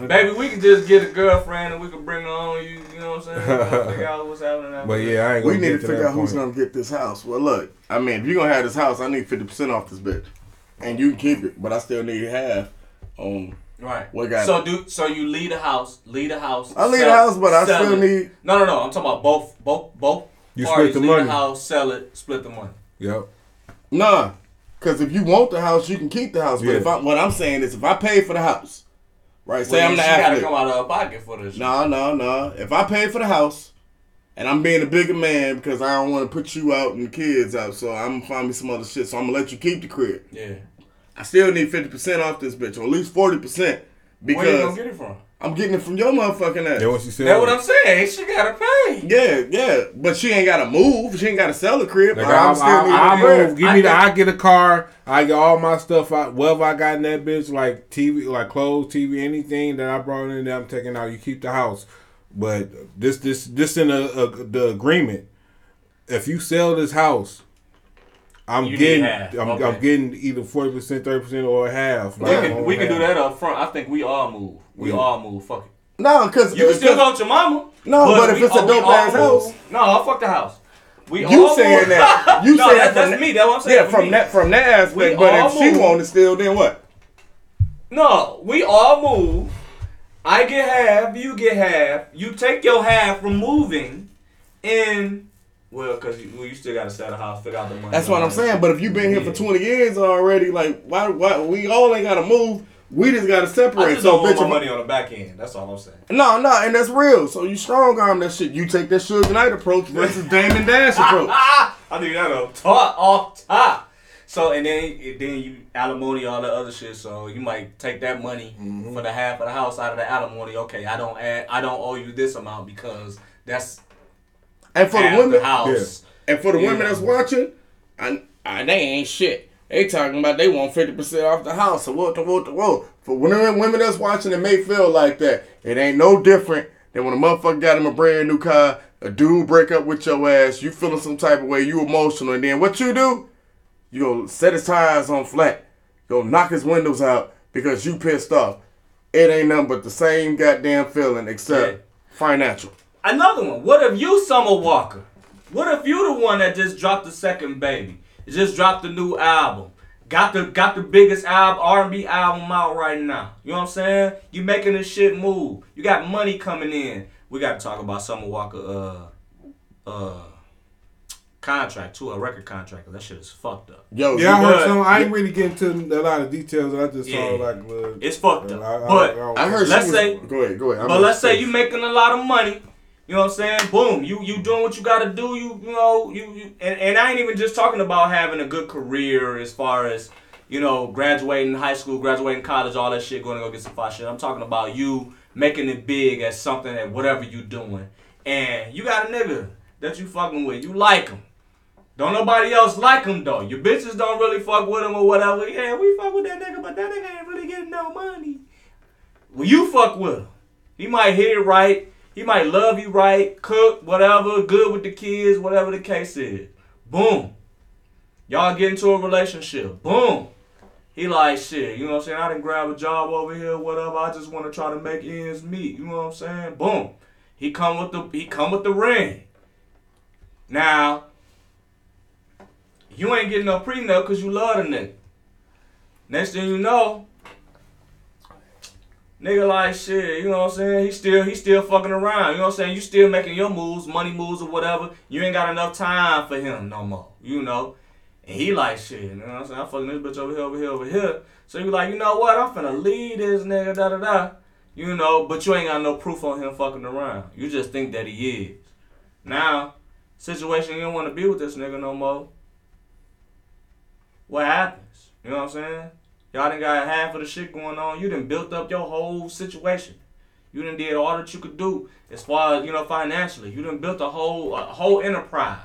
Baby, we can just get a girlfriend and we can bring her on. You, you know what I'm saying? We'll figure out what's happening. after but that. yeah, I ain't We gonna need get to figure that out who's gonna get this house. Well, look, I mean, if you're gonna have this house, I need fifty percent off this bitch, and you can keep it, but I still need half. Um, Right. What got so do so you leave the house, leave the house. I leave sell- the house, but I still it. need. No, no, no. I'm talking about both, both, both You parties. split the leave money. the house, sell it, split the money. Yep. Nah, because if you want the house, you can keep the house. But Yeah. if I, what I'm saying is, if I pay for the house, right? Say Well, I'm the she gotta athlete. come out of pocket for this. No, no, no. If I pay for the house, and I'm being a bigger man because I don't want to put you out and the kids out, so I'm gonna find me some other shit. So I'm gonna let you keep the crib. Yeah. I still need fifty percent off this bitch, or at least forty percent, Where you because gonna get it from? I'm getting it from your motherfucking ass. That's what she said. That's what I'm saying. She gotta pay. Yeah, yeah, but she ain't gotta move. She ain't gotta sell the crib. Like, I'm I, still I, needing I, the bread. move. Give I me the. I get a car. I get all my stuff out. Whatever I got in that bitch, like TV, like clothes, TV, anything that I brought in there, I'm taking out. You keep the house, but this, this, this in a, a the agreement. If you sell this house, I'm You getting. I'm, Okay. I'm getting either forty percent, thirty percent, or half. We can, we can do that up front. I think we all move. We Yeah. all move. Fuck it. No, cause You can still go with your mama. No, but if we- it's a dope all ass move. house. No, I'll fuck the house. We You all saying move. that? You no, saying that, that from that's that- me. That's what I'm saying. Yeah, from me. that from that aspect. We But all if she move. want it still, then what? No, we all move. I get half. You get half. You take your half from moving, and well, cause you, well, you still gotta sell the house, figure out the money. That's what I'm saying. But if you've been here for 20 years already, like why why we all ain't gotta move. We just gotta separate. just So bitch, my money on the back end. That's all I'm saying. no, no, and that's real. So you strong arm that shit. You take that Suge Knight approach versus Damon Dash approach. I think that up top off top. So and then then you alimony all the other shit. So you might take that money Mm-hmm. for the half of the house out of the alimony. Okay, I don't add. I don't owe you this amount because that's And for the women, the house. and for the Yeah. women that's watching, I, I, they ain't shit. They talking about they want 50% off the house. So what the what the what? For women, women that's watching, it may feel like that. It ain't no different than when a motherfucker got him a brand new car, a dude break up with your ass, you feeling some type of way, you emotional, and then what you do? You go set his tires on flat. Go knock his windows out because you pissed off. It ain't nothing but the same goddamn feeling except Yeah. financial. Another one. What if you Summer Walker? What if you the one that just dropped the second baby? Just dropped the new album. Got the got the biggest album R&B album out right now. You know what I'm saying? You making this shit move. You got money coming in. We got to talk about Summer Walker uh uh contract to a record contract. That shit is fucked up. Yo, Yeah, I heard But- some. I ain't really getting to a lot of details. I just saw Yeah. like. Uh, It's fucked I- up. I- but I- I heard Let's was, say- go ahead, go ahead. I'm But let's say sure. you making a lot of money. You know what I'm saying? Boom, you you doing what you gotta do. You you know you, you and, and I ain't even just talking about having a good career as far as you know graduating high school, graduating college, all that shit, going to go get some fire shit. I'm talking about you making it big as something at whatever you doing, and you got a nigga that you fucking with. You like him. Don't nobody else like him though. Your bitches don't really fuck with him or whatever. Yeah, we fuck with that nigga, but that nigga ain't really getting no money. Well, you fuck with him. He might hit it right. He might love you right, cook, whatever, good with the kids, whatever the case is. Boom. Y'all get into a relationship. Boom. He like shit. You know what I'm saying? I didn't grab a job over here, whatever. I just want to try to make ends meet. You know what I'm saying? Boom. He come with the he come with the ring. Now, you ain't getting no prenup because you love the nigga. Next thing you know, nigga like shit, you know what I'm saying? He still he still fucking around. You know what I'm saying? You still making your moves, money moves or whatever. You ain't got enough time for him no more. You know? And he like shit, you know what I'm saying? I'm fucking this bitch over here, over here, over here. So you like, you know what? I'm finna lead this nigga, da da da. You know, but you ain't got no proof on him fucking around. You just think that he is. Now, situation you don't want to be with this nigga no more. What happens? You know what I'm saying? Y'all done got half of the shit going on. You done built up your whole situation. You done did all that you could do as far as, you know, financially. You done built a whole a whole enterprise.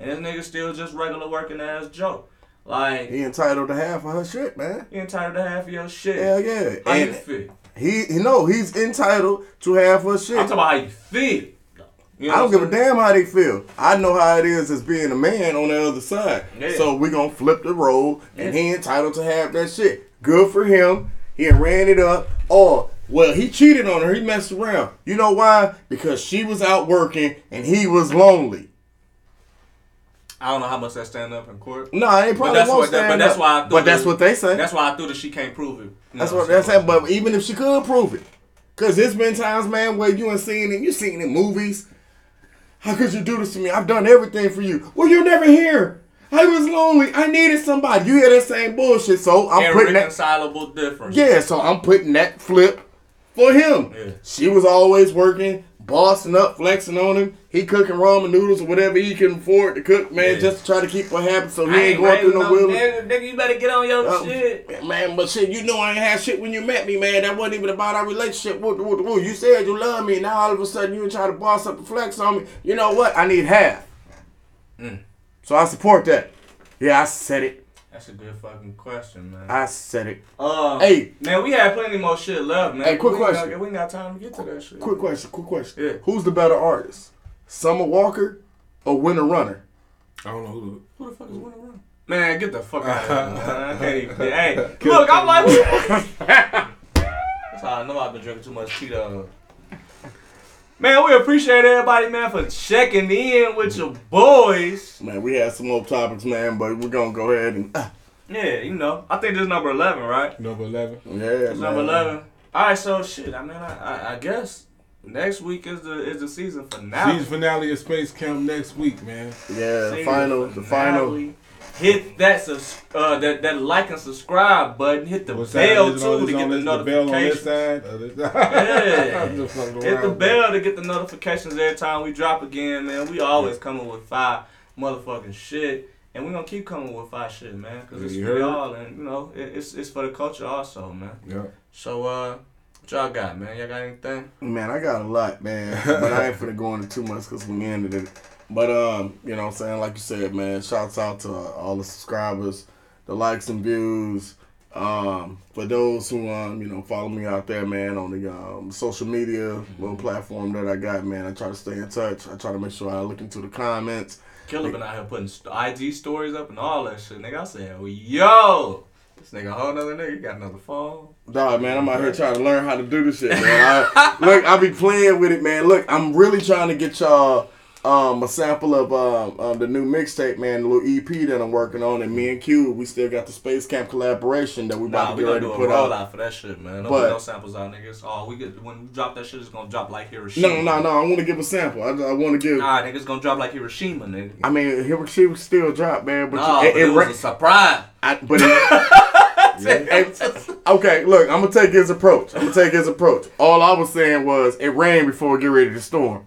And this nigga still just regular working ass Joe. Like, he entitled to half of her shit, man. He entitled to half of your shit. Hell yeah. How you feel? he, he no, he's entitled to half of her shit. I'm talking about how you feel. You know I don't give a damn how they feel. I know how it is as being a man on the other side. Yeah. So we gonna flip the role, and Yeah. he entitled to have that shit. Good for him. He ran it up. Oh, well, he cheated on her. He messed around. You know why? Because she was out working and he was lonely. I don't know how much that stand up in court. No, they probably that's won't what- stand but that's why I But that's what they say. That's why I threw that she can't prove it. You That's what that's that. But even if she could prove it, cause there's been times, man, where you ain't seen it. You seen it in movies. How could you do this to me? I've done everything for you. Well, you're never here. I was lonely. I needed somebody. You hear that same bullshit, so I'm putting that. Irreconcilable difference. Yeah, so I'm putting that flip for him. Yeah. She was always working, bossing up, flexing on him. He cooking ramen noodles or whatever he can afford to cook, man, Yeah. just to try to keep what happens so he I ain't going through no wheeling. nigga, nigga, you better get on your Um, shit. Man, but shit, you know I ain't had shit when you met me, man. That wasn't even about our relationship. Woo, woo, woo. You said you love me, and now all of a sudden you try to boss up and flex on me. You know what? I need half. Mm. So I support that. Yeah, I said it. That's a good fucking question, man. I said it. Uh, Hey. man, we have plenty more shit left, man. Hey, quick we question. got- we ain't got time to get to that shit. Quick question, quick question. Yeah. Who's the better artist? Summer Walker or Winter Runner? I don't know who. Who the fuck is winning run? Man, get the fuck out of here, man. I can't even. Hey, look, I'm like, that's how I know I've been drinking too much Tito. Man, we appreciate everybody, man, for checking in with your boys. Man, we had some more topics, man, but we're gonna go ahead and uh, Yeah, you know, I think this is number eleven, right? Number eleven. yeah, It's number eleven. All right, so shit. I mean, I, I, I guess next week is the is the season finale. Season finale of Space Camp next week, man. Yeah, the Season final, the final. Finale. Hit that sus- uh, that that like and subscribe button. Hit the What side bell is on too to this- get the this- bell on this notifications. side. Yeah. I'm just fucking Hit the bell to get the notifications every time we drop again, man. We always coming with five motherfucking shit, and we gonna keep coming with five shit, man. Cause it's You for y'all, and you know, it, it's it's for the culture also, man. Yeah. So uh, what y'all got, man? Y'all got anything? Man, I got a lot, man, but I ain't finna go into too much because we ended it. But um, you know what I'm saying? Like you said, man, shouts out to uh, all the subscribers, the likes and views. Um, for those who um, you know, follow me out there, man, on the um, social media little platform that I got, man. I try to stay in touch. I try to make sure I look into the comments. Killa been out here putting st- IG stories up and all that shit, nigga. I said, well, yo, this nigga a whole nother nigga. Got another phone. Dog, man, I'm out here trying to learn how to do this shit, man. I, look, I be playing with it, man. Look, I'm really trying to get y'all um, a sample of um, um, the new mixtape, man, the little EP that I'm working on. And me and Q, we still got the Space Camp collaboration that we about Nah, to we get gonna ready to put out. rollout for that shit, man. Don't But- no samples out, niggas. Oh, we get when we drop that shit, it's gonna drop like Hiroshima. No, no, no. I want to give a sample. I, I want to give. Nah, nigga, it's gonna drop like Hiroshima, nigga. I mean, Hiroshima still drop, man. But Nah, you, but it, was ra- a surprise. I, but it, Hey, okay, look, I'm gonna take his approach. I'm gonna take his approach. All I was saying was it rained before it get ready to storm.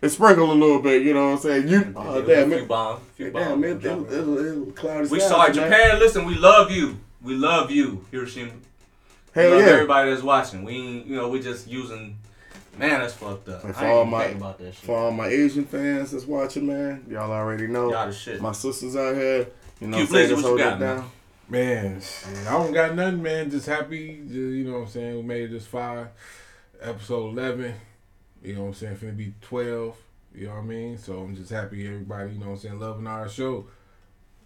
It sprinkled a little bit, you know what I'm saying? You, oh, a damn few it, few bombs. damn it, it, it, it. it, cloudy We skies, sorry, man. Japan. Listen, we love you. We love you, Hiroshima. We Hell love yeah. everybody that's watching. We, you know, we just using. Man, that's fucked up. And for I all my- about that shit. For all my Asian fans that's watching, man, y'all already know. Y'all the shit. My sisters out here, you know, Q, what I'm saying, just what you hold got, it man? down. Man, shit, I don't got nothing, man. Just happy, just, you know what I'm saying. We made it this far, episode eleven. You know what I'm saying. Finna be twelve. You know what I mean. So I'm just happy everybody, you know what I'm saying, loving our show.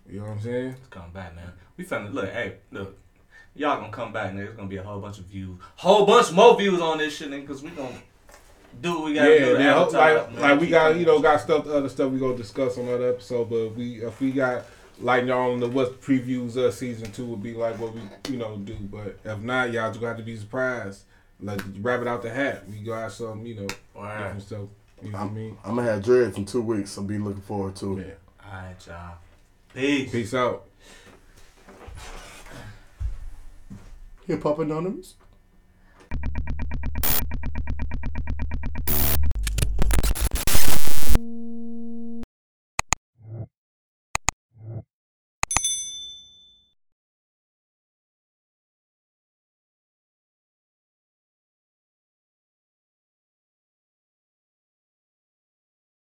You know what I'm saying. It's coming back, man. We finna look. Hey, look. Y'all gonna come back, nigga. It's gonna be a whole bunch of views, whole bunch more views on this shit, nigga. Cause we gonna do what we gotta do. Yeah, to man. Like, like we got, you know, got stuff, other stuff we gonna discuss on other episode. But we, if we got like y'all on the what previews of season two would be like what we, you know, do. But if not, y'all just gonna have to be surprised. Like rabbit out the hat. We got some, you know, Alright. different stuff. You know what I mean? I'm gonna have dreads in two weeks, so be looking forward to it. Yeah. Alright, y'all. Peace. Peace out. Hip Hop Anonymous.